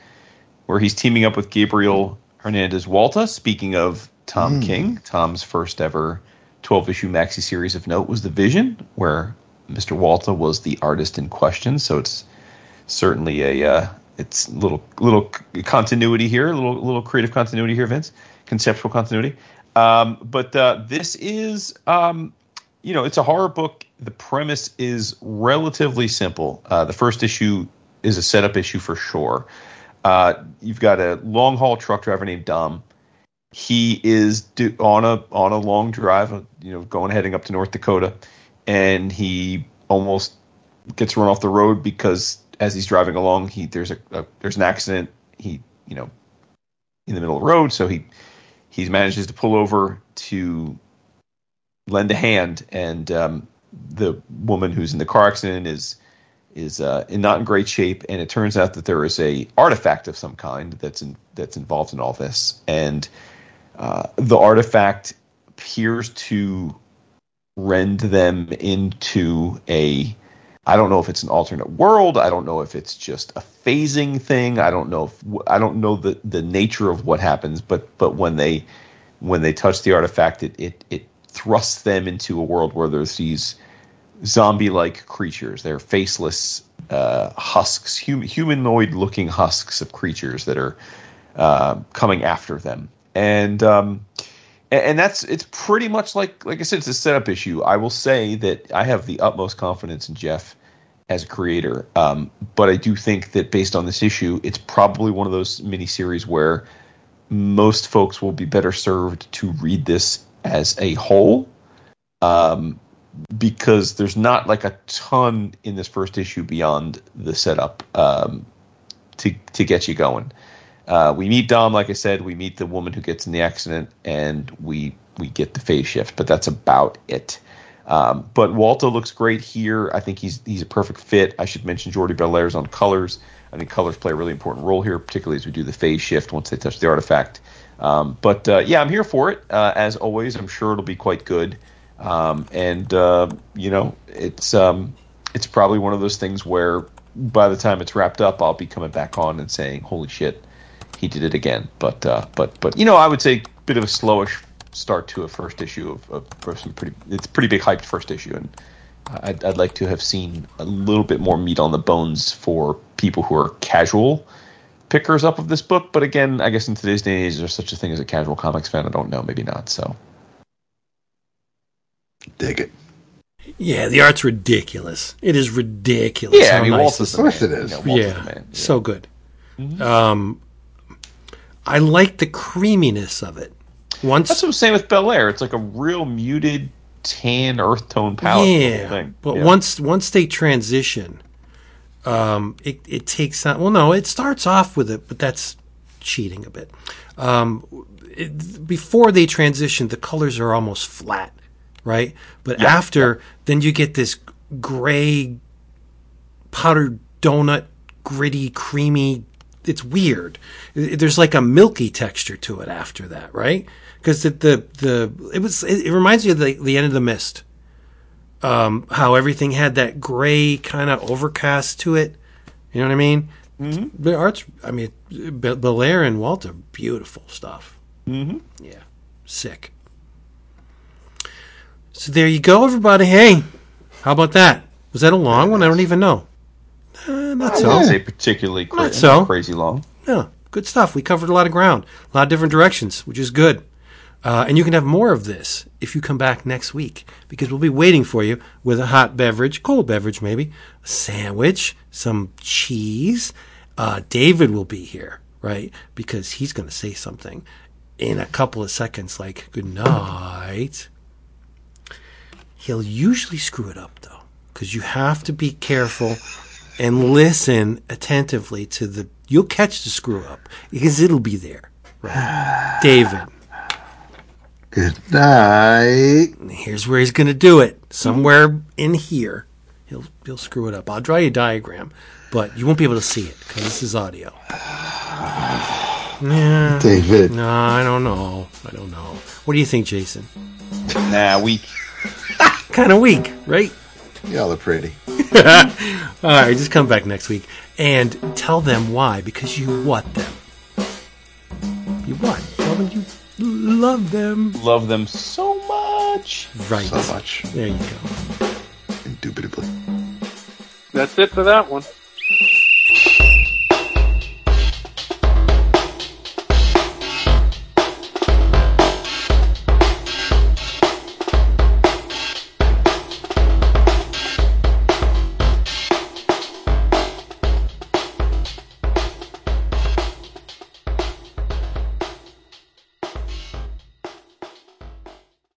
where he's teaming up with Gabriel Hernandez Walta. Speaking of Tom mm. King, Tom's first ever 12 issue maxi series of note was The Vision, where Mr. Walta was the artist in question. So it's certainly a uh, it's little little continuity here, a little little creative continuity here, Vince, conceptual continuity. Um, but uh, this is um, you know it's a horror book. The premise is relatively simple. Uh, the first issue is a setup issue for sure. Uh, you've got a long haul truck driver named Dom. He is do, on a on a long drive, you know, going heading up to North Dakota, and he almost gets run off the road because as he's driving along, he there's a, a, there's an accident. He you know in the middle of the road, so he he manages to pull over to lend a hand, and um, the woman who's in the car accident is is uh, in not in great shape, and it turns out that there is a artifact of some kind that's in, that's involved in all this, and uh, the artifact appears to rend them into a I don't know if it's an alternate world. I don't know if it's just a phasing thing. I don't know if I don't know the the nature of what happens. But but when they when they touch the artifact, it it it thrusts them into a world where there's these zombie like creatures. They're faceless uh, husks, hum, humanoid looking husks of creatures that are uh, coming after them. And um, and, that's it's pretty much like like I said, it's a setup issue. I will say that I have the utmost confidence in Jeff as a creator, um, but I do think that based on this issue, it's probably one of those miniseries where most folks will be better served to read this as a whole. Um, because there's not like a ton in this first issue beyond the setup um, to to get you going. Uh, we meet Dom, like I said. We meet the woman who gets in the accident, and we we get the phase shift. But that's about it. Um, but Walta looks great here. I think he's he's a perfect fit. I should mention Jordie Bellaire's on colors. I think colors play a really important role here, particularly as we do the phase shift once they touch the artifact. Um, but uh, yeah, I'm here for it. Uh, as always, I'm sure it'll be quite good. Um, and uh, you know, it's um, it's probably one of those things where by the time it's wrapped up, I'll be coming back on and saying, "Holy shit, he did it again. But uh, but but you know, I would say a bit of a slowish start to a first issue of, of, of some pretty. It's a pretty big hyped first issue, and I'd, I'd like to have seen a little bit more meat on the bones for people who are casual pickers up of this book. But again, I guess in today's day and age, there's such a thing as a casual comics fan. I don't know, maybe not. So Dig it. Yeah, the art's ridiculous. It is ridiculous. yeah, I mean, nice Walt it is Of the course man. it is. You know, Walt is yeah, the man. so good. Um, I like the creaminess of it. Once, That's what I'm saying with Bellaire. It's like a real muted tan earth tone palette. yeah, thing. but Yeah. once once they transition, um, it it takes on. Well, no, it starts off with it, but that's cheating a bit. Um, it, before they transition, the colors are almost flat, right? But Yeah, after, then you get this gray powdered donut, gritty, creamy. It's weird. There's like a milky texture to it after that, right? Because the, the the it was it, it reminds me of the the end of the mist. Um, how everything had that gray kind of overcast to it. You know what I mean? Mm-hmm. The art's, I mean, Be- Bellaire and Walta, beautiful stuff. Mm-hmm. Yeah, sick. So there you go, everybody. Hey, how about that? Was that a long one? I don't even know. Uh, not I so. wouldn't say particularly cra- Not so. crazy long. Yeah, good stuff. We covered a lot of ground, a lot of different directions, which is good. Uh, and you can have more of this if you come back next week because we'll be waiting for you with a hot beverage, cold beverage maybe, a sandwich, some cheese. Uh, David will be here, right? Because he's going to say something in a couple of seconds, like "good night." He'll usually screw it up though, because you have to be careful and listen attentively to the. You'll catch the screw up because it'll be there. Right. David, Good night. here's where he's going to do it. Somewhere in here, he'll he'll screw it up. I'll draw you a diagram, but you won't be able to see it because this is audio. Yeah. David. No, I don't know. I don't know. What do you think, Jason? Nah, weak. Kind of weak, right? Y'all are pretty. All right, just come back next week and tell them why because you want them. You what? Tell them you love them. love them so much. Right. So much. There you go. Indubitably. That's it for that one.